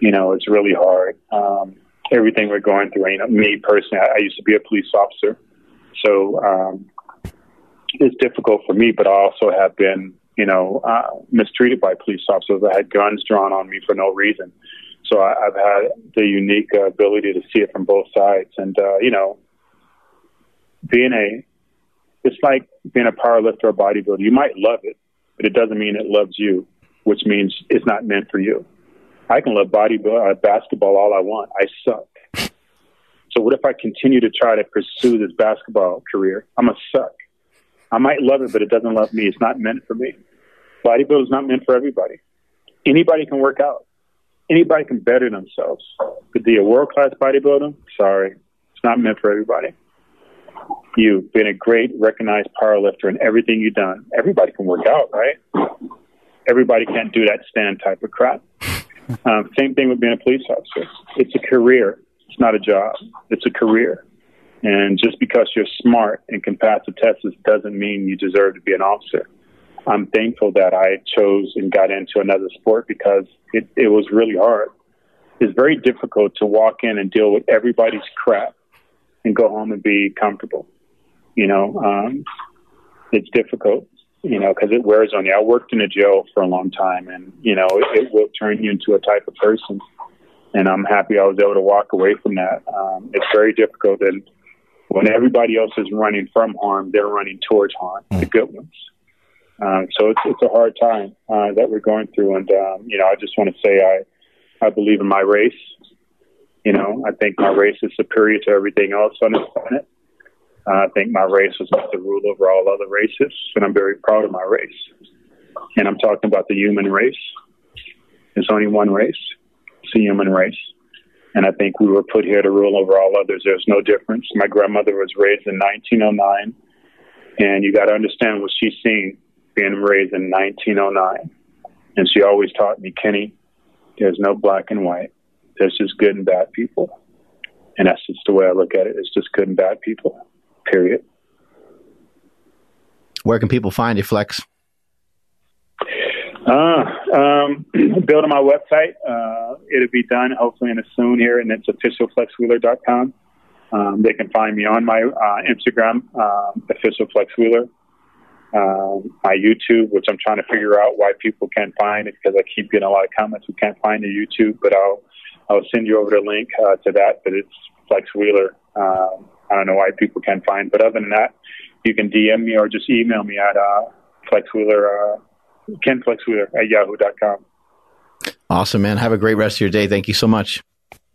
you know, it's really hard. Um, everything we're going through, you know, me personally, I, I used to be a police officer. So um, it's difficult for me, but I also have been you know, uh, mistreated by police officers. I had guns drawn on me for no reason. So I, I've had the unique uh, ability to see it from both sides. And, uh, you know, being a, it's like being a power lifter or bodybuilder. You might love it, but it doesn't mean it loves you, which means it's not meant for you. I can love bodybuilding, uh, basketball all I want. I suck. So what if I continue to try to pursue this basketball career? I'm a suck. I might love it, but it doesn't love me. It's not meant for me. Bodybuilding is not meant for everybody. Anybody can work out. Anybody can better themselves. But be a world class bodybuilder, sorry, it's not meant for everybody. You've been a great, recognized power lifter in everything you've done. Everybody can work out, right? Everybody can't do that Stan type of crap. Um, same thing with being a police officer. It's a career. It's not a job. It's a career. And just because you're smart and can pass the test doesn't mean you deserve to be an officer. I'm thankful that I chose and got into another sport because it, it was really hard. It's very difficult to walk in and deal with everybody's crap and go home and be comfortable. You know, um, it's difficult, you know, because it wears on you. I worked in a jail for a long time and, you know, it, it will turn you into a type of person. And I'm happy I was able to walk away from that. Um, it's very difficult. And when everybody else is running from harm, they're running towards harm, the good ones. Um, so it's it's a hard time uh, that we're going through, and um, you know, I just want to say I I believe in my race. You know, I think my race is superior to everything else on this planet. Uh, I think my race is not the rule over all other races, and I'm very proud of my race. And I'm talking about the human race. There's only one race. It's the human race. And I think we were put here to rule over all others. There's no difference. My grandmother was raised in 1909, and you got to understand what she's seen being raised in 1909. And she always taught me, Kenny, there's no black and white. There's just good and bad people. And that's just the way I look at it. It's just good and bad people, period. Where can people find you, Flex? Uh, um, building my website. Uh, it'll be done hopefully in a soon here, and it's officialflexwheeler.com. Um, they can find me on my uh, Instagram, um, official flex wheeler um, my YouTube, which I'm trying to figure out why people can't find it because I keep getting a lot of comments who can't find the YouTube. But I'll I'll send you over the link uh, to that. But it's Flex Wheeler. Um, I don't know why people can't find. But other than that, you can DM me or just email me at uh, Flex Wheeler, uh, Ken Flex Wheeler at yahoo.com. Awesome, man. Have a great rest of your day. Thank you so much.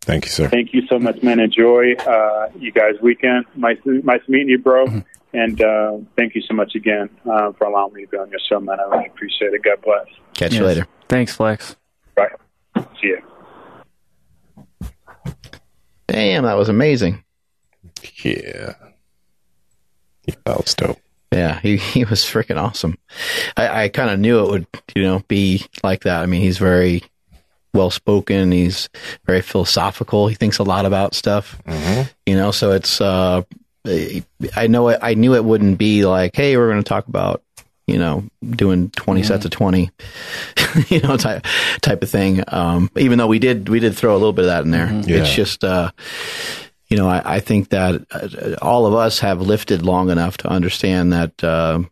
Thank you, sir. Thank you so much, man. Enjoy uh, you guys' weekend. Nice, nice meeting you, bro. And uh, thank you so much again uh, for allowing me to be on your show, man. I really appreciate it. God bless. Catch yes. you later. Thanks, Flex. Bye. See you. Damn, that was amazing. Yeah. That was dope. Yeah, he, he was freaking awesome. I, I kind of knew it would, you know, be like that. I mean, he's very well spoken. He's very philosophical. He thinks a lot about stuff, mm-hmm. you know, so it's, uh, I know it, I knew it wouldn't be like, hey, we're going to talk about you know doing 20 mm-hmm. sets of 20 you know type type of thing um, even though we did we did throw a little bit of that in there mm-hmm. yeah. it's just uh, you know I, I, think that uh, all of us have lifted long enough to understand that uh,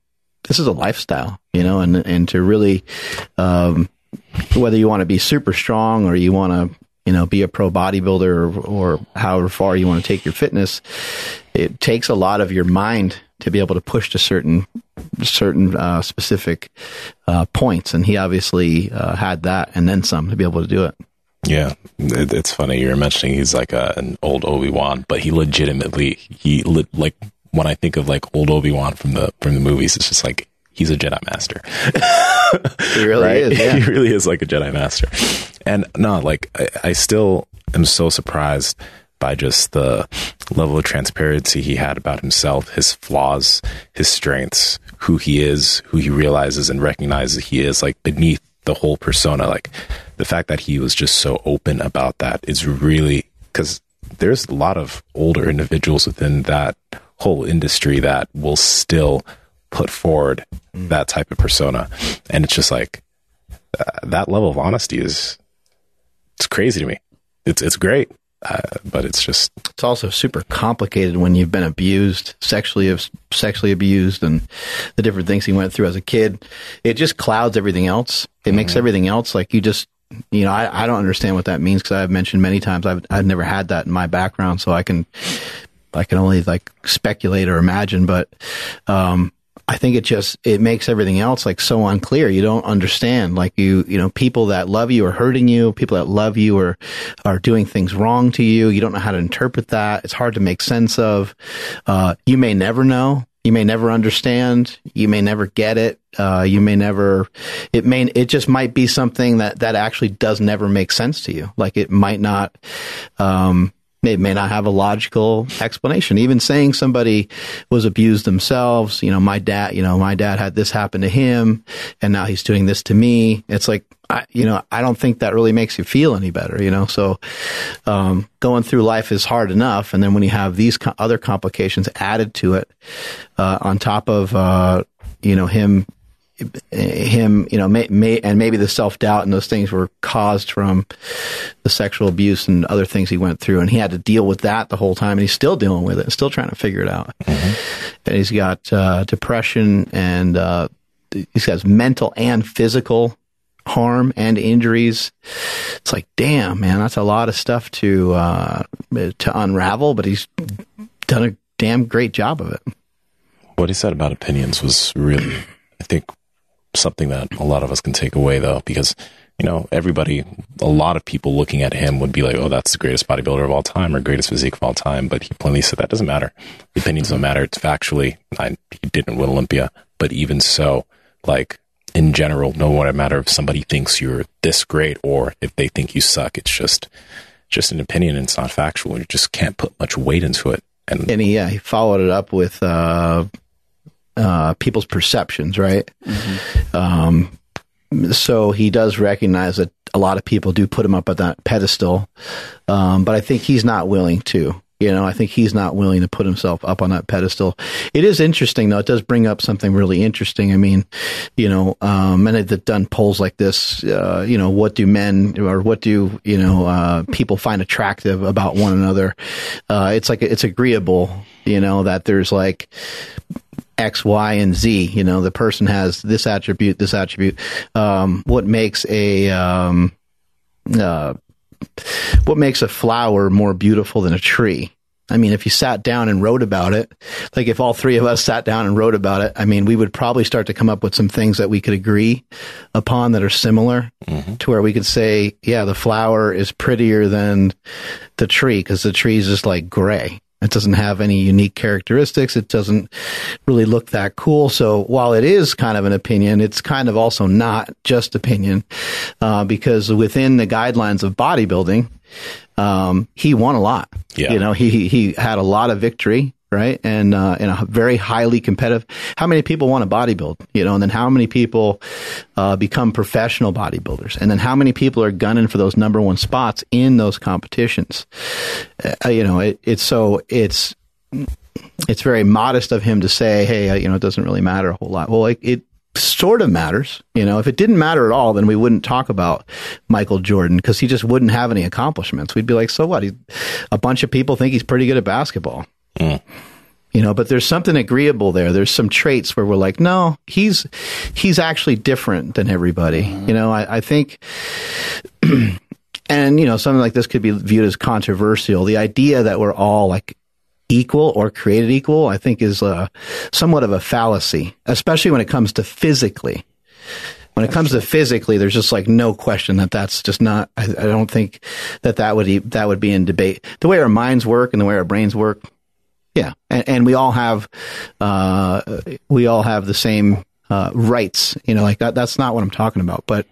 this is a lifestyle, you know, and and to really, um, whether you want to be super strong or you want to, you know, be a pro bodybuilder or, or however far you want to take your fitness, it takes a lot of your mind to be able to push to certain certain uh, specific uh, points, and he obviously uh, had that and then some to be able to do it. Yeah, it, it's funny you're mentioning he's like a, an old Obi Wan, but he legitimately he li- like when I think of like old Obi Wan from the from the movies, it's just like he's a Jedi Master. He really right? is. Yeah. he really is like a Jedi Master. And no, like I, I still am so surprised by just the level of transparency he had about himself, his flaws, his strengths, who he is, who he realizes and recognizes he is, like beneath the whole persona. Like the fact that he was just so open about that is really because there's a lot of older individuals within that whole industry that will still put forward that type of persona. And it's just like uh, that level of honesty is it's crazy to me. It's it's great, uh, but it's just It's also super complicated when you've been abused, sexually sexually abused, and the different things he went through as a kid. It just clouds everything else. It makes everything else like you just. You know, I, I don't understand what that means because I've mentioned many times I've I've never had that in my background, so I can I can only like speculate or imagine. But um, I think it just it makes everything else like so unclear. You don't understand. Like you, you know, people that love you are hurting you. People that love you are are doing things wrong to you. You don't know how to interpret that. It's hard to make sense of. Uh, you may never know. You may never understand. You may never get it. Uh, you may never. It may. It just might be something that that actually does never make sense to you. Like it might not. Um, it may not have a logical explanation. Even saying somebody was abused themselves, you know, my dad, you know, my dad had this happen to him and now he's doing this to me. It's like, I, you know, I don't think that really makes you feel any better, you know? So, um, going through life is hard enough. And then when you have these co- other complications added to it, uh, on top of, uh, you know, him him, you know, may, may, and maybe the self doubt and those things were caused from the sexual abuse and other things he went through, and he had to deal with that the whole time, and he's still dealing with it, still trying to figure it out. And he's got uh, depression, and uh, he's got mental and physical harm and injuries. It's like, damn, man, that's a lot of stuff to uh, to unravel, but he's done a damn great job of it. what he said about opinions was really, I think, something that a lot of us can take away though, because you know everybody, a lot of people looking at him would be like, "Oh, that's the greatest bodybuilder of all time or greatest physique of all time," but he plainly said that doesn't matter. The opinions don't matter. It's factually, I, he didn't win Olympia, but even so, like in general, no one matter if somebody thinks you're this great or if they think you suck. It's just just an opinion and it's not factual. You just can't put much weight into it. And and he yeah he followed it up with uh, uh, people's perceptions, right? Um, so he does recognize that a lot of people do put him up at that pedestal, um, but I think he's not willing to. You know, I think he's not willing to put himself up on that pedestal. It is interesting, though. It does bring up something really interesting. I mean, you know, um, many that done polls like this, uh, you know, what do men or what do you know uh, people find attractive about one another? Uh, it's like it's agreeable, you know, that there's like X, Y, and Z. You know, the person has this attribute, this attribute. Um, what makes a um, uh, what makes a flower more beautiful than a tree? I mean, if you sat down and wrote about it, like if all three of us sat down and wrote about it, I mean, we would probably start to come up with some things that we could agree upon that are similar to where we could say, yeah, the flower is prettier than the tree because the tree is just like gray. It doesn't have any unique characteristics. It doesn't really look that cool. So while it is kind of an opinion, it's kind of also not just opinion, uh, because within the guidelines of bodybuilding, um, he won a lot. Yeah. You know, he, he had a lot of victory, right? And, uh, in a very highly competitive, how many people want to bodybuild, you know, and then how many people, uh, become professional bodybuilders? And then how many people are gunning for those number one spots in those competitions? Uh, you know, it, it's so, it's, it's very modest of him to say, "Hey, uh, you know, it doesn't really matter a whole lot." Well, it, it sort of matters. You know, if it didn't matter at all, then we wouldn't talk about Michael Jordan because he just wouldn't have any accomplishments. We'd be like, "So what?" He, a bunch of people think he's pretty good at basketball. You know, but there's something agreeable there. There's some traits where we're like, no, he's he's actually different than everybody. You know, I, I think. and you know something like this could be viewed as controversial the idea that we're all like equal or created equal i think is uh, somewhat of a fallacy especially when it comes to physically when it comes to physically there's just like no question that that's just not i, I don't think that that would e- that would be in debate the way our minds work and the way our brains work yeah. And, and we all have uh, we all have the same uh, rights. You know, like that. That's not what I'm talking about. But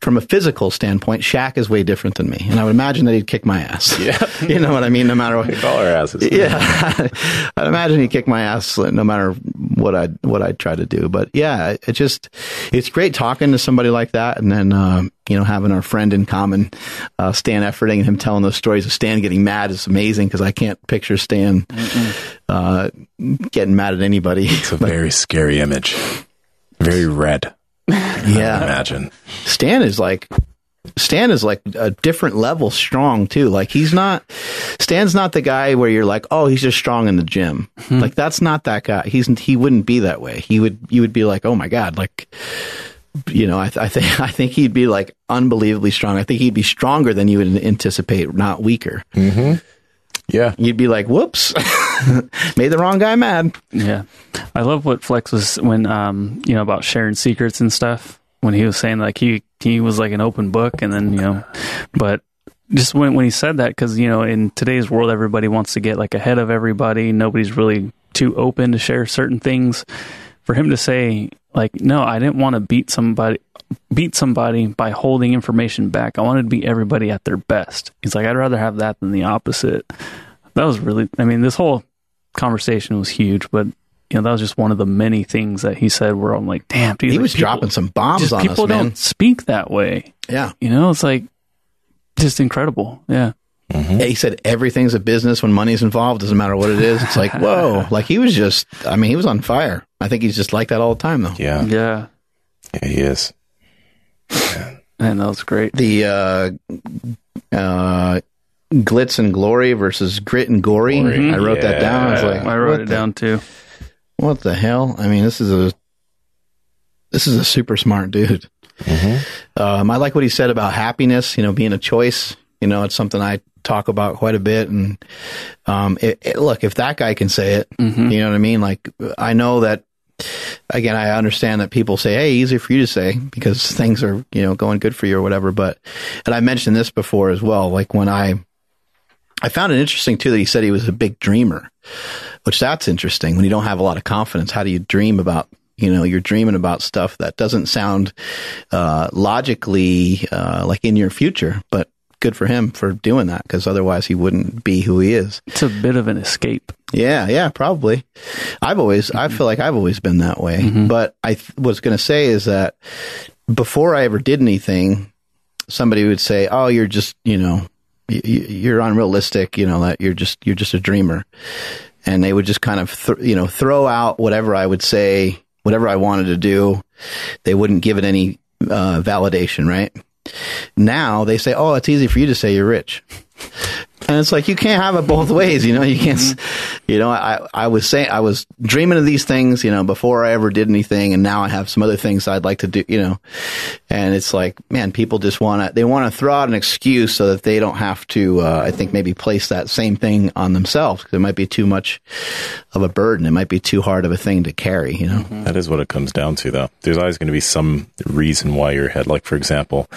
from a physical standpoint, Shaq is way different than me, and I would imagine that he'd kick my ass. Yeah. you know what I mean. No matter what. Call our asses. Yeah, I'd imagine he'd kick my ass no matter what I what I'd try to do. But yeah, it just it's great talking to somebody like that, and then uh, you know having our friend in common, uh, Stan Efferding, and him telling those stories of Stan getting mad is amazing because I can't picture Stan uh, getting mad at anybody. It's a very scary image. Very red. yeah, Imagine. Stan is like Stan is like a different level strong too. Like he's not Stan's not the guy where you're like, oh, he's just strong in the gym. Hmm. Like that's not that guy. He's he wouldn't be that way. He would you would be like, oh my god, like you know, I, th- I think I think he'd be like unbelievably strong. I think he'd be stronger than you would anticipate, not weaker. Mm-hmm. Yeah. You'd be like, whoops, made the wrong guy mad. Yeah, I love what Flex was when um you know about sharing secrets and stuff. When he was saying like he he was like an open book, and then you know, but just when when he said that because you know in today's world everybody wants to get like ahead of everybody. Nobody's really too open to share certain things. For him to say like no, I didn't want to beat somebody beat somebody by holding information back. I wanted to be everybody at their best. He's like I'd rather have that than the opposite. That was really I mean this whole conversation was huge, but you know that was just one of the many things that he said. Where I'm like, damn, dude, He like, was people- dropping some bombs just on people us, man. don't speak that way. Yeah. You know, it's like just incredible. Yeah, Yeah, he said everything's a business when money's involved. Doesn't matter what it is. It's like whoa, like he was just. I mean, he was on fire. I think he's just like that all the time, though. Yeah. yeah, Yeah, he is. and that was great. The uh, uh, glitz and glory versus grit and gory. Gory, I wrote that down. I was like, I wrote it the- down too. What the hell? I mean, this is a this is a super smart dude. Um, I like what he said about happiness. You know, being a choice. You know, it's something I talk about quite a bit. And um, it, it- look, if that guy can say it, you know what I mean. Like, I know that. Again, I understand that people say, "Hey, easy for you to say because things are you know going good for you or whatever." But, and I mentioned this before as well. Like when I, I found it interesting too that he said he was a big dreamer which that's interesting. When you don't have a lot of confidence how do you dream about you know you're dreaming about stuff that doesn't sound uh, logically uh, like in your future but good for him for doing that because otherwise he wouldn't be who he is. It's a bit of an escape. yeah yeah probably. I've always i feel like i've always been that way. But i th- was going to say is that before i ever did anything somebody would say oh you're just you know you're unrealistic you know that you're just you're just a dreamer and they would just kind of th- you know throw out whatever I would say, whatever I wanted to do. They wouldn't give it any uh, validation, right? Now they say, "Oh, it's easy for you to say you're rich," and it's like you can't have it both ways. You know, you can't. s You know, I I was saying I was dreaming of these things, you know, before I ever did anything, and now I have some other things I'd like to do, you know, and it's like, man, people just want to they want to throw out an excuse so that they don't have to. Uh, I think maybe place that same thing on themselves because it might be too much of a burden. It might be too hard of a thing to carry. You know. That is what it comes down to, though. There's always going to be some reason why you're ahead. Like, for example,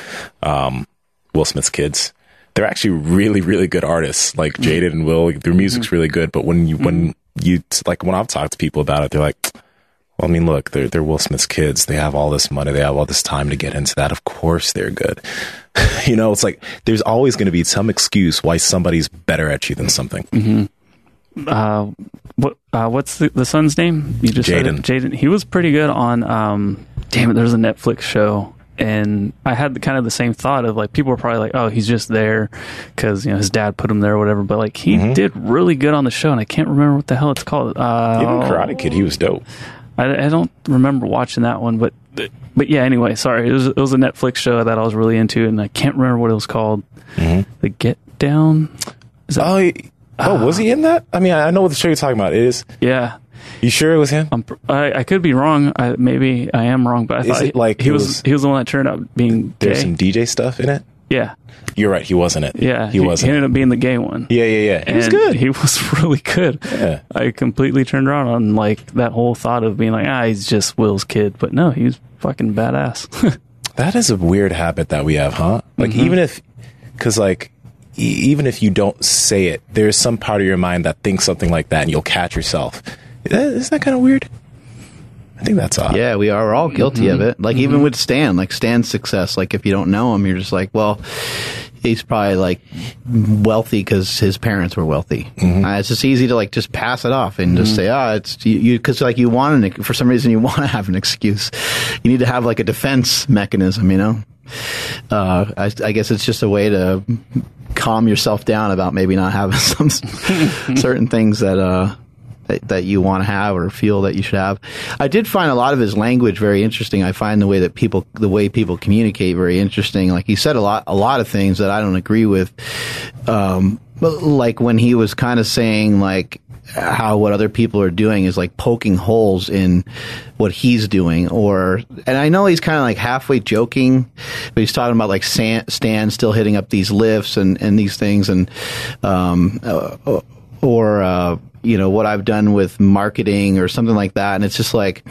um, Will Smith's kids. They're actually really, really good artists. Like Jaden and Will, their music's really good. But when you, when you, like, when I've talked to people about it, they're like, well, I mean, look, they're, they're Will Smith's kids. They have all this money. They have all this time to get into that. Of course they're good. you know, it's like there's always going to be some excuse why somebody's better at you than something. Uh, what uh, what's the, the son's name? You just. Jaden. Jaden. He was pretty good on. Um, damn it, there's a Netflix show, and I had the, kind of the same thought of like people were probably like, oh, he's just there because you know his dad put him there or whatever. But like he Mm-hmm. did really good on the show, and I can't remember what the hell it's called. Uh, Even Karate Kid, he was dope. I, I don't remember watching that one, but but yeah. Anyway, sorry. It was it was a Netflix show that I was really into, and I can't remember what it was called. The Get Down. Is that, Oh, Oh, was he in that? I mean, I know what the show you're talking about. It is. Yeah. You sure it was him? I'm, I, I could be wrong. I, maybe I am wrong, but I Is thought it like he it was, was- he was the one that turned out being There's gay. some DJ stuff in it. yeah, You're right. He wasn't it. yeah. he wasn't. ended up being the gay one. yeah, yeah, yeah. He was And good. He was really good. Yeah. I completely turned around on like that whole thought of being like, ah, he's just Will's kid, but no, he was fucking badass. That is a weird habit that we have, huh? Like Mm-hmm. even if, because like e- even if you don't say it, there's some part of your mind that thinks something like that, and you'll catch yourself. That- Isn't that kind of weird? I think that's odd. Yeah, we are all guilty of Mm-hmm. it. Like even with Stan, like Stan's success. Like if you don't know him, you're just like, well, he's probably like wealthy because his parents were wealthy. Mm-hmm. Uh, it's just easy to like just pass it off and just say, ah, it's you because like you want an for some reason you want to have an excuse. You need to have like a defense mechanism, you know. Uh, I, I guess it's just a way to calm yourself down about maybe not having some certain things that uh that, that you want to have or feel that you should have. I did find a lot of his language very interesting. I find the way that people, the way people communicate very interesting. Like he said a lot, a lot of things that I don't agree with. Um, like when he was kind of saying like how what other people are doing is like poking holes in what he's doing or and I know he's kind of like halfway joking but he's talking about like Stan, Stan still hitting up these lifts and and these things and um uh, or uh you know what I've done with marketing or something like that. And it's just like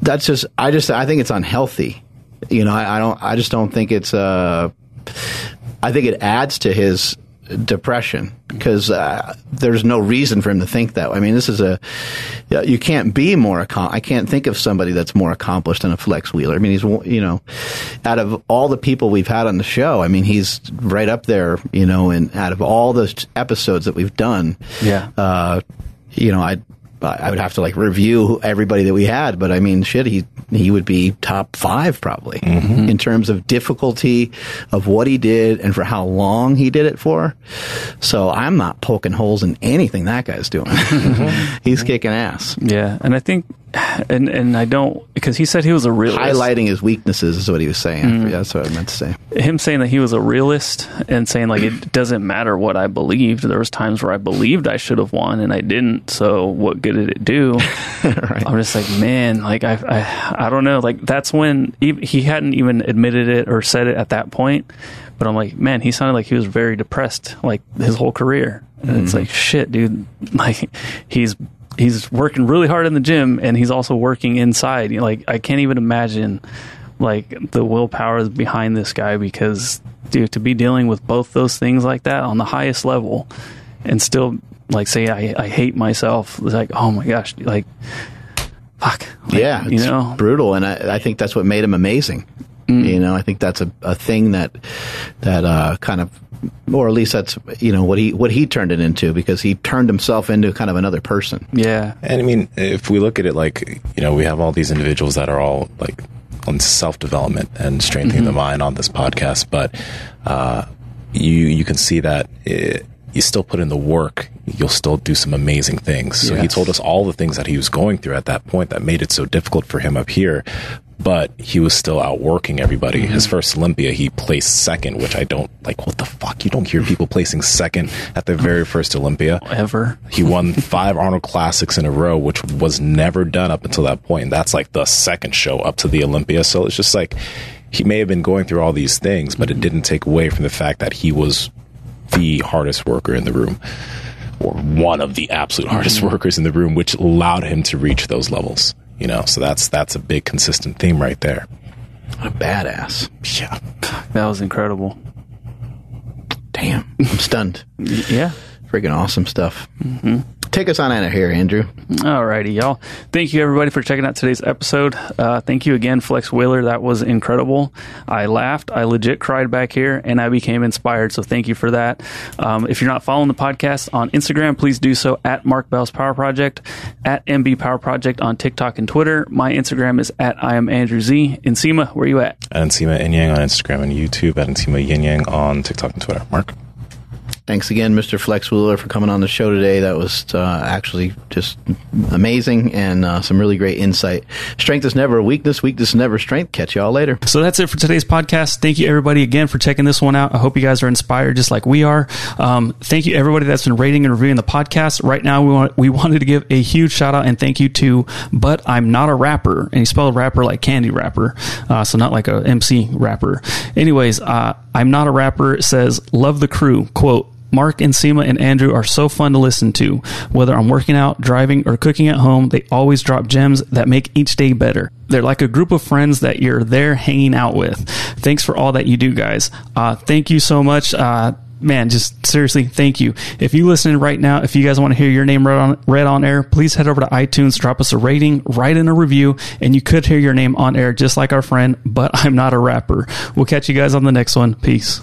that's just I just I think it's unhealthy. You know I, I don't I just don't think it's uh I think it adds to his depression because uh, there's no reason for him to think that. I mean, this is a you can't be more. Accom- I can't think of somebody that's more accomplished than a Flex Wheeler. I mean, he's you know, out of all the people we've had on the show, I mean, he's right up there. You know, and out of all the episodes that we've done, Yeah. uh, you know, I I would have to like review everybody that we had, but I mean, shit, he he would be top five probably mm-hmm. in terms of difficulty of what he did and for how long he did it for. So I'm not poking holes in anything that guy's doing. Mm-hmm. He's kicking ass. yeah, and I think, and and I don't because he said he was a realist. Highlighting his weaknesses is what he was saying. Mm. That's what I meant to say. him saying that he was a realist and saying like it doesn't matter what I believed. There was times where I believed I should have won and I didn't. So what good did it do? right. I'm just like, man, like I, I, I don't know. Like that's when he, he hadn't even admitted it or said it at that point. But I'm like, man, he sounded like he was very depressed, like his whole career. And it's mm-hmm. like, shit, dude. Like he's he's working really hard in the gym and he's also working inside. You know, like I can't even imagine like the willpower behind this guy because, dude, to be dealing with both those things like that on the highest level and still like say I, I hate myself. It's like, oh my gosh, like fuck. Like, yeah, you know, brutal, and I, I think that's what made him amazing. You know, I think that's a, a thing that that uh, kind of, or at least that's you know what he what he turned it into because he turned himself into kind of another person. yeah, And I mean, if we look at it like, you know, we have all these individuals that are all like on self development and strengthening the mind on this podcast, but uh, you you can see that it, you still put in the work, you'll still do some amazing things. So he told us all the things that he was going through at that point that made it so difficult for him up here. But he was still outworking everybody. Mm-hmm. His first Olympia, he placed second, which I don't like. What the fuck? You don't hear mm-hmm. people placing second at their very first Olympia. ever. He won five Arnold Classics in a row, which was never done up until that point. And that's like the second show up to the Olympia. So it's just like he may have been going through all these things, but it mm-hmm. didn't take away from the fact that he was the hardest worker in the room or one of the absolute hardest workers in the room, which allowed him to reach those levels. You know, so that's that's a big consistent theme right there. What a badass! Yeah. That was incredible. Damn, I'm stunned. Yeah. Freaking awesome stuff. Take us on out of here, Andrew. Alrighty, y'all. Thank you everybody for checking out today's episode. Uh, thank you again, Flex Wheeler. That was incredible. I laughed. I legit cried back here, and I became inspired. So thank you for that. Um, if you're not following the podcast on Instagram, please do so at Mark Bell's Power Project, at MB Power Project on TikTok and Twitter. My Instagram is at I am Andrew Z. Nsima, where are you at? Nsima Inyang on Instagram and YouTube, at Nsima Inyang on TikTok and Twitter. Mark? Thanks again, Mr. Flex Wheeler, for coming on the show today. That was uh, actually just amazing and uh, some really great insight. Strength is never weakness. Weakness is never strength. Catch you all later. So that's it for today's podcast. Thank you, everybody, again for checking this one out. I hope you guys are inspired just like we are. Um, thank you, everybody that's been rating and reviewing the podcast. Right now, we want we wanted to give a huge shout out and thank you to But I'm Not a Rapper, and he spelled rapper like candy wrapper, uh, so not like a MC rapper. Anyways, uh, I'm Not a Rapper says, Love the crew. Quote, Mark and Nsima and Andrew are so fun to listen to. Whether I'm working out, driving, or cooking at home, they always drop gems that make each day better. They're like a group of friends that you're there hanging out with. Thanks for all that you do, guys. Uh, thank you so much. Uh, man, just seriously, thank you. If you listening right now, if you guys want to hear your name read on, read on air, please head over to iTunes, drop us a rating, write in a review, and you could hear your name on air just like our friend, but I'm not a rapper. We'll catch you guys on the next one. Peace.